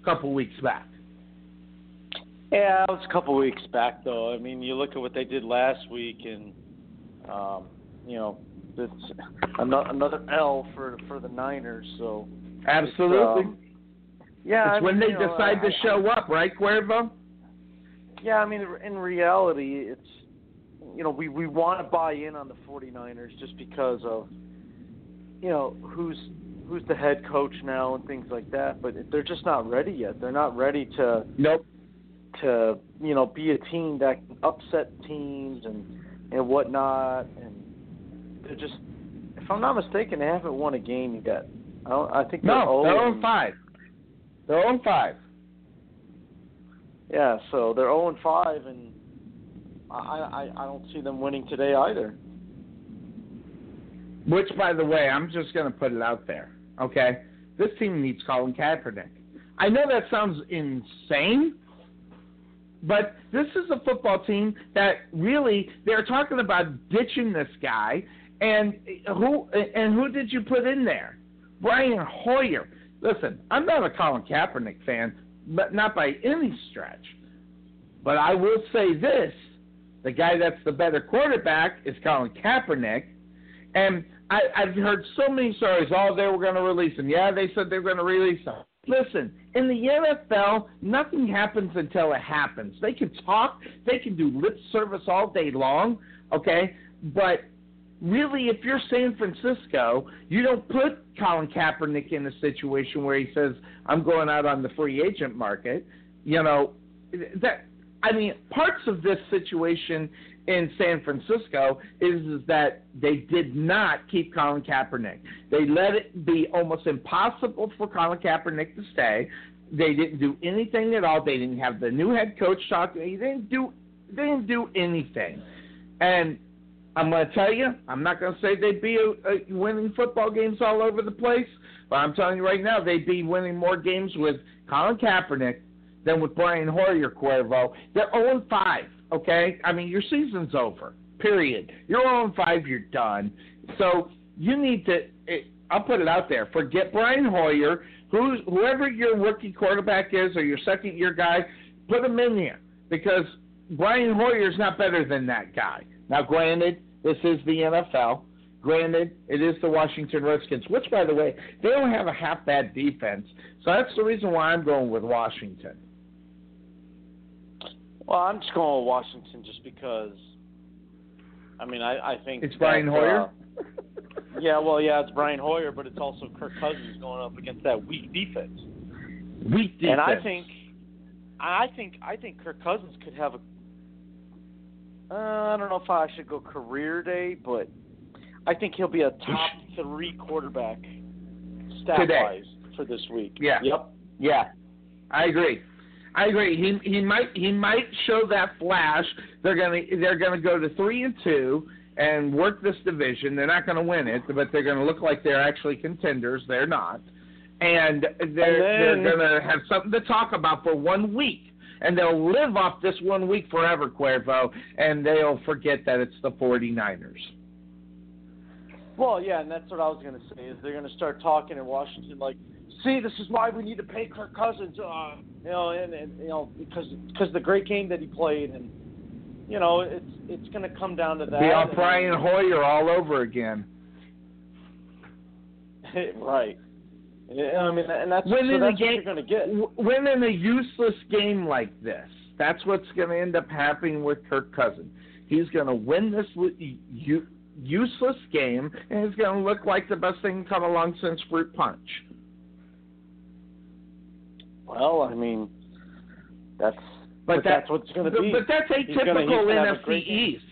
a couple weeks back. Yeah, it was a couple weeks back, though. I mean, you look at what they did last week, and um, you know, it's another L for for the Niners. So absolutely, um, yeah. It's I when mean, they know, decide to show up, right, Cuervo? Yeah, I mean, in reality, it's you know we we want to buy in on the 49ers just because of you know who's who's the head coach now and things like that. But they're just not ready yet. They're not ready to nope to you know be a team that can upset teams and and whatnot and they're just, if I'm not mistaken, they haven't won a game yet. I, don't, I think they're no, they're 0 on five. They're oh on five. Yeah, so they're 0 and five, and I, I I don't see them winning today either. Which, by the way, I'm just going to put it out there. Okay, this team needs Colin Kaepernick. I know that sounds insane, but this is a football team that really they're talking about ditching this guy and who and who did you put in there? Brian Hoyer. Listen, I'm not a Colin Kaepernick fan, but not by any stretch. But I will say this: the guy that's the better quarterback is Colin Kaepernick, and I, I've heard so many stories. Oh, they were going to release him. Yeah, they said they were going to release him. Listen, in the NFL, nothing happens until it happens. They can talk, they can do lip service all day long, okay? But really, if you're San Francisco, you don't put Colin Kaepernick in a situation where he says, "I'm going out on the free agent market." You know, that I mean, parts of this situation in San Francisco is, is that they did not keep Colin Kaepernick. They let it be almost impossible for Colin Kaepernick to stay. They didn't do anything at all. They didn't have the new head coach talk. They didn't do. They didn't do anything. And I'm going to tell you, I'm not going to say they'd be a, a winning football games all over the place, but I'm telling you right now, they'd be winning more games with Colin Kaepernick than with Brian Hoyer Cuervo. They're 0 5, okay? I mean, your season's over, period. You're 0 5, you're done. So you need to, it, I'll put it out there, forget Brian Hoyer. Whoever your rookie quarterback is or your second year guy, put him in there because Brian Hoyer's not better than that guy. Now, granted, this is the NFL. Granted, it is the Washington Redskins, which, by the way, they don't have a half bad defense. So that's the reason why I'm going with Washington. Well, I'm just going with Washington just because. I mean, I, I think it's Brian that, Hoyer. Uh, yeah, well, yeah, it's Brian Hoyer, but it's also Kirk Cousins going up against that weak defense. Weak defense. And I think, I think I think Kirk Cousins could have a. Uh, I don't know if I should go career day, but I think he'll be a top three quarterback stat Today. wise for this week. Yeah. Yep. Yeah, I agree. I agree. He he might he might show that flash. They're gonna they're gonna go to three and two and work this division. They're not gonna win it, but they're gonna look like they're actually contenders. They're not, and they're And then- they're gonna have something to talk about for one week. And they'll live off this one week forever, Cuervo, and they'll forget that it's the 49ers. Well, yeah, and that's what I was going to say. Is they're going to start talking in Washington like, see, this is why we need to pay Kirk Cousins, uh, you know, and, and you know because because the great game that he played, and you know, it's it's going to come down to that. All Brian Hoyer all over again. <laughs> right. Yeah, I mean, and that's, Winning so that's what you're going to get. Winning a useless game like this. That's what's going to end up happening with Kirk Cousins. He's going to win this u- useless game, and it's going to look like the best thing to come along since fruit punch. Well, I mean, that's But, but that- that's what's going to be. But that's He's gonna- he's atypical NFC. East.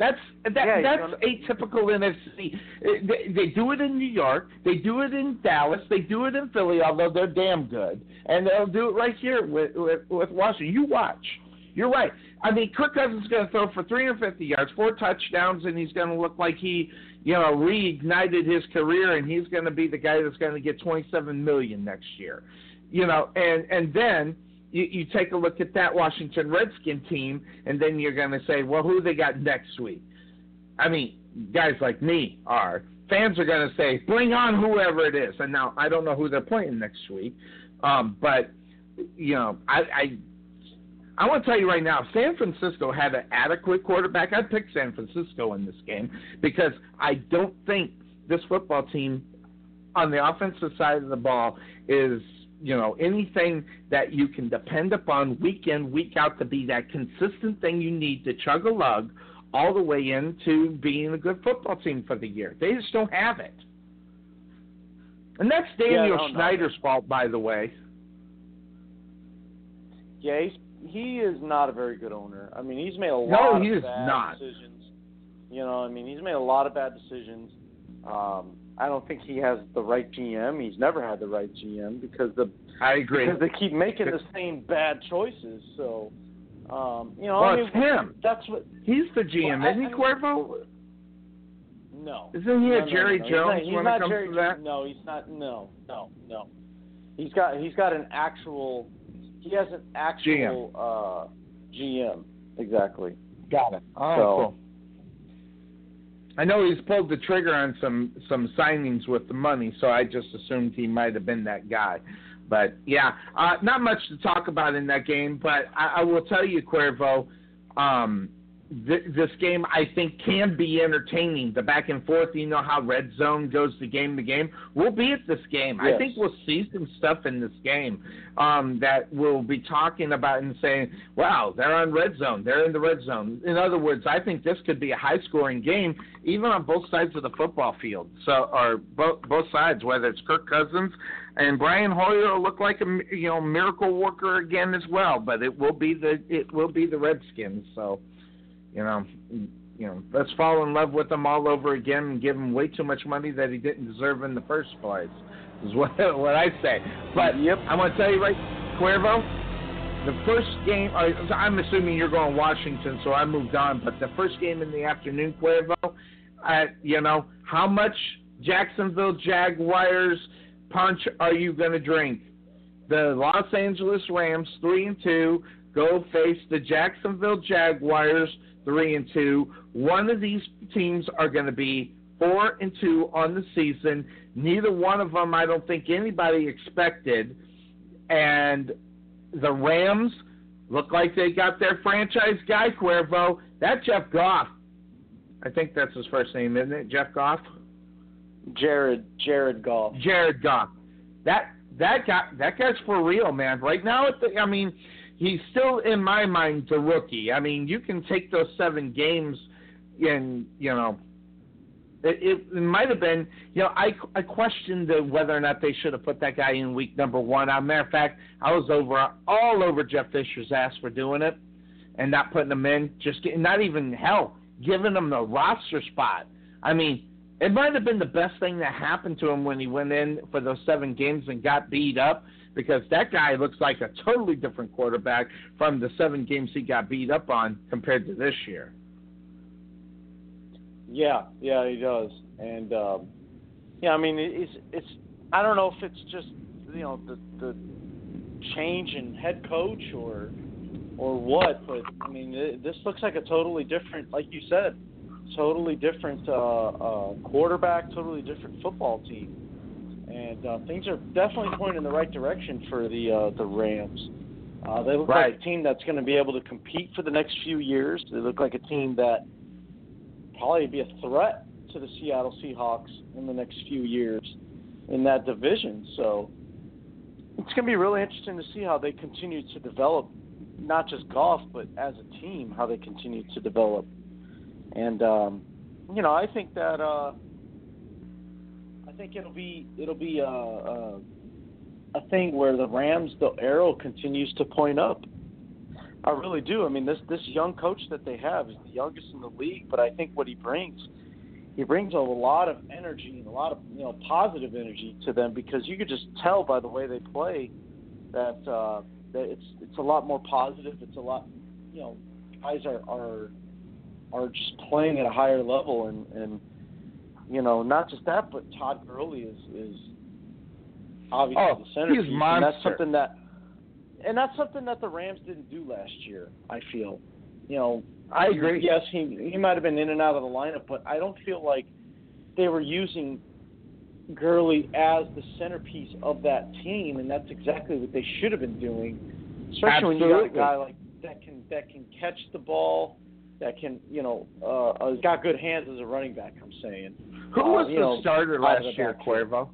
That's that, Yeah, that's atypical NFC. They, they do it in New York. They do it in Dallas. They do it in Philly, although they're damn good. And they'll do it right here with with, with Washington. You watch. You're right. I mean, Kirk Cousins is going to throw for 350 yards, four touchdowns, and he's going to look like he, you know, reignited his career, and he's going to be the guy that's going to get 27 million next year. You know, and and then you, you take a look at that Washington Redskin team, and then you're going to say, well, who they got next week? I mean, guys like me are. Fans are going to say, bring on whoever it is. And now I don't know who they're playing next week, um, but you know, I. I I want to tell you right now, if San Francisco had an adequate quarterback, I'd pick San Francisco in this game because I don't think this football team on the offensive side of the ball is, you know, anything that you can depend upon week in, week out to be that consistent thing you need to chug a lug all the way into being a good football team for the year. They just don't have it. And that's Daniel no. Snyder's fault, by the way. Yeah, he's, he is not a very good owner. I mean, he's made a lot No, he of is bad not. decisions. You know, I mean, he's made a lot of bad decisions. Um, I don't think he has the right GM. He's never had the right GM because the I agree. because they keep making the same bad choices. So, um, you know, Well, I mean, it's him. That's what. He's the GM, Well, isn't he, I Cuervo? No. Isn't he no, a Jerry no, no. Jones he's not, he's when not it comes Jerry to that? No, he's not. No, no, no. He's got he's got an actual. He has an actual uh, GM. Exactly. Got it. Oh, So- cool. I know he's pulled the trigger on some some signings with the money, so I just assumed he might have been that guy. But yeah, uh, not much to talk about in that game. But I, I will tell you, Cuervo, um, th- this game I think can be entertaining. The back and forth, you know how red zone goes to game to game. We'll be at this game. I think we'll see some stuff in this game um, that we'll be talking about and saying, "Wow, they're on red zone. They're in the red zone." In other words, I think this could be a high-scoring game, even on both sides of the football field. So, or both both sides, whether it's Kirk Cousins and Brian Hoyer, will look like a you know miracle worker again as well. But it will be the it will be the Redskins. So, you know. You know, let's fall in love with him all over again and give him way too much money that he didn't deserve in the first place. Is what <laughs> what I say. But Yep. I'm going to tell you right, Cuervo, the first game. I'm assuming you're going Washington, so I moved on. But the first game in the afternoon, Cuervo, uh, you know, how much Jacksonville Jaguars punch are you going to drink? The Los Angeles Rams, three and two, go face the Jacksonville Jaguars, three and two. One of these teams are going to be four and two on the season. Neither one of them, I don't think anybody expected. And the Rams look like they got their franchise guy, Cuervo. That Jeff Goff. I think that's his first name, isn't it? Jeff Goff. Jared Jared Goff. Jared Goff. That that guy that guy's for real, man. Right now, at the, I mean, he's still in my mind the rookie. I mean, you can take those seven games and you know It, it, it might have been, you know, I, I questioned the, whether or not they should have put that guy in week number one. As a matter of fact, I was over all over Jeff Fisher's ass for doing it and not putting him in. Just getting, not even hell, giving him the roster spot. I mean, it might have been the best thing that happened to him when he went in for those seven games and got beat up because that guy looks like a totally different quarterback from the seven games he got beat up on compared to this year. Yeah, yeah, he does, and um, yeah, I mean, it's it's. I don't know if it's just you know the the change in head coach or or what, but I mean, it, this looks like a totally different, like you said, totally different uh, uh, quarterback, totally different football team, and uh, things are definitely pointing in the right direction for the uh, the Rams. Uh, they look Right. like a team that's going to be able to compete for the next few years. They look like a team that probably be a threat to the Seattle Seahawks in the next few years in that division. So it's going to be really interesting to see how they continue to develop, not just Goff, but as a team, how they continue to develop. And um, you know, I think that uh, think it'll be it'll be a, a a thing where the Rams, the arrow continues to point up. I really do. I mean, this this young coach that they have is the youngest in the league, but I think what he brings, he brings a lot of energy and a lot of you know positive energy to them because you could just tell by the way they play that uh, that it's it's a lot more positive. It's a lot, you know, guys are are are just playing at a higher level and and you know not just that, but Todd Gurley is is obviously Oh, the he's centerpiece, and that's something that and that's something that the Rams didn't do last year. I feel, you know, I agree. Yes, he he might have been in and out of the lineup, but I don't feel like they were using Gurley as the centerpiece of that team, and that's exactly what they should have been doing. Especially when you got a guy like that can that can catch the ball, that can you know uh, uh, has got good hands as a running back. I'm saying. Who Uh, was you the know, starter last year. Cuervo?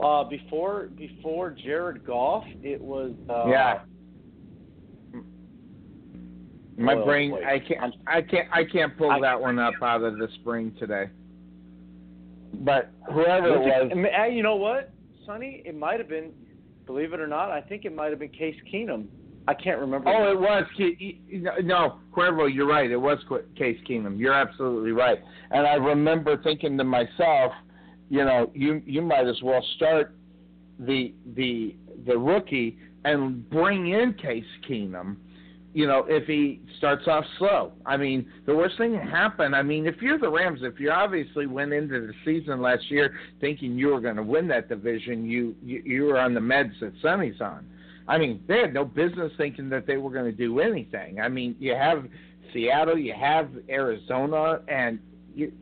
Uh, before before Jared Goff, it was uh, Yeah. My Oh, brain. I can't, I can't, I can't pull I- that one up out of the spring today. But whoever it was, And, uh, you know what, Sonny? It might have been, believe it or not, I think it might have been Case Keenum. I can't remember. oh, it was no, Cuervo. You're right. It was Case Keenum. You're absolutely right. And I remember thinking to myself, you know, you you might as well start the the the rookie and bring in Case Keenum. You know, if he starts off slow. I mean, the worst thing that happened. I mean, if you're the Rams, if you obviously went into the season last year thinking you were going to win that division, you you, you were on the meds that Sonny's on. I mean, they had no business thinking that they were going to do anything. I mean, you have Seattle, you have Arizona, and you,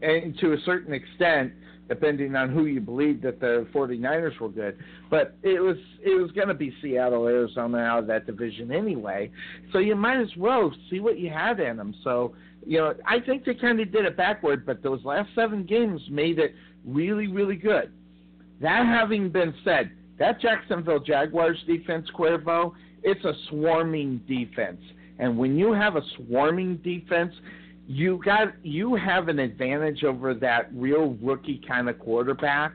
and to a certain extent, depending on who you believe that the 49ers were good. But it was it was going to be Seattle, Arizona out of that division anyway. So you might as well see what you had in them. So you know, I think they kind of did it backward, but those last seven games made it really, really good. That having been said, that Jacksonville Jaguars defense, Cuervo, it's a swarming defense. And when you have a swarming defense, you got you have an advantage over that real rookie kind of quarterback.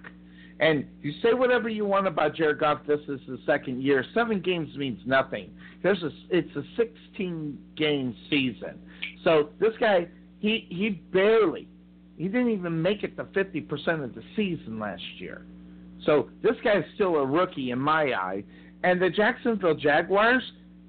And you say whatever you want about Jared Goff. This is the second year. Seven games means nothing. There's a it's a 16 game season. So this guy he he barely he didn't even make it to 50 percent of the season last year. So this guy's still a rookie in my eye. And the Jacksonville Jaguars,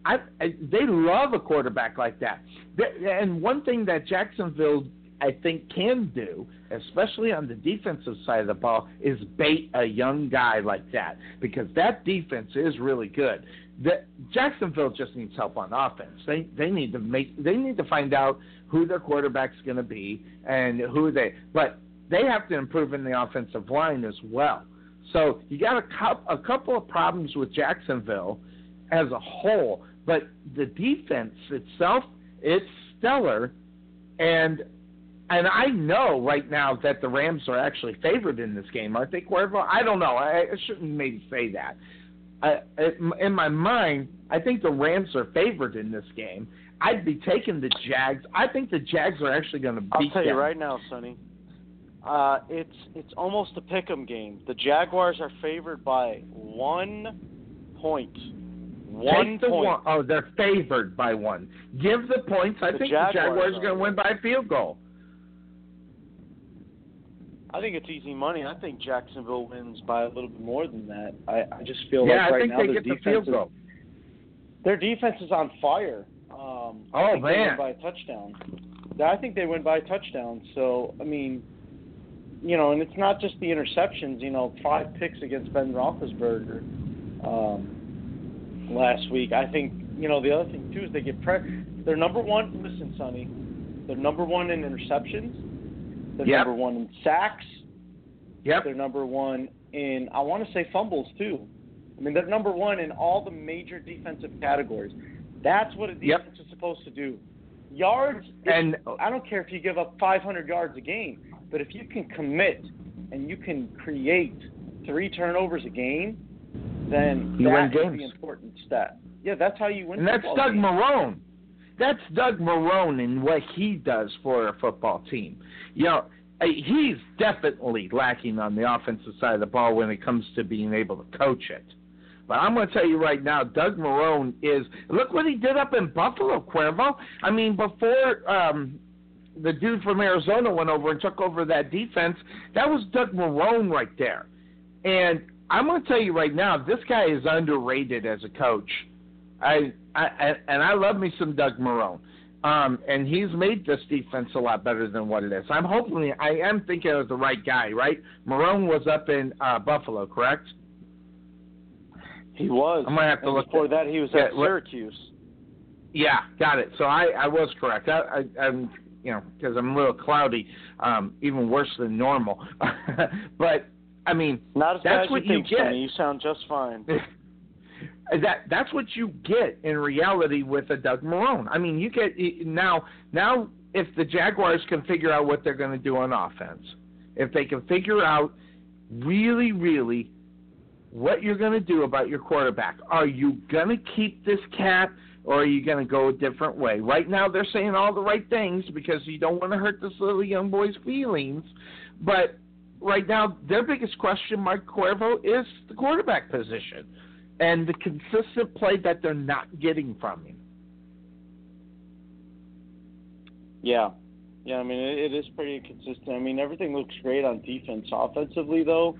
I, I they love a quarterback like that. Th- And one thing that Jacksonville I think can do, especially on the defensive side of the ball, is bait a young guy like that because that defense is really good. The, Jacksonville just needs help on offense. They they need to make they need to find out who their quarterback's going to be and who they. But they have to improve in the offensive line as well. So you got a, a couple of problems with Jacksonville as a whole, but the defense itself it's stellar, and and I know right now that the Rams are actually favored in this game, aren't they, Cuervo? I don't know. I, I shouldn't maybe say that. I, in my mind, I think the Rams are favored in this game. I'd be taking the Jags. I think the Jags are actually going to beat I'll tell them. you right now, Sonny. Uh, it's it's almost a pick'em game. The Jaguars are favored by one point. One the point. one. Oh, they're favored by one. Give the points. I The think Jaguars the Jaguars are. going to win by a field goal. I think it's easy money. I think Jacksonville wins by a little bit more than that. I, I just feel yeah, like right now they their get the defense field is, their defense is on fire. Um, Oh, man. win by a touchdown. I think they win by a touchdown. So I mean, you know, and it's not just the interceptions. You know, five picks against Ben Roethlisberger um, last week. I think you know the other thing too is they get pre- They're number one. Listen, Sonny, they're number one in interceptions. They're Yep. number one in sacks. Yep. They're number one in I want to say fumbles too. I mean, they're number one in all the major defensive categories. That's what a Yep. defense is supposed to do. Yards, And I don't care if you give up 500 yards a game, but if you can commit and you can create three turnovers a game, then You win that is the important stat. Yeah, that's how you win. and that's Doug games. Marrone. That's Doug Marrone and what he does for a football team. You know, uh, he's definitely lacking on the offensive side of the ball when it comes to being able to coach it. But I'm going to tell you right now, Doug Marrone is. Look what he did up in Buffalo, Cuervo. I mean, before um, the dude from Arizona went over and took over that defense, that was Doug Marrone right there. And I'm going to tell you right now, this guy is underrated as a coach. I, I, and I love me some Doug Marrone. Um, and he's made this defense a lot better than what it is. I'm hoping I am thinking of the right guy, right? Marrone was up in uh, Buffalo, correct? He was. I'm gonna have to and look Before that, he was Yeah, at Syracuse. Yeah, got it. So I, I was correct. I, I, I'm, you know, because I'm a little cloudy, um, even worse than normal. <laughs> but I mean, Not as That's bad as you you think, get. Sonny. You sound just fine. <laughs> that that's what you get in reality with a Doug Marrone. I mean, you get now now if the Jaguars can figure out what they're going to do on offense, if they can figure out really really what you're going to do about your quarterback. Are you going to keep this cat or are you going to go a different way? Right now they're saying all the right things because you don't want to hurt this little young boy's feelings, but right now their biggest question mark Cuervo is the quarterback position and the consistent play that they're not getting from him. Yeah. Yeah, I mean it, it is pretty consistent. I mean everything looks great on defense. Offensively though,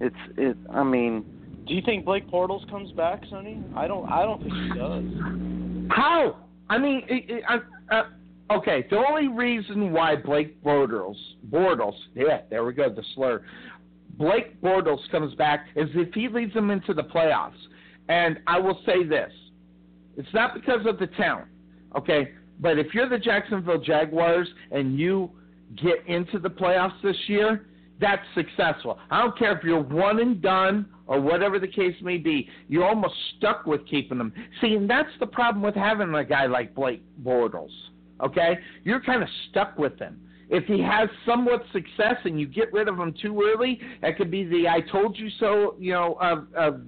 it's it I mean, do you think Blake Bortles comes back, Sonny? I don't I don't think he does. How? I mean, I, uh, okay. The only reason why Blake Bortles, Bortles, yeah, there we go, the slur. Blake Bortles comes back is if he leads them into the playoffs. And I will say this: it's not because of the talent, okay. But if you're the Jacksonville Jaguars and you get into the playoffs this year, that's successful. I don't care if you're one and done or whatever the case may be. You're almost stuck with keeping them. See, and that's the problem with having a guy like Blake Bortles. Okay, you're kind of stuck with him. If he has somewhat success and you get rid of him too early, that could be the "I told you so," you know, of of,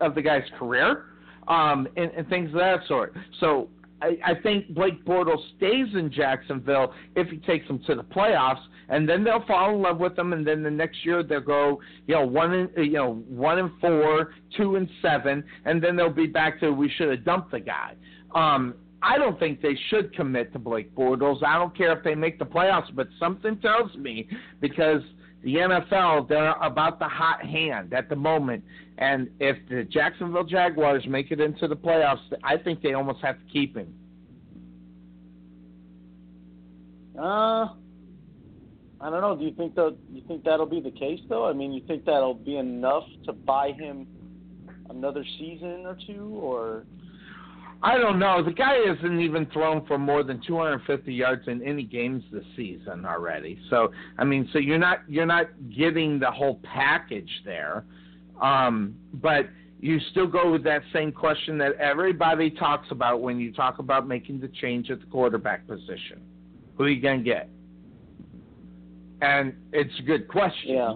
of the guy's career, um, and, and things of that sort. So I, I think Blake Bortles stays in Jacksonville if he takes them to the playoffs, and then they'll fall in love with him, and then the next year they'll go, you know, one and you know one and four, two and seven, and then they'll be back to we should have dumped the guy. Um, I don't think they should commit to Blake Bortles. I don't care if they make the playoffs, but something tells me because the NFL they're about the hot hand at the moment, and if the Jacksonville Jaguars make it into the playoffs, I think they almost have to keep him. Uh I don't know. Do you think that you think that'll be the case though? I mean, you think that'll be enough to buy him another season or two or I don't know. The guy hasn't even thrown for more than 250 yards in any games this season already. So I mean, so you're not you're not getting the whole package there. Um, but you still go with that same question that everybody talks about when you talk about making the change at the quarterback position. Who are you going to get? And it's a good question. yeah.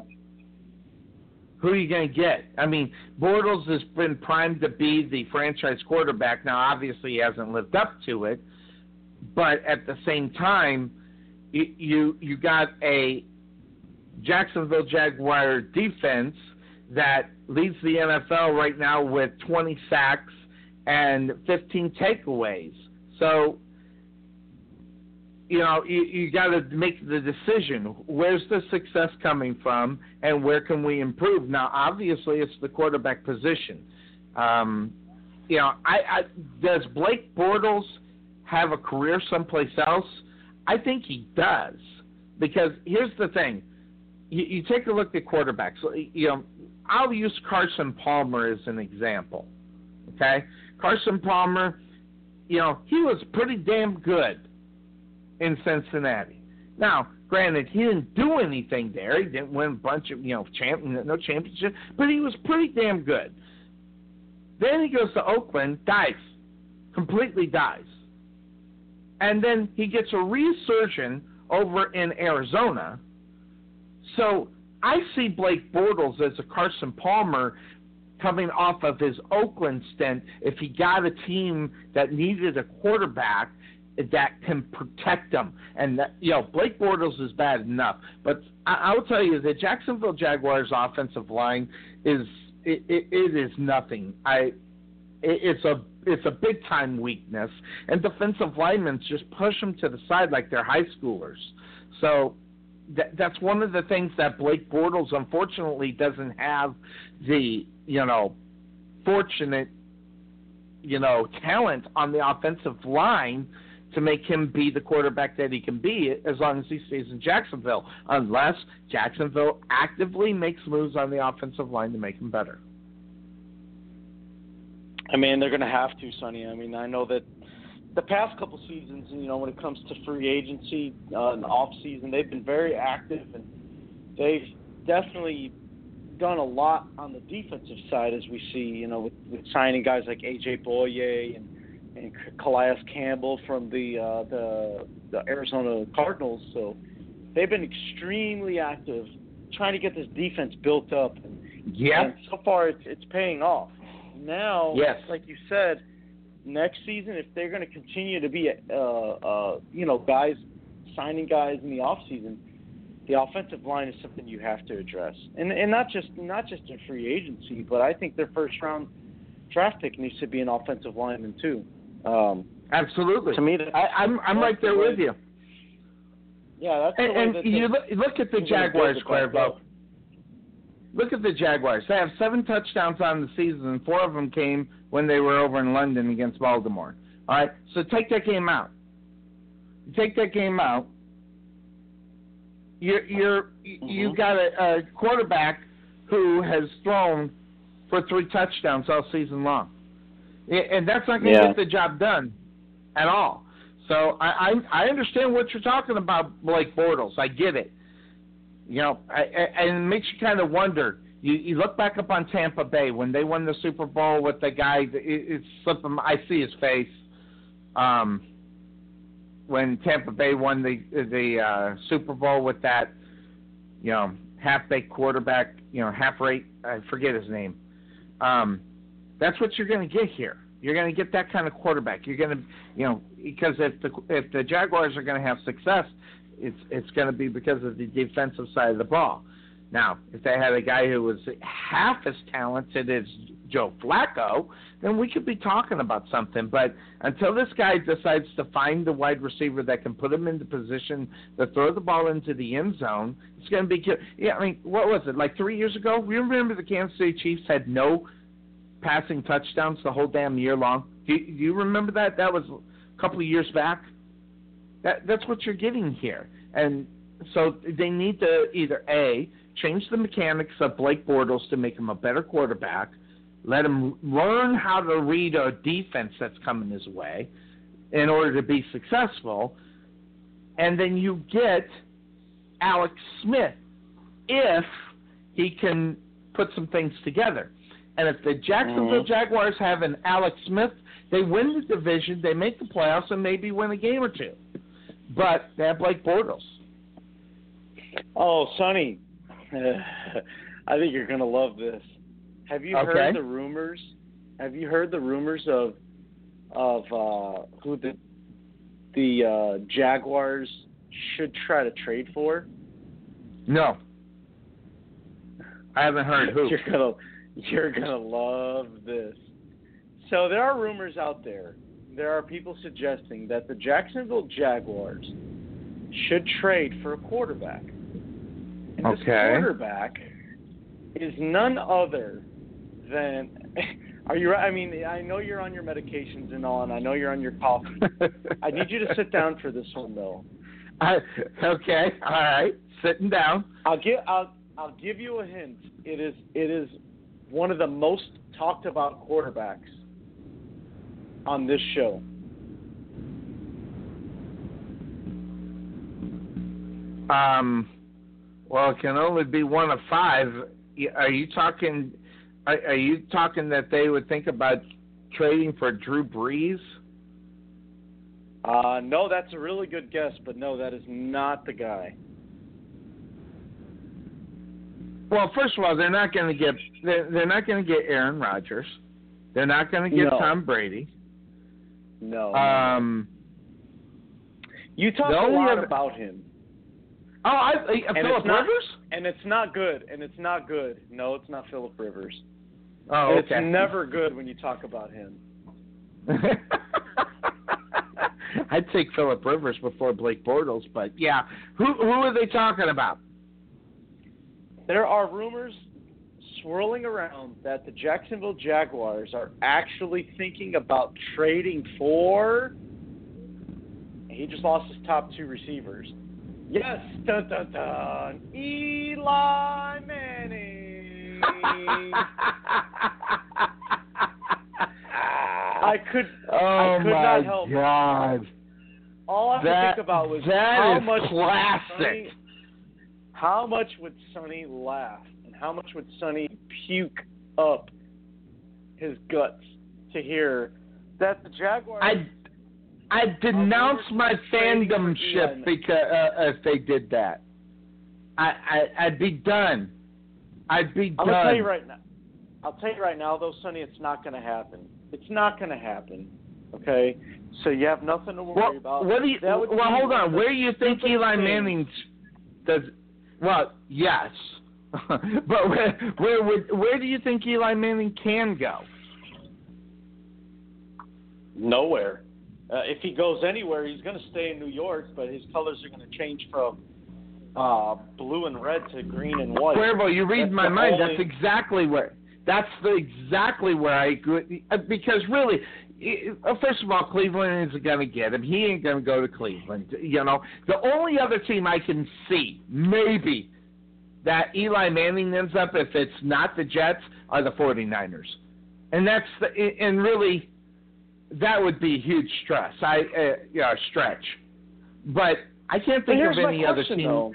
Who are you going to get? I mean, Bortles has been primed to be the franchise quarterback. Now, obviously, he hasn't lived up to it, but at the same time, you you, you got a Jacksonville Jaguar defense that leads the NFL right now with 20 sacks and 15 takeaways. So, you know, you, you got to make the decision. Where's the success coming from, and where can we improve? Now, obviously, it's the quarterback position. Um, you know, I, I does Blake Bortles have a career someplace else? I think he does, because here's the thing: you, you take a look at quarterbacks. You know, I'll use Carson Palmer as an example. Okay, Carson Palmer, you know, he was pretty damn good in Cincinnati. Now, granted, he didn't do anything there. He didn't win a bunch of, you know, champ, no championship, but he was pretty damn good. Then he goes to Oakland, dies, completely dies. And then he gets a resurgence over in Arizona. So I see Blake Bortles as a Carson Palmer coming off of his Oakland stint, if he got a team that needed a quarterback that can protect them, and that, you know Blake Bortles is bad enough, but I, will tell you the Jacksonville Jaguars offensive line is it, it, it is nothing. I it, it's a it's a big time weakness, and defensive linemen just push them to the side like they're high schoolers. So that, that's one of the things that Blake Bortles unfortunately doesn't have the you know fortunate you know talent on the offensive line to make him be the quarterback that he can be as long as he stays in Jacksonville unless Jacksonville actively makes moves on the offensive line to make him better. I mean, they're going to have to, Sonny. I mean, I know that the past couple seasons, you know, when it comes to free agency uh, and off season, they've been very active and they've definitely done a lot on the defensive side, as we see, you know, with, with signing guys like AJ Bouye and and Calais Campbell from the uh, the the Arizona Cardinals. So they've been extremely active trying to get this defense built up. Yeah. So far, it's it's paying off. Now, yes. like you said, next season, if they're going to continue to be, uh, uh, you know, guys signing guys in the off season, the offensive line is something you have to address, and and not just not just in free agency, but I think their first round draft pick needs to be an offensive lineman too. Um, Absolutely. To me, I, I'm I'm right there with you. Yeah, that's and, the and you look, look at the Jaguars, Cuervo. Look at the Jaguars. They have seven touchdowns on the season, and four of them came when they were over in London against Baltimore. All right, so take that game out. take that game out. You're you're mm-hmm. you got a, a quarterback who has thrown for three touchdowns all season long, and that's not going to yeah. get the job done at all. So I, I I understand what you're talking about, Blake Bortles. I get it. You know, I, I, and it makes you kind of wonder you, you look back up on Tampa Bay when they won the Super Bowl with the guy. It, it's slipping. I see his face. Um, when Tampa Bay won the the uh, Super Bowl with that, you know, half baked quarterback, you know, half rate. I forget his name. Um, that's what you're going to get here. You're going to get that kind of quarterback. You're going to, you know, because if the if the Jaguars are going to have success, it's it's going to be because of the defensive side of the ball. Now, if they had a guy who was half as talented as Joe Flacco, then we could be talking about something. But until this guy decides to find the wide receiver that can put him into position to throw the ball into the end zone, it's going to be. Yeah, I mean, what was it like three years ago? You remember the Kansas City Chiefs had no passing touchdowns the whole damn year long. Do you, do you remember that? That was a couple of years back. That that's what you're getting here, and so they need to either a change the mechanics of Blake Bortles to make him a better quarterback, let him learn how to read a defense that's coming his way in order to be successful, and then you get Alex Smith if he can put some things together. And if the Jacksonville mm-hmm. Jaguars have an Alex Smith, they win the division, they make the playoffs, and maybe win a game or two. But they have Blake Bortles. Oh, Sonny, <sighs> I think you're gonna love this. Have you okay. heard the rumors? Have you heard the rumors of of uh, who the the uh, Jaguars should try to trade for? No. I haven't heard who. <laughs> You're gonna you're gonna love this. So there are rumors out there. There are people suggesting that the Jacksonville Jaguars should trade for a quarterback. And this quarterback is none other than <laughs> are you I mean, I know you're on your medications and all and I know you're on your coffee. I need you to sit down for this one though. <laughs> I, okay, all right, sitting down. I'll give I'll I'll give you a hint. It is it is one of the most talked about quarterbacks on this show. Um, well, it can only be one of five. Are you talking? Are, are you talking that they would think about trading for Drew Brees? Uh, no, that's a really good guess, but no, that is not the guy. Well, first of all, they're not going to get they're, they're not going to get Aaron Rodgers. They're not going to get No. Tom Brady. No. Um, you talk a lot other- about him, oh, I, I, And Philip not- Rivers. and it's not good. And it's not good. No, it's not Philip Rivers. Oh, okay. It's never good when you talk about him. <laughs> I'd take Philip Rivers before Blake Bortles, but yeah, who who are they talking about? There are rumors swirling around that the Jacksonville Jaguars are actually thinking about trading for. He just lost his top two receivers. Yes, dun dun dun, Eli Manning. <laughs> I could, oh I could my not help. God, All I could think about was that how is much classic. Sonny, how much would Sonny laugh, and how much would Sonny puke up his guts to hear that the Jaguars? I I denounce my fandomship because uh, if they did that, I, I I'd be done. I'd be I'm done. gonna tell you right now. I'll tell you right now, though, Sonny, it's not gonna happen. It's not gonna happen. Okay, so you have nothing to worry Well, about. what do you? Well, hold on. Where do you think Eli. Manning does? Well, yes, <laughs> but where where would where do you think Eli Manning can go? Nowhere. Uh, if he goes anywhere, he's going to stay in New York, but his colors are going to change from uh, blue and red to green and white. Cuervo, you read That's my mind. only- That's exactly where. That's the exactly where I agree. uh, Because really, first of all, Cleveland isn't going to get him. He ain't going to go to Cleveland. You know, the only other team I can see maybe that Eli Manning ends up if it's not the Jets are the 49ers, and that's the and really that would be huge stress. I uh, yeah stretch, but I can't think of any other team. though.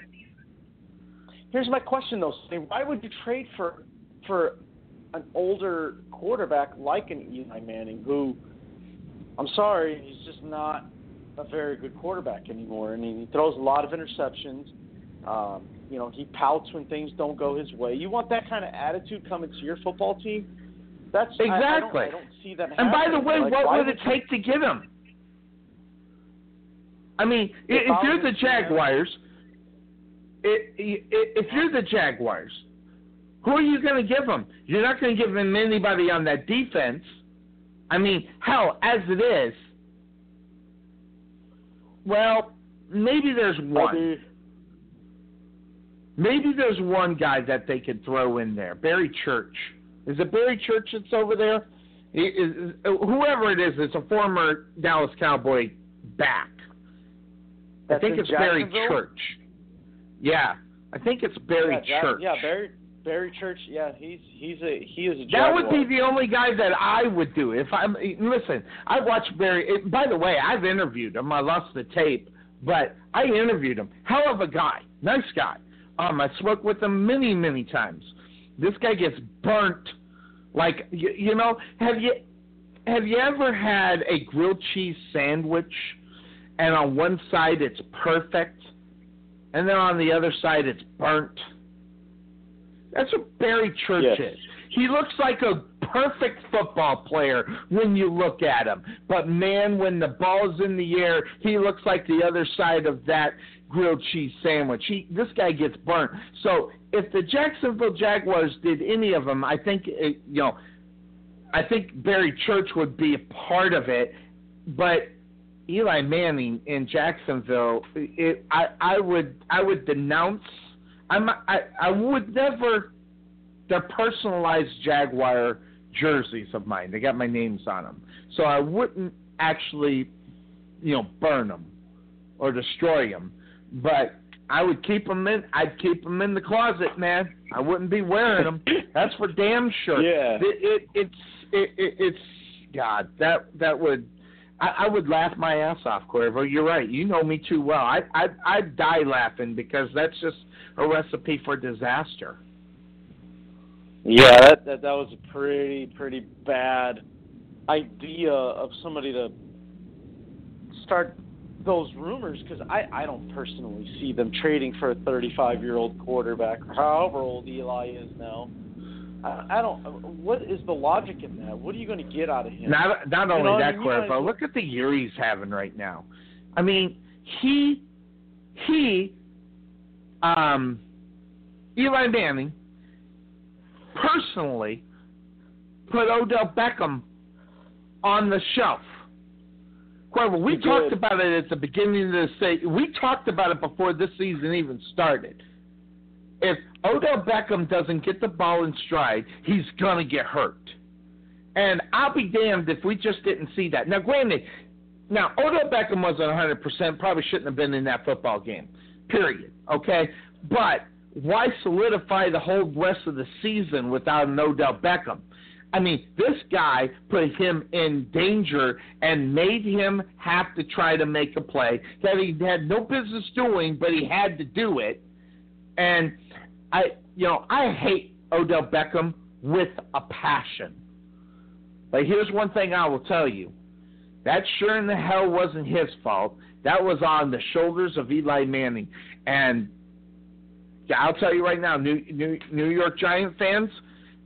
Here's my question, though. Why would you trade for for an older quarterback like an Eli Manning, who, I'm sorry, he's just not a very good quarterback anymore. I mean, he throws a lot of interceptions. Um, you know, he pouts when things don't go his way. You want that kind of attitude coming to your football team? That's I- I, don't, Exactly. I don't see that. And by the way, Like, what would it take to get him? I mean, If if you're the Jaguars, i- i- if you're the Jaguars, who are you going to give him? You're not going to give him anybody on that defense. I mean, hell, as it is, well, maybe there's one. Maybe- there's one guy that they could throw in there. Barry Church. Is it Barry Church that's over there? Is, uh, whoever it is, it's a former Dallas Cowboy back. I think it's Barry Church. Yeah, I think it's Barry yeah, Church. Yeah, Barry Barry Church. Yeah, he's he's a he is a That would be the only guy that I would do if I'm. Listen, I watched Barry. It, by the way, I've interviewed him. I lost the tape, but I interviewed him. Hell of a guy, nice guy. Um, I spoke with him many, many times. This guy gets burnt. Like you, you know, have you have you ever had a grilled cheese sandwich, and on one side it's perfect, and then on the other side it's burnt? That's what Barry Church Yes. is. He looks like a perfect football player when you look at him. But man, when the ball's in the air, he looks like the other side of that grilled cheese sandwich. He this guy gets burnt. So if the Jacksonville Jaguars did any of them, I think it, you know, I think Barry Church would be a part of it, but Eli Manning in Jacksonville, it, I I would I would denounce. I'm I I would never. They're personalized Jaguar jerseys of mine. They got my names on them, so I wouldn't actually, you know, burn them or destroy them. But I would keep them in. I'd keep them in the closet, man. I wouldn't be wearing them. <laughs> That's for damn sure. Yeah. It, it, it's it, it, it's God. That that would. I, I would laugh my ass off, Cuervo. You're right. You know me too well. I I I'd die laughing because that's just a recipe for disaster. Yeah, that, that that was a pretty pretty bad idea of somebody to start those rumors because I I don't personally see them trading for a 35 year old quarterback or however old Eli is now. I, I don't. What is the logic in that? What are you going to get out of him? Not not You only I that, mean, you Cuervo. Look at the year he's having right now. I mean, he he um Eli Manning personally put Odell Beckham on the shelf. Cuervo, we He talked did. about it at the beginning of the season. We talked about it before this season even started. If Odell Beckham doesn't get the ball in stride, he's gonna get hurt. And I'll be damned if we just didn't see that. Now, granted, now Odell Beckham wasn't 100%, probably shouldn't have been in that football game. Period. Okay, but why solidify the whole rest of the season without an Odell Beckham? I mean, this guy put him in danger and made him have to try to make a play that he had no business doing, but he had to do it. And I, you know, I hate Odell Beckham with a passion. But here's one thing I will tell you. That sure in the hell wasn't his fault. That was on the shoulders of Eli Manning. And I'll tell you right now, New, New, New York Giant fans,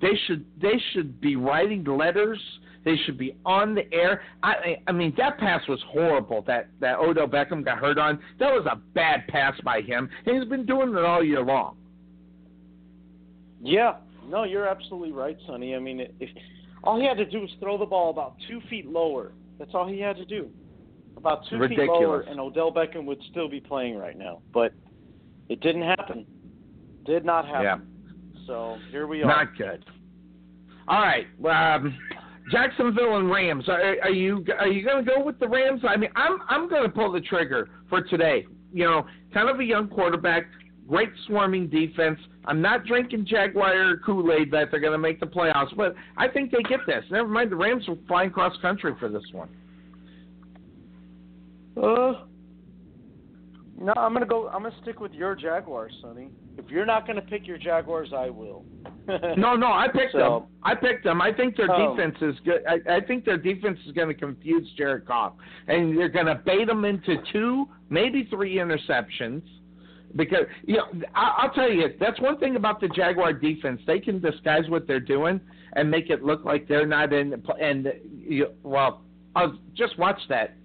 they should they should be writing letters. They should be on the air. I I mean that pass was horrible. That that Odell Beckham got hurt on. That was a bad pass by him. And he's been doing it all year long. Yeah, no, you're absolutely right, Sonny. I mean, if all he had to do was throw the ball about two feet lower, that's all he had to do. About two feet lower, and Odell Beckham would still be playing right now. But it didn't happen. Did not happen. Yeah. So here we are. Not good. All right, um, Jacksonville and Rams. Are, are you are you going to go with the Rams? I mean, I'm I'm going to pull the trigger for today. You know, kind of a young quarterback, great swarming defense. I'm not drinking Jaguar Kool Aid that they're going to make the playoffs, but I think they get this. Never mind, the Rams are flying cross country for this one. Uh, no, I'm gonna go. I'm gonna stick with your Jaguars, Sonny. If you're not gonna pick your Jaguars, I will. <laughs> No, no, I picked So- them. I picked them. I think their Oh. defense is good. I, I think their defense is going to confuse Jared Goff, and they're going to bait him into two, maybe three interceptions. Because you know, I, I'll tell you, that's one thing about the Jaguar defense. They can disguise what they're doing and make it look like they're not in. And you, well, I'll just watch that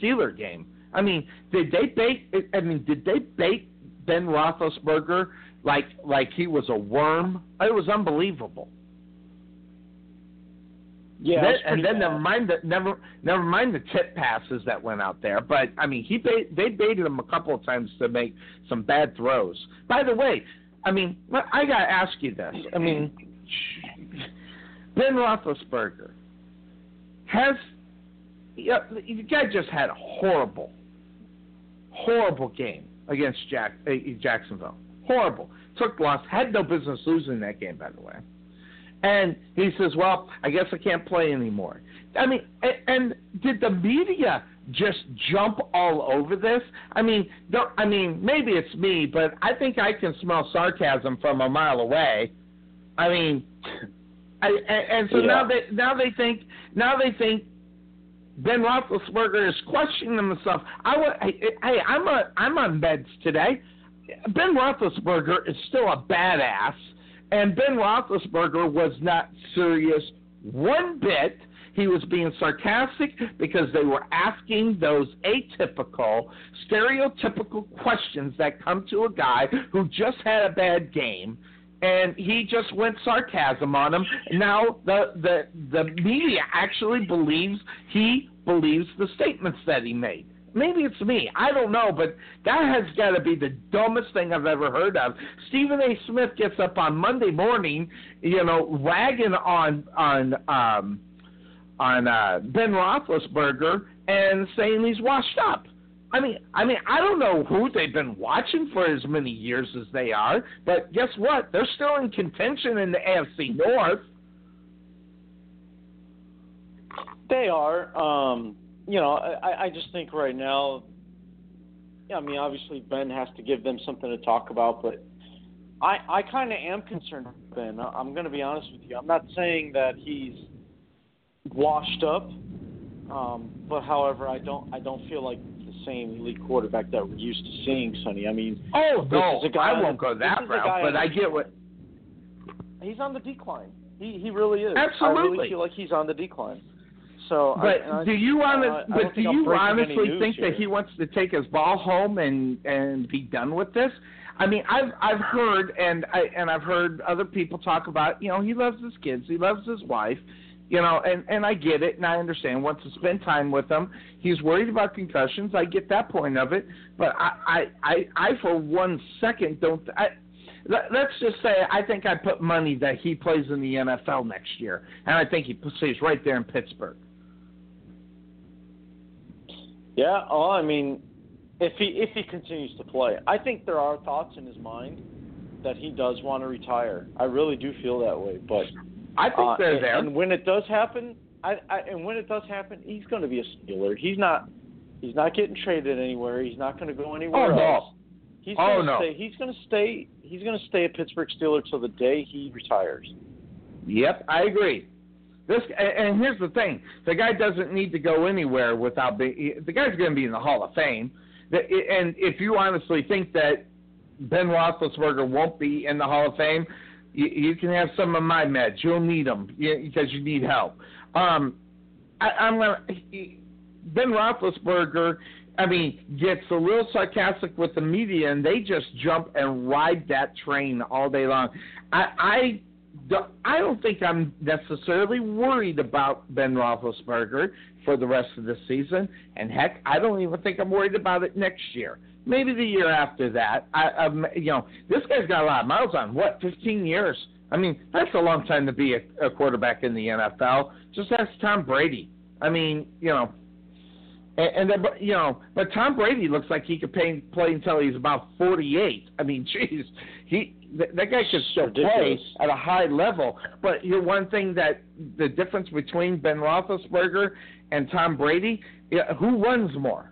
Steeler game. I mean, did they bait? I mean, did they bait Ben Roethlisberger like like he was a worm? It was unbelievable. Yeah, Then- and then bad. never mind the never never mind the tip passes that went out there. But I mean, he bait, they baited him a couple of times to make some bad throws. By the way, I mean, I got to ask you this. I mean, Ben Roethlisberger has yeah, the guy just had a horrible, horrible game against Jack uh, Jacksonville. Horrible. Took loss. Had no business losing that game, by the way. And he says, "Well, I guess I can't play anymore." I mean, and, and did the media just jump all over this? I mean, don't, I mean, maybe it's me, but I think I can smell sarcasm from a mile away. I mean, <laughs> I, and, and so Yeah. now they now they think now they think Ben Roethlisberger is questioning himself. I, hey, I'm a I'm on meds today. Ben Roethlisberger is still a badass, and Ben Roethlisberger was not serious one bit. He was being sarcastic because they were asking those atypical, stereotypical questions that come to a guy who just had a bad game and he just went sarcasm on him. Now the the the media actually believes he believes the statements that he made. Maybe it's me. I don't know, but that has got to be the dumbest thing I've ever heard of. Stephen A. Smith gets up on Monday morning, you know, ragging on on um, on uh, Ben Roethlisberger and saying he's washed up. I mean, I mean, I don't know who they've been watching for as many years as they are, but guess what? They're still in contention in the AFC North. They are. Um, you know, I, I just think right now, yeah, I mean, obviously Ben has to give them something to talk about, but I, I kind of am concerned with Ben. I'm going to be honest with you. I'm not saying that he's washed up, um, but however, I don't, I don't feel like the same elite quarterback that we're used to seeing, Sonny. I mean, oh no, is a guy I won't go that this is a route, but I get what. he's on the decline. He he really is. Absolutely, I really feel like he's on the decline. So, But and I, do you honest, I but do you honestly think here. that he wants to take his ball home and and be done with this? I mean, I've I've heard and I and I've heard other people talk about, you know, he loves his kids, he loves his wife, you know, and and I get it and I understand wants to spend time with them. He's worried about concussions. I get that point of it, but I I I, I for one second don't I Let's just say I think I put money that he plays in the NFL next year, and I think he stays right there in Pittsburgh. Yeah, oh, I mean, if he if he continues to play, I think there are thoughts in his mind that he does want to retire. I really do feel that way, but I think uh, they're and, there. And when it does happen, I, I and when it does happen, he's going to be a Steeler. He's not he's not getting traded anywhere. He's not going to go anywhere Oh, no. else. He's Oh, going to no. stay. He's going to stay. He's going to stay a Pittsburgh Steeler till the day he retires. Yep, I agree. This and here's the thing: the guy doesn't need to go anywhere without being. The guy's going to be in the Hall of Fame. And if you honestly think that Ben Roethlisberger won't be in the Hall of Fame, you, can have some of my meds. You'll need them because you need help. Um, I, I'm gonna. Ben Roethlisberger, I mean, gets a little sarcastic with the media, and they just jump and ride that train all day long. I, I, I don't think I'm necessarily worried about Ben Roethlisberger for the rest of the season, and heck, I don't even think I'm worried about it next year. Maybe the year after that. I, I'm, you know, this guy's got a lot of miles on. What, 15 years? I mean, that's a long time to be a, a quarterback in the NFL. Just ask Tom Brady. I mean, you know, and, and then, but, you know, but Tom Brady looks like he could play, play until he's about 48. I mean, <laughs> jeez, he that, that guy could still play at a high level. But you know, one thing that the difference between Ben Roethlisberger and Tom Brady, who runs more?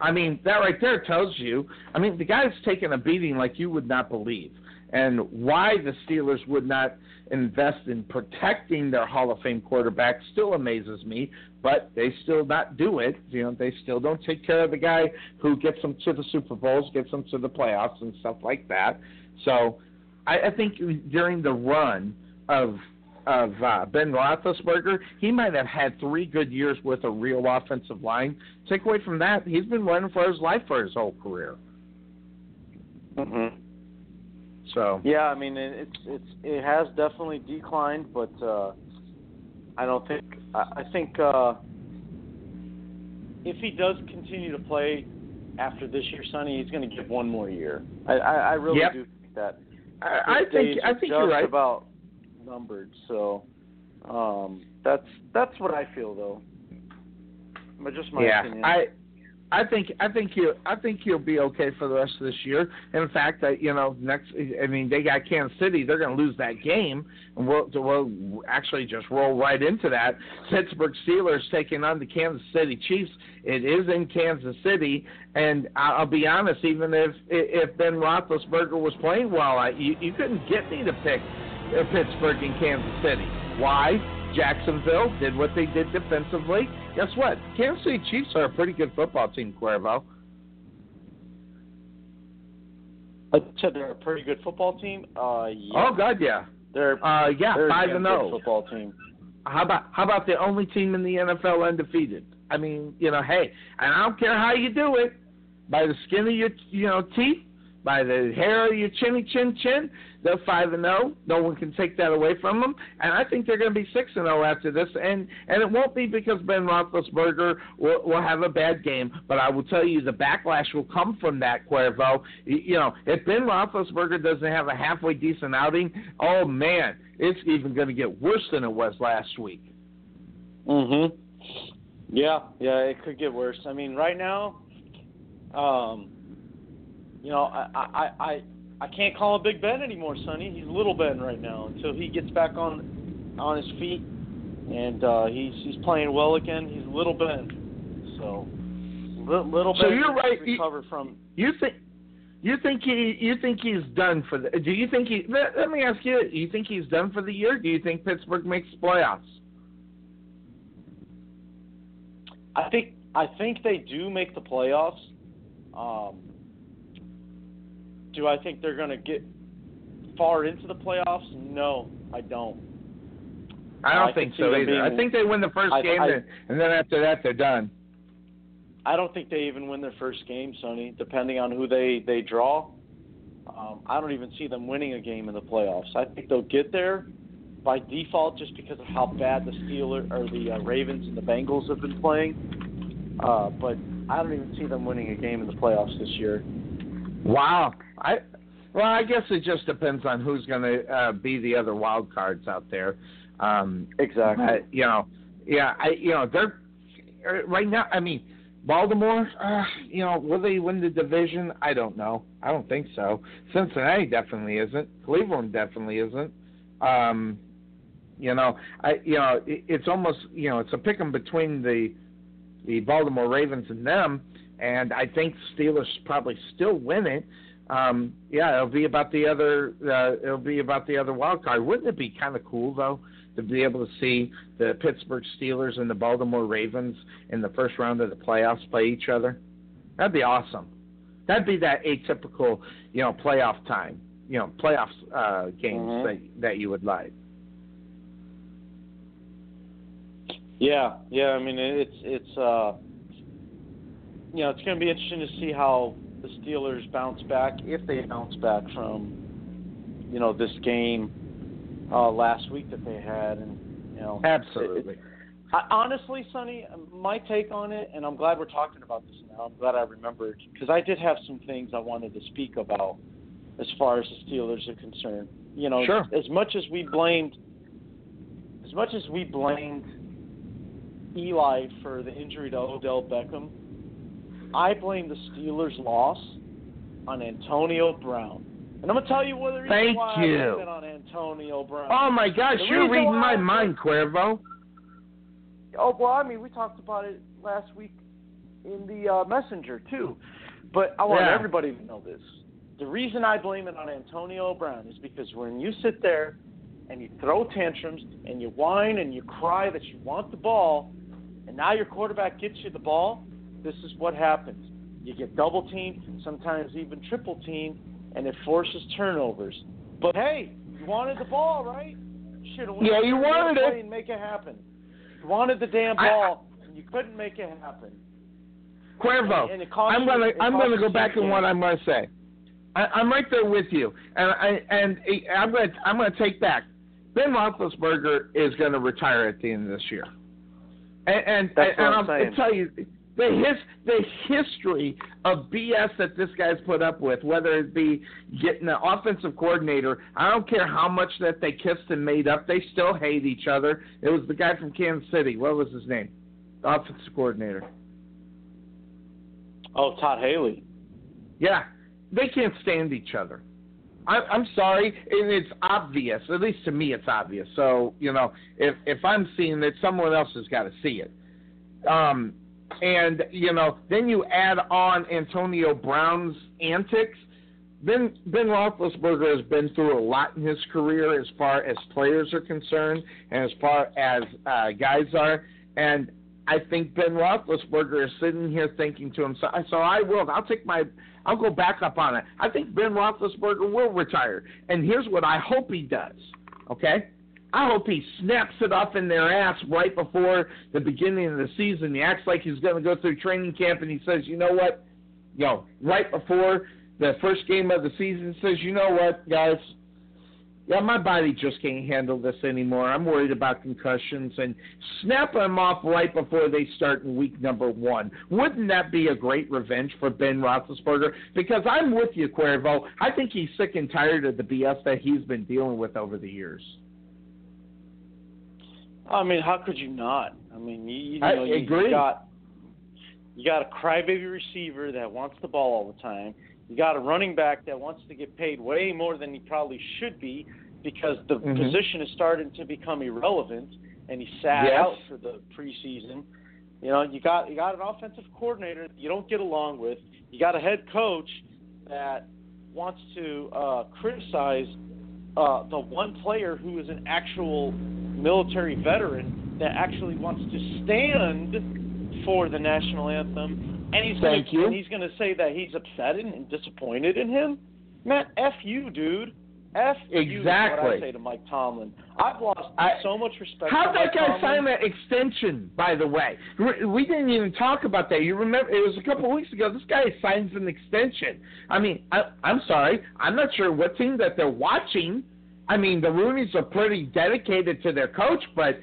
I mean, that right there tells you. I mean, the guy's taken a beating like you would not believe. And why the Steelers would not invest in protecting their Hall of Fame quarterback still amazes me. But they still not do it. You know, they still don't take care of the guy who gets them to the Super Bowls, gets them to the playoffs, and stuff like that. So, I, I think during the run of of uh, Ben Roethlisberger, he might have had three good years with a real offensive line. Take away from that, he's been running for his life for his whole career. Mm-hmm. So Yeah, I mean it, it's it's it has definitely declined, but uh, I don't think I, I think uh, if he does continue to play after this year, Sonny, he's going to give one more year. I I, I really Yep. do think that. I, I think I think you're right. about numbered. So um, that's that's what I feel though. But just my yeah, opinion. I I think I think you I think he'll be okay for the rest of this year. In fact, that you know next I mean they got Kansas City, they're going to lose that game, and we'll we'll actually just roll right into that. Pittsburgh Steelers taking on the Kansas City Chiefs. It is in Kansas City, and I'll be honest, even if if Ben Roethlisberger was playing well, I, you you couldn't get me to pick uh, Pittsburgh and Kansas City. Why? Jacksonville did what they did defensively. Guess what? Kansas City Chiefs are a pretty good football team, Cuervo. I said they're a pretty good football team. Uh, yeah, Oh God, yeah. they're Uh, yeah, they're five and zero. football team. How about how about the only team in the NFL undefeated? I mean, you know, hey, and I don't care how you do it, by the skin of your you know teeth, by the hair of your chinny chin chin. They're five and zero. No one can take that away from them. And I think they're going to be six and zero after this. And and it won't be because Ben Roethlisberger will, will have a bad game. But I will tell you, the backlash will come from that. Cuervo, you know, if Ben Roethlisberger doesn't have a halfway decent outing, oh man, it's even going to get worse than it was last week. Mhm. Yeah, yeah, it could get worse. I mean, right now, um, you know, I, I, I, I can't call him Big Ben anymore, Sonny. He's Little Ben right now until he gets back on, on his feet, and uh, he's he's playing well again. He's Little Ben, so little, little So Ben you're right. recover from. You think you think he you think he's done for the? Do you think he? Let, let me ask you. Do you think he's done for the year? Do you think Pittsburgh makes playoffs? I think I think they do make the playoffs. Um, do I think they're going to get far into the playoffs? No, I don't. I don't I think so either. being- I think they win the first I- game, I- and, and then after that they're done. I don't think they even win their first game, Sonny. Depending on who they they draw, um, I don't even see them winning a game in the playoffs. I think they'll get there by default, just because of how bad the Steelers or the uh, Ravens and the Bengals have been playing. Uh, but I don't even see them winning a game in the playoffs this year. Wow. I well, I guess it just depends on who's going to uh, be the other wild cards out there. Um, Exactly. Uh, you know, yeah, I you know they're uh, right now. I mean, Baltimore. Uh, you know, will they win the division? I don't know. I don't think so. Cincinnati definitely isn't. Cleveland definitely isn't. Um, you know, I you know it, it's almost you know it's a pick 'em between the the Baltimore Ravens and them, and I think Steelers probably still win it. Um, yeah, it'll be about the other. Uh, it'll be about the other wild card. Wouldn't it be kind of cool though to be able to see the Pittsburgh Steelers and the Baltimore Ravens in the first round of the playoffs play each other? That'd be awesome. That'd be that atypical, you know, playoff time. You know, playoff uh, games Mhm. that that you would like. Yeah, yeah. I mean, it's it's uh, you know, it's going to be interesting to see how the Steelers bounce back if they bounce back from you know this game uh, last week that they had, and you know, Absolutely. I, honestly, Sonny, my take on it, and I'm glad we're talking about this now. I'm glad I remembered because I did have some things I wanted to speak about as far as the Steelers are concerned. You know, Sure. as much as we blamed, as much as we blamed Eli for the injury to Odell Beckham, I blame the Steelers' loss on Antonio Brown. And I'm gonna tell you what the reason Thank why I you. blame it on Antonio Brown. Oh my gosh, The you're reading my I- mind, Cuervo. Oh well, I mean, we talked about it last week in the uh, messenger too. But I want Yeah. everybody to know this. The reason I blame it on Antonio Brown is because when you sit there and you throw tantrums and you whine and you cry that you want the ball, and now your quarterback gets you the ball, this is what happens. You get double teamed, sometimes even triple teamed, and it forces turnovers. But hey, you wanted the ball, right? Should have Yeah, you wanted it. and make it happen. You wanted the damn I- ball, and you couldn't make it happen. Cuervo, And- and it cost I'm gonna I'm gonna go back on what. I'm gonna say. I, I'm right there with you, and I and I'm gonna I'm gonna take back. Ben Roethlisberger is gonna retire at the end of this year, and and, That's and what I'll, saying. I'll tell you the his the history of BS that this guy's put up with, whether it be getting an offensive coordinator. I don't care how much that they kissed and made up, they still hate each other. It was the guy from Kansas City. What was his name? The offensive coordinator. Oh, Todd Haley. Yeah, they can't stand each other. I, I'm sorry, and it's obvious. At least to me, it's obvious. So you know, if if I'm seeing it, someone else has got to see it. Um, and you know, then you add on Antonio Brown's antics. Ben Ben Roethlisberger has been through a lot in his career as far as players are concerned, and as far as uh, guys are. And I think Ben Roethlisberger is sitting here thinking to himself, so I will. I'll take my. I'll go back up on it. I think Ben Roethlisberger will retire, and here's what I hope he does. Okay, I hope he snaps it off in their ass right before the beginning of the season. He acts like he's going to go through training camp and he says, you know what? Yo, right before the first game of the season says, you know what, guys? Yeah, my body just can't handle this anymore. I'm worried about concussions and snap them off right before they start in week number one. Wouldn't that be a great revenge for Ben Roethlisberger? Because I'm with you, Cuervo. I think he's sick and tired of the BS that he's been dealing with over the years. I mean, how could you not? I mean, you, you know, you, you got you got a crybaby receiver that wants the ball all the time. You got a running back that wants to get paid way more than he probably should be because the Mhm. position is starting to become irrelevant, and he sat Yes. out for the preseason. You know, you got you got an offensive coordinator that you don't get along with. You got a head coach that wants to uh, criticize uh, the one player who is an actual military veteran that actually wants to stand for the national anthem, and he's Thank gonna, you. and he's going to say that he's upset and, disappointed in him. Man, f you, dude. F you is what I say to Mike Tomlin. I've lost I- so much respect. How'd that Mike guy Tomlin. sign that extension, by the way? We- We didn't even talk about that. You remember, it was a couple of weeks ago. This guy signs an extension. I mean, I, I'm sorry. I'm not sure what team that they're watching. I mean, the Rooneys are pretty dedicated to their coach, but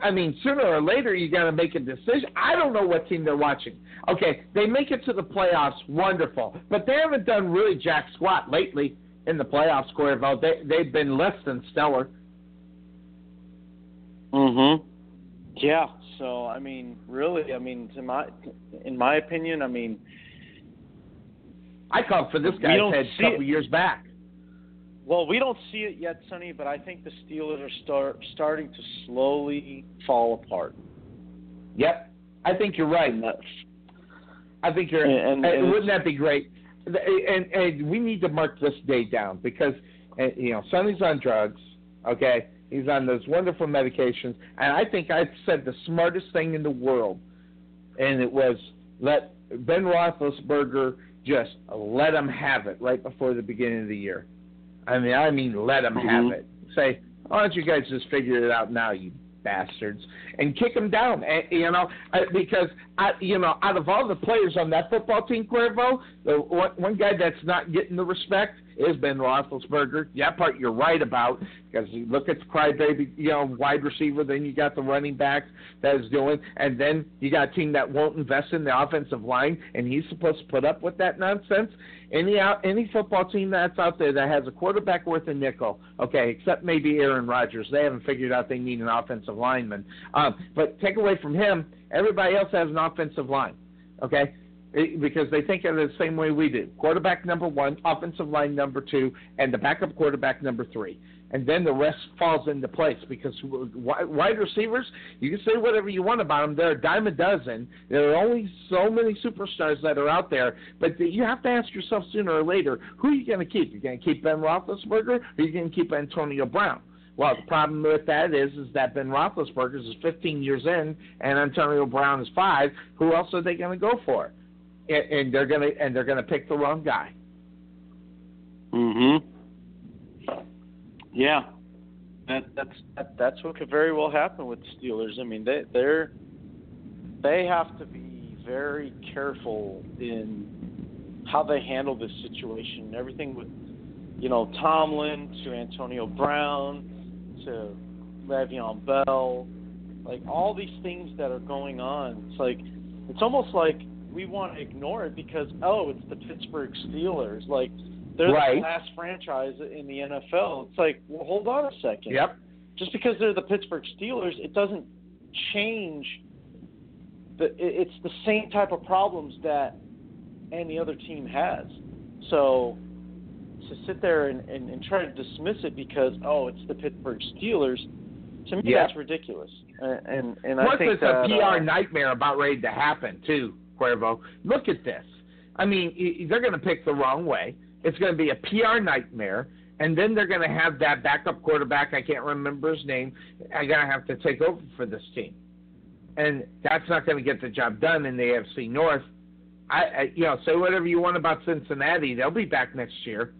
I mean, sooner or later you got to make a decision. I don't know what team they're watching. Okay, they make it to the playoffs, wonderful, but they haven't done really jack squat lately in the playoffs. Cuervo, they they've been less than stellar. Mhm. Yeah. So I mean, really, I mean, to my, in my opinion, I mean, I called for this guy's head a couple it. years back. Well, we don't see it yet, Sonny, but I think the Steelers are start starting to slowly fall apart. Yep, I think you're right. That's I think you're. And- and- and wouldn't that be great? And, and we need to mark this day down because uh, you know Sonny's on drugs. Okay, he's on those wonderful medications, and I think I said the smartest thing in the world, and it was let Ben Roethlisberger just let him have it right before the beginning of the year. I mean, I mean, let them have Mhm. it. Say, why don't you guys just figure it out now, you bastards, and kick him down? And, you know, uh, because I, you know, out of all the players on that football team, Cuervo, the one, one guy that's not getting the respect is Ben Roethlisberger. That part you're right about because you look at the crybaby, you know, wide receiver. Then you got the running back that is doing, and then you got a team that won't invest in the offensive line, and he's supposed to put up with that nonsense. Any out, any football team that's out there that has a quarterback worth a nickel, okay, except maybe Aaron Rodgers, they haven't figured out they need an offensive lineman. Um, but take away from him, everybody else has an offensive line, okay? It- because they think of it the same way we do. Quarterback number one, offensive line number two, and the backup quarterback number three. And then the rest falls into place because wide receivers, you can say whatever you want about them. They're a dime a dozen. There are only so many superstars that are out there. But you have to ask yourself sooner or later, who are you going to keep? You're going to keep Ben Roethlisberger or are you going to keep Antonio Brown? Well, the problem with that is, is that Ben Roethlisberger is 15 years in, and Antonio Brown is five. Who else are they going to go for? And, and they're going to and they're going to pick the wrong guy. Mhm. Yeah. That that's that, that's what could very well happen with the Steelers. I mean, they they're they have to be very careful in how they handle this situation. Everything with you know Tomlin to Antonio Brown to Le'Veon Bell, like all these things that are going on. It's like it's almost like we want to ignore it because oh, it's the Pittsburgh Steelers. Like they're Right. the last franchise in the NFL. It's like, well, hold on a second. Yep. Just because they're the Pittsburgh Steelers, it doesn't change. The it's the same type of problems that any other team has. So to sit there and, and, and try to dismiss it because oh, it's the Pittsburgh Steelers, to me Yeah. that's ridiculous. And and, and I think it's that, a PR uh, nightmare about ready to happen too, Cuervo. Look at this. I mean, they're going to pick the wrong way. It's going to be a PR nightmare, and then they're going to have that backup quarterback. I can't remember his name. I going to have to take over for this team, and that's not going to get the job done in the AFC North. I, I, you know, say whatever you want about Cincinnati. They'll be back next year.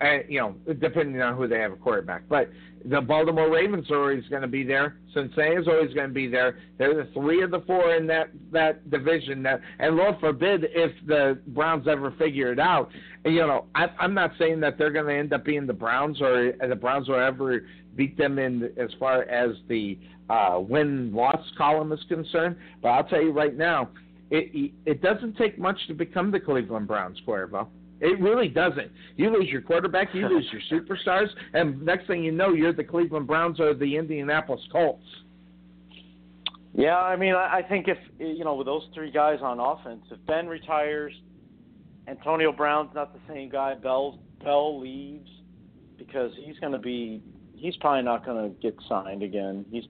And you know, depending on who they have a quarterback. But the Baltimore Ravens are always going to be there. Cincinnati is always going to be there. They're the three of the four in that that division. That, and Lord forbid if the Browns ever figure it out. You know, I, I'm not saying that they're going to end up being the Browns or the Browns will ever beat them in as far as the uh, win loss column is concerned. But I'll tell you right now, it it doesn't take much to become the Cleveland Browns, Cuervo. It really doesn't. You lose your quarterback, you lose your superstars, and next thing you know, you're the Cleveland Browns or the Indianapolis Colts. Yeah, I mean, I, think if you know with those three guys on offense, if Ben retires, Antonio Brown's not the same guy. Bell Bell leaves because he's going to be. He's probably not going to get signed again. He's.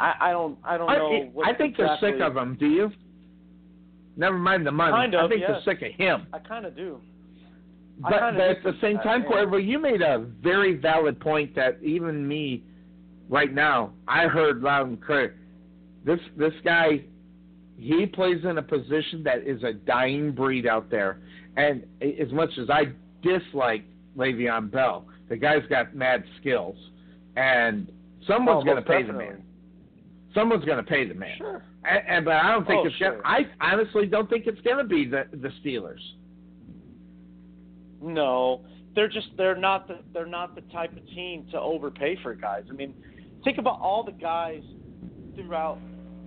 I, I don't. I don't know. I, I think exactly, they're sick of him. Do you? Never mind the money. Kind of, I think yes. they're sick of him. I kind of do. But, but at the same uh, time, yeah. Cuervo, you made a very valid point that even me, right now, I heard loud and clear. This this guy, he plays in a position that is a dying breed out there, and as much as I dislike Le'Veon Bell, the guy's got mad skills, and someone's Oh, going to pay the man. Someone's going to pay the man. Sure. And, and but I don't think Oh, it's sure. gonna, I honestly don't think it's going to be the the Steelers. No, they're just they're not the they're not the type of team to overpay for guys. I mean, think about all the guys throughout.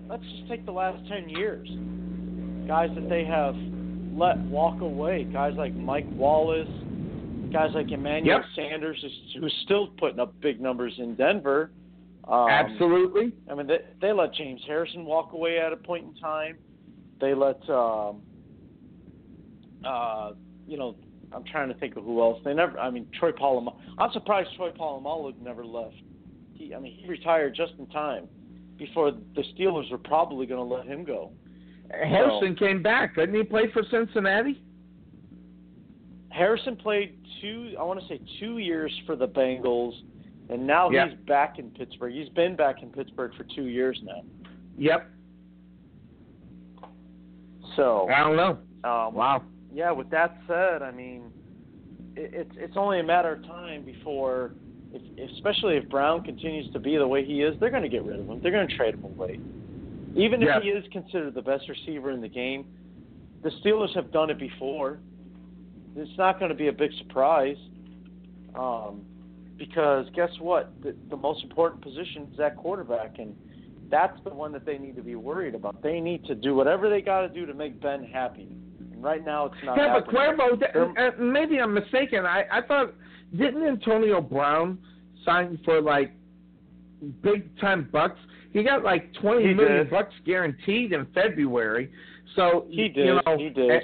Let's just take the last ten years. Guys that they have let walk away. Guys like Mike Wallace. Guys like Emmanuel Yep. Sanders, who's- who's still putting up big numbers in Denver. Um, Absolutely. I mean, they, they let James Harrison walk away at a point in time. They let, um, uh, you know, I'm trying to think of who else. They never. I mean, Troy Polamalu. I'm surprised Troy Polamalu never left. He, I mean, he retired just in time before the Steelers were probably going to let him go. Harrison came back. Didn't he play for Cincinnati? Harrison played two. I want to say two years for the Bengals, and now Yeah. he's back in Pittsburgh. He's been back in Pittsburgh for two years now. Yep. So I don't know. um, Wow. yeah, with that said, I mean, it, it's it's only a matter of time before, if, especially if Brown continues to be the way he is, they're going to get rid of him. They're going to trade him away. Even if Yeah. he is considered the best receiver in the game, the Steelers have done it before. It's not going to be a big surprise, um, because guess what? The, the most important position is that quarterback, and that's the one that they need to be worried about. They need to do whatever they got to do to make Ben happy. And right now, it's not. Yeah, but happening. Cuervo, th- They're- uh, maybe I'm mistaken. I, I thought didn't Antonio Brown sign for like big time bucks? He got like twenty He million did. bucks guaranteed in February. So He you did, know, he did.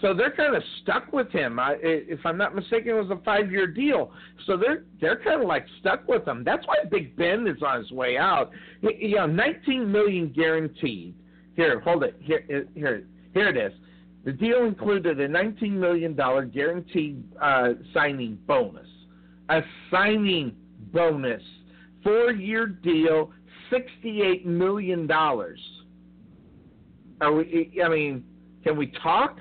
So they're kind of stuck with him. I, if I'm not mistaken, it was a five-year deal. So they're they're kind of like stuck with him. That's why Big Ben is on his way out. He- You know, 19 million guaranteed. Here, hold it. Here, here, here it is. The deal included a $19 million guaranteed uh, signing bonus, a signing bonus, four-year deal, $68 million. Are we? I mean, can we talk?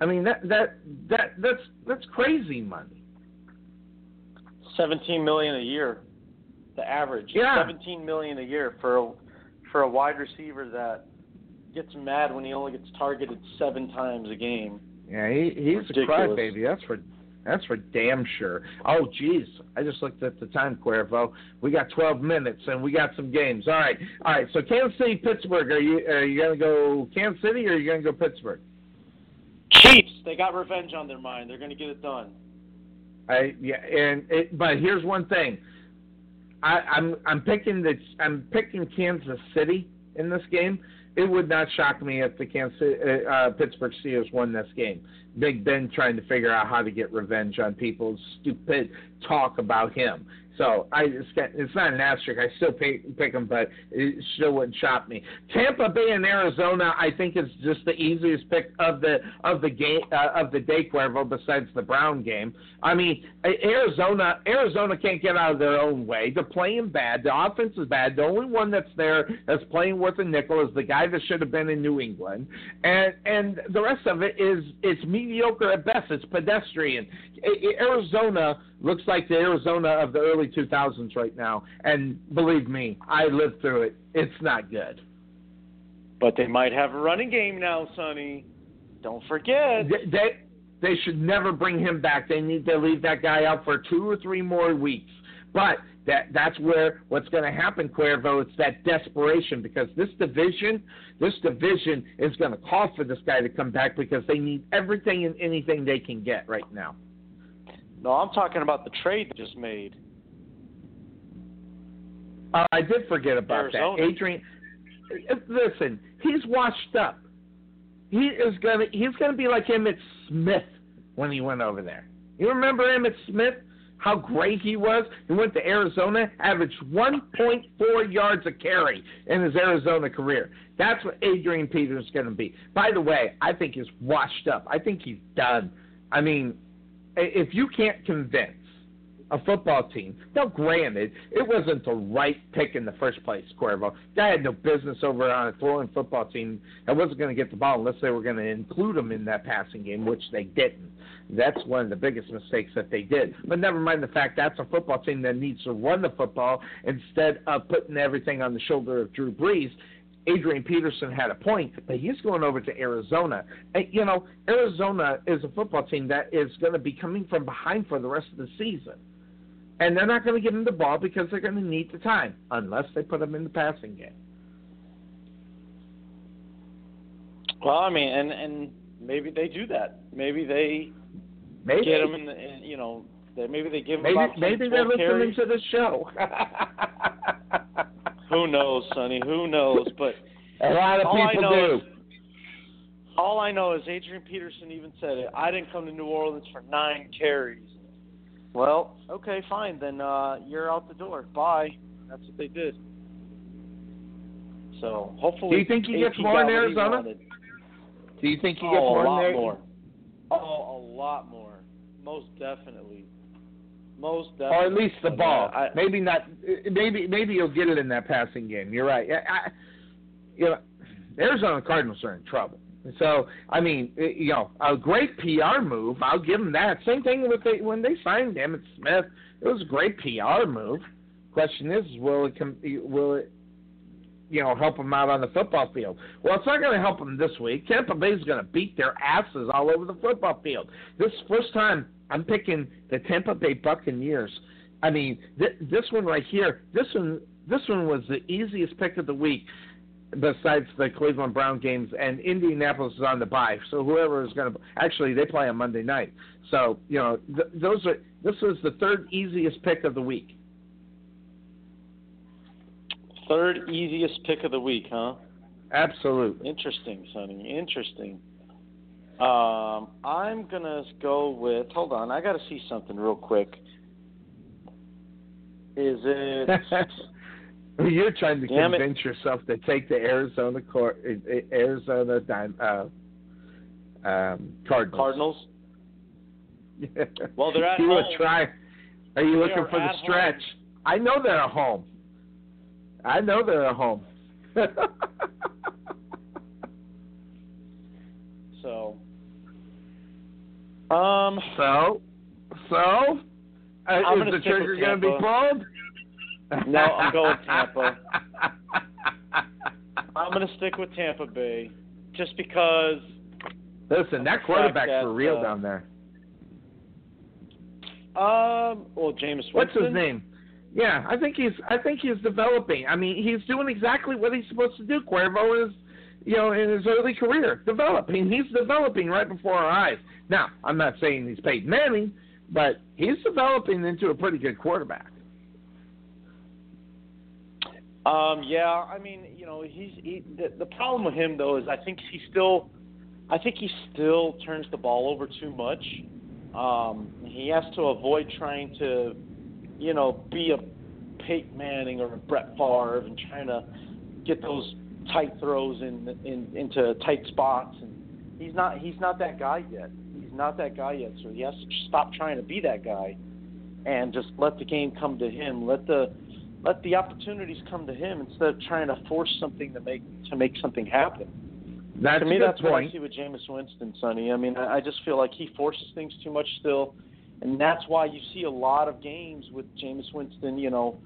I mean that that that that's that's crazy money. Seventeen million a year, the average. Yeah. Seventeen million a year for a for a wide receiver that gets mad when he only gets targeted seven times a game. Yeah, he he's Ridiculous. a crybaby. That's for that's for damn sure. Oh, geez, I just looked at the time, Cuervo. We got 12 minutes and we got some games. All right, all right. So Kansas City, Pittsburgh. Are you are you gonna go Kansas City or are you gonna go Pittsburgh? Chiefs, they got revenge on their mind. They're going to get it done. I yeah, and it, but here's one thing. I, I'm I'm picking the I'm picking Kansas City in this game. It would not shock me if the Kansas uh, uh, Pittsburgh Steelers won this game. Big Ben trying to figure out how to get revenge on people's stupid talk about him. So I it's, not an asterisk. I still pick, pick them, but it still wouldn't shock me. Tampa Bay and Arizona, I think, is just the easiest pick of the of the game uh, of the day, Cuervo. Besides the Brown game, I mean, Arizona Arizona can't get out of their own way. They're playing bad. The offense is bad. The only one that's there that's playing worth a nickel is the guy that should have been in New England, and and the rest of it is it's mediocre at best. It's pedestrian. Arizona looks like the Arizona of the early 2000s right now. And believe me, I lived through it. It's not good. But they might have a running game now, Sonny. Don't forget. They, they, they should never bring him back. They need to leave that guy out for two or three more weeks. But that that's where what's going to happen, Cuervo. It's that desperation because this division, this division is going to call for this guy to come back because they need everything and anything they can get right now. No, I'm talking about the trade they just made. Uh, I did forget about Arizona. that. Adrian, listen, he's washed up. He is gonna he's gonna be like Emmitt Smith when he went over there. You remember Emmitt Smith? How great he was. He went to Arizona, averaged 1.4 yards a carry in his Arizona career. That's what Adrian Peterson is going to be. By the way, I think he's washed up. I think he's done. I mean, if you can't convince a football team, now granted, it wasn't the right pick in the first place, Cuervo. Guy had no business over on a throwing football team that wasn't going to get the ball unless they were going to include him in that passing game, which they didn't. That's one of the biggest mistakes that they did. But never mind the fact that's a football team that needs to run the football instead of putting everything on the shoulder of Drew Brees. Adrian Peterson had a point, but he's going over to Arizona. And, you know, Arizona is a football team that is going to be coming from behind for the rest of the season. And they're not going to give him the ball because they're going to need the time, unless they put him in the passing game. Well, I mean, and and maybe they do that. Maybe they maybe. get him in the, in, you know, they, maybe they give him maybe about 10, maybe they're listening carries. to the show. <laughs> Who knows, Sonny? Who knows? But a lot of all I people know do. is all I know is Adrian Peterson even said it. I didn't come to New Orleans for nine carries. Well, okay, fine. Then uh, you're out the door. Bye. That's what they did. So hopefully, Do you think he gets more in got what he Arizona? Do you think he Oh, gets a more lot in there? more. Oh, a lot more. Most definitely. Most definitely. or at least the ball. uh, I, maybe not. Maybe maybe you'll get it in that passing game. You're right. I, I, you know, Arizona Cardinals are in trouble. So I mean, it- you know, a great PR move. I'll give them that. Same thing with they, when they signed Emmitt Smith. It was a great PR move. Question is, will it com- will it you know help them out on the football field? Well, it's not going to help them this week. Tampa Bay's going to beat their asses all over the football field. This first time I'm picking the Tampa Bay Buccaneers. I mean, th- this one right here. This one. This one was the easiest pick of the week besides the Cleveland Brown games, and Indianapolis is on the bye. So whoever is going to actually they play on Monday night. So you know th- those are this was the third easiest pick of the week. third easiest pick of the week, huh? Absolutely. Interesting, Sonny. Interesting. Um, I'm gonna go with. Hold on, I got to see something real quick. Is it? <laughs> You're trying to Damn it. convince yourself to take the Arizona Cor- uh, Arizona uh, um, Cardinals. Cardinals? <laughs> Well, they're at you home. try. Are you They looking are for the stretch? I know they're at home. I know they're at home. <laughs> So. Um. so, so, uh, is the trigger going to be pulled? No, I'm going Tampa. <laughs> I'm gonna stick with Tampa Bay, just because. Listen, that quarterback's that, for real uh, down there. Um. Well, James What's his name? Yeah, I think he's I think he's developing. I mean, he's doing exactly what he's supposed to do. Cuervo is, you know, in his early career, developing. He's developing right before our eyes. Now, I'm not saying he's Peyton Manning, but he's developing into a pretty good quarterback. Um, yeah, I mean, you know, he's he, the, the problem with him though is I think he still, I think he still turns the ball over too much. Um, he has to avoid trying to you know, be a Peyton Manning or a Brett Favre and trying to get those tight throws in, in into tight spots. And he's not he's not that guy yet. He's not that guy yet. So he has to stop trying to be that guy and just let the game come to him. Let the let the opportunities come to him instead of trying to force something to make to make something happen. That's to me, that's what I see with Jameis Winston, Sonny. I mean, I just feel like he forces things too much still, and that's why you see a lot of games with Jameis Winston. You know,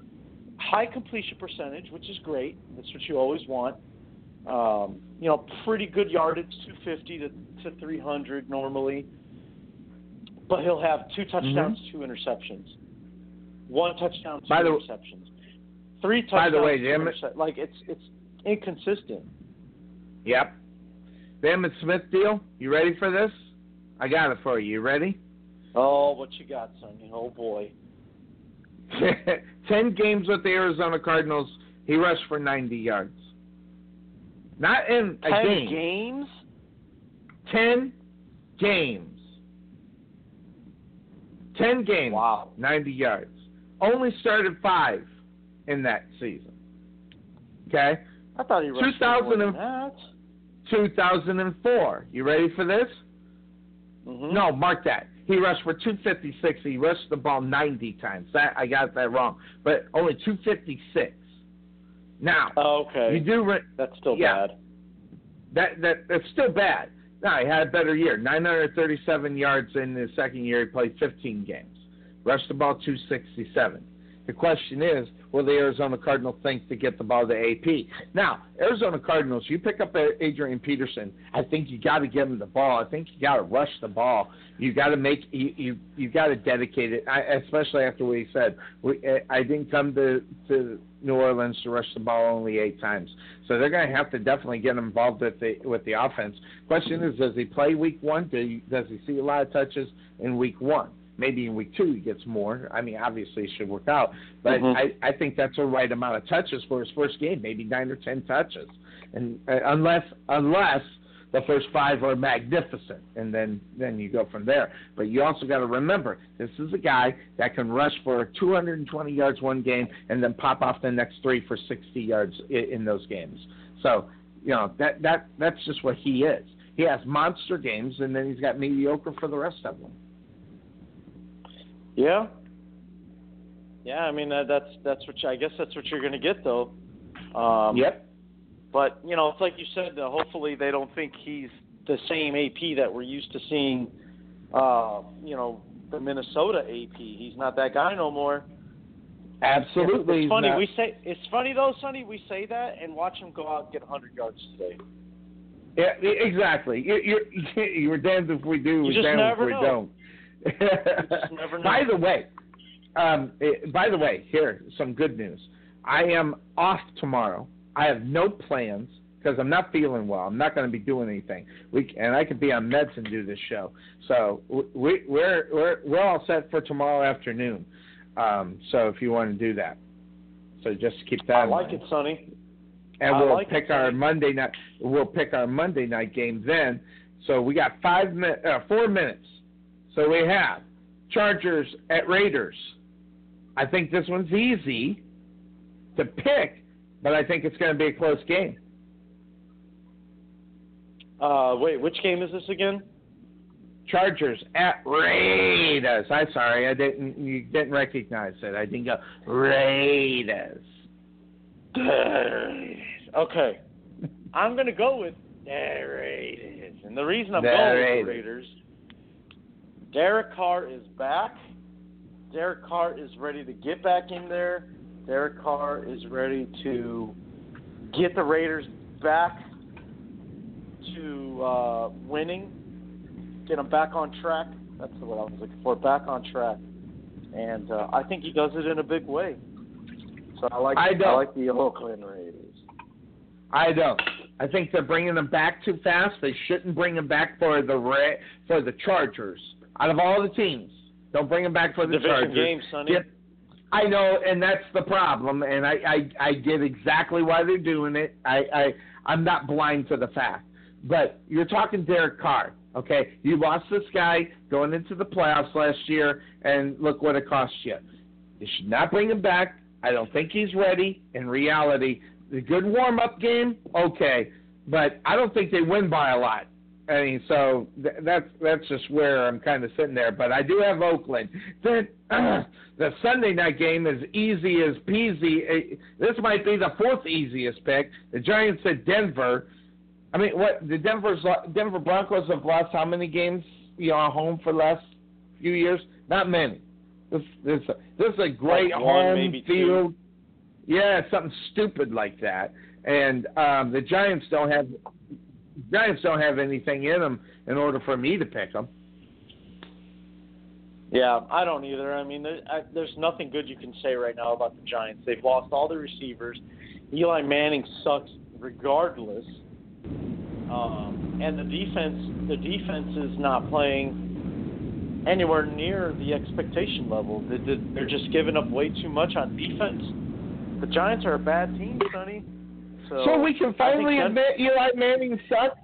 high completion percentage, which is great. That's what you always want. Um, you know, pretty good yardage, 250 to, to 300 normally. But he'll have two touchdowns, two interceptions. One touchdown, two Mm-hmm. By the- interceptions. Three touchdowns. By the way, Jim- like it's it's inconsistent. Yep. The Emmitt Smith deal. You ready for this? I got it for you. You ready? Oh, what you got, Sonny? Oh boy. <laughs> Ten games with the Arizona Cardinals, he rushed for 90 yards. Not in a Ten game. games? Ten games. Ten games. Wow. 90 yards. Only started five in that season. Okay? I thought he rushed for 2000 and- that. 2004. You ready for this? Mhm. No, mark that. He rushed for 256. He rushed the ball 90 times. That I got that wrong, but only 256. Now Oh, okay. you do re- That's still yeah. bad. that that that's still bad. Now he had a better year. 937 yards in his second year. He played 15 games. Rushed the ball 267. The question is, will the Arizona Cardinals think to get the ball to AP? Now, Arizona Cardinals, you pick up Adrian Peterson. I think you got to give him the ball. I think you got to rush the ball. You got to make you you, you got to dedicate it. I, especially after what he said. We, I didn't come to to New Orleans to rush the ball only eight times. So they're going to have to definitely get involved with the with the offense. Question is, does he play week one? Do you, does he see a lot of touches in week one? Maybe in week two he gets more. I mean, obviously it should work out, but Mhm. I I think that's the right amount of touches for his first game. Maybe nine or ten touches, and uh, unless unless the first five are magnificent, and then then you go from there. But you also got to remember, this is a guy that can rush for 220 yards one game and then pop off the next three for 60 yards in, in those games. So you know that that that's just what he is. He has monster games, and then he's got mediocre for the rest of them. Yeah. Yeah, I mean that, that's that's what you, I guess that's what you're going to get though. Um, yep. But you know, it's like you said. Uh, hopefully, they don't think he's the same AP that we're used to seeing. Uh, you know, the Minnesota AP. He's not that guy no more. Absolutely. It's funny. not- We say it's funny though, Sonny. We say that and watch him go out and get 100 yards today. Yeah, exactly. You, you, <laughs> you were damned if we do, You we're damned if we know. don't. Just never <laughs> know. By the way, um, eh, by the way, here some good news. I am off tomorrow. I have no plans because I'm not feeling well. I'm not going to be doing anything. We and I could be on meds and do this show. So we, we're we're we're all set for tomorrow afternoon. Um, so if you want to do that, so just keep that. I in like mind it, Sonny. and I we'll like it, pick our Monday night. We'll pick our Monday night game then. So we got five min, uh, four minutes. So we have Chargers at Raiders. I think this one's easy to pick, but I think it's going to be a close game. Uh, wait, which game is this again? Chargers at Raiders. I'm sorry, I didn't. You didn't recognize it. I didn't go Raiders. Okay, <laughs> I'm gonna go with the Raiders, and the reason I'm The going with the Raiders, Derek Carr is back. Derek Carr is ready to get back in there. Derek Carr is ready to get the Raiders back to uh, winning, get them back on track. That's what I was looking for, back on track. And uh, I think he does it in a big way. So I like I don't. like the Oakland Raiders. I don't. I think they're bringing them back too fast. They shouldn't bring them back for the Ra- for the Chargers. Out of all the teams, don't bring them back for the Division Chargers. game, Sonny. Yeah, I know, and that's the problem. And I, I, I get exactly why they're doing it. I, I, I'm not blind to the fact. But you're talking Derek Carr. Okay, you lost this guy going into the playoffs last year, and look what it cost you. They should not bring him back. I don't think he's ready. In reality, the good warm up game, okay, but I don't think they win by a lot. I mean, so th- that's that's just where I'm kind of sitting there. But I do have Oakland. Then uh, <clears throat> the Sunday night game is easy as peasy. Uh, This might be the fourth easiest pick. The Giants at Denver. I mean, what the Denver's Denver Broncos have lost how many games you know home for the last few years? Not many. This this this is a great Like one, home maybe two. field. Yeah, something stupid like that. And um, the Giants don't have Giants don't have anything in them in order for me to pick them. Yeah, I don't either. I mean, there, I, there's nothing good you can say right now about the Giants. They've lost all the receivers. Eli Manning sucks regardless. Um, and the defense, the defense is not playing anywhere near the expectation level. They, they- they're just giving up way too much on defense. The Giants are a bad team, Sonny. So, So we can finally admit Eli Manning sucks.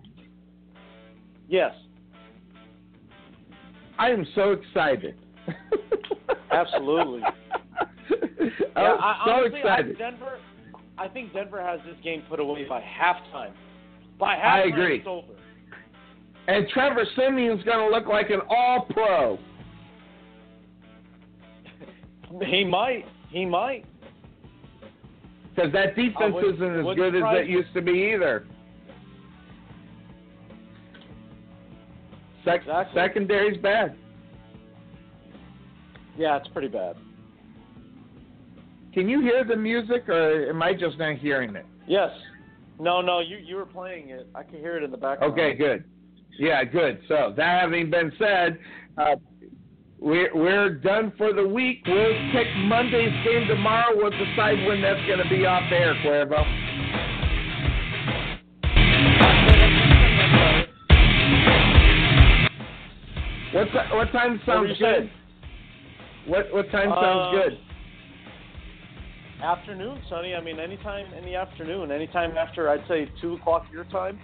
Yes, I am so excited. <laughs> Absolutely. I'm Yeah, I, so honestly, excited. I, Denver. I think Denver has this game put away by halftime. By halftime, I agree. it's over. and Trevor Siemian's going to look like an All Pro. <laughs> He might. He might. Because that defense wouldn't- isn't as good as it used to be either. Sec- Exactly. Secondary's bad. Yeah, it's pretty bad. Can you hear the music, or am I just not hearing it? Yes. No, no, you you were playing it. I can hear it in the background. Okay, good. Yeah, good. So that having been said, uh, we're we're done for the week. We'll pick Monday's game tomorrow. We'll decide when that's going to be off air, Cuervo. What ti- what time sounds you good? What what time sounds Uh, good? Afternoon, Sonny. I mean, anytime in the afternoon. Anytime after, I'd say two o'clock your time.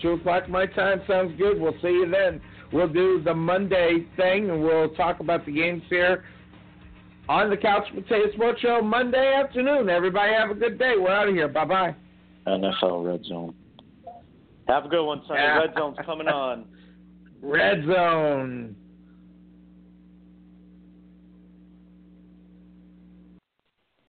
Two o'clock my time sounds good. We'll see you then. We'll do the Monday thing and we'll talk about the games here on the Couch Potato Sports Show Monday afternoon. Everybody have a good day. We're out of here. Bye bye. NFL Red Zone. Have a good one, Sonny. Red Zone's coming <laughs> on. Red Zone.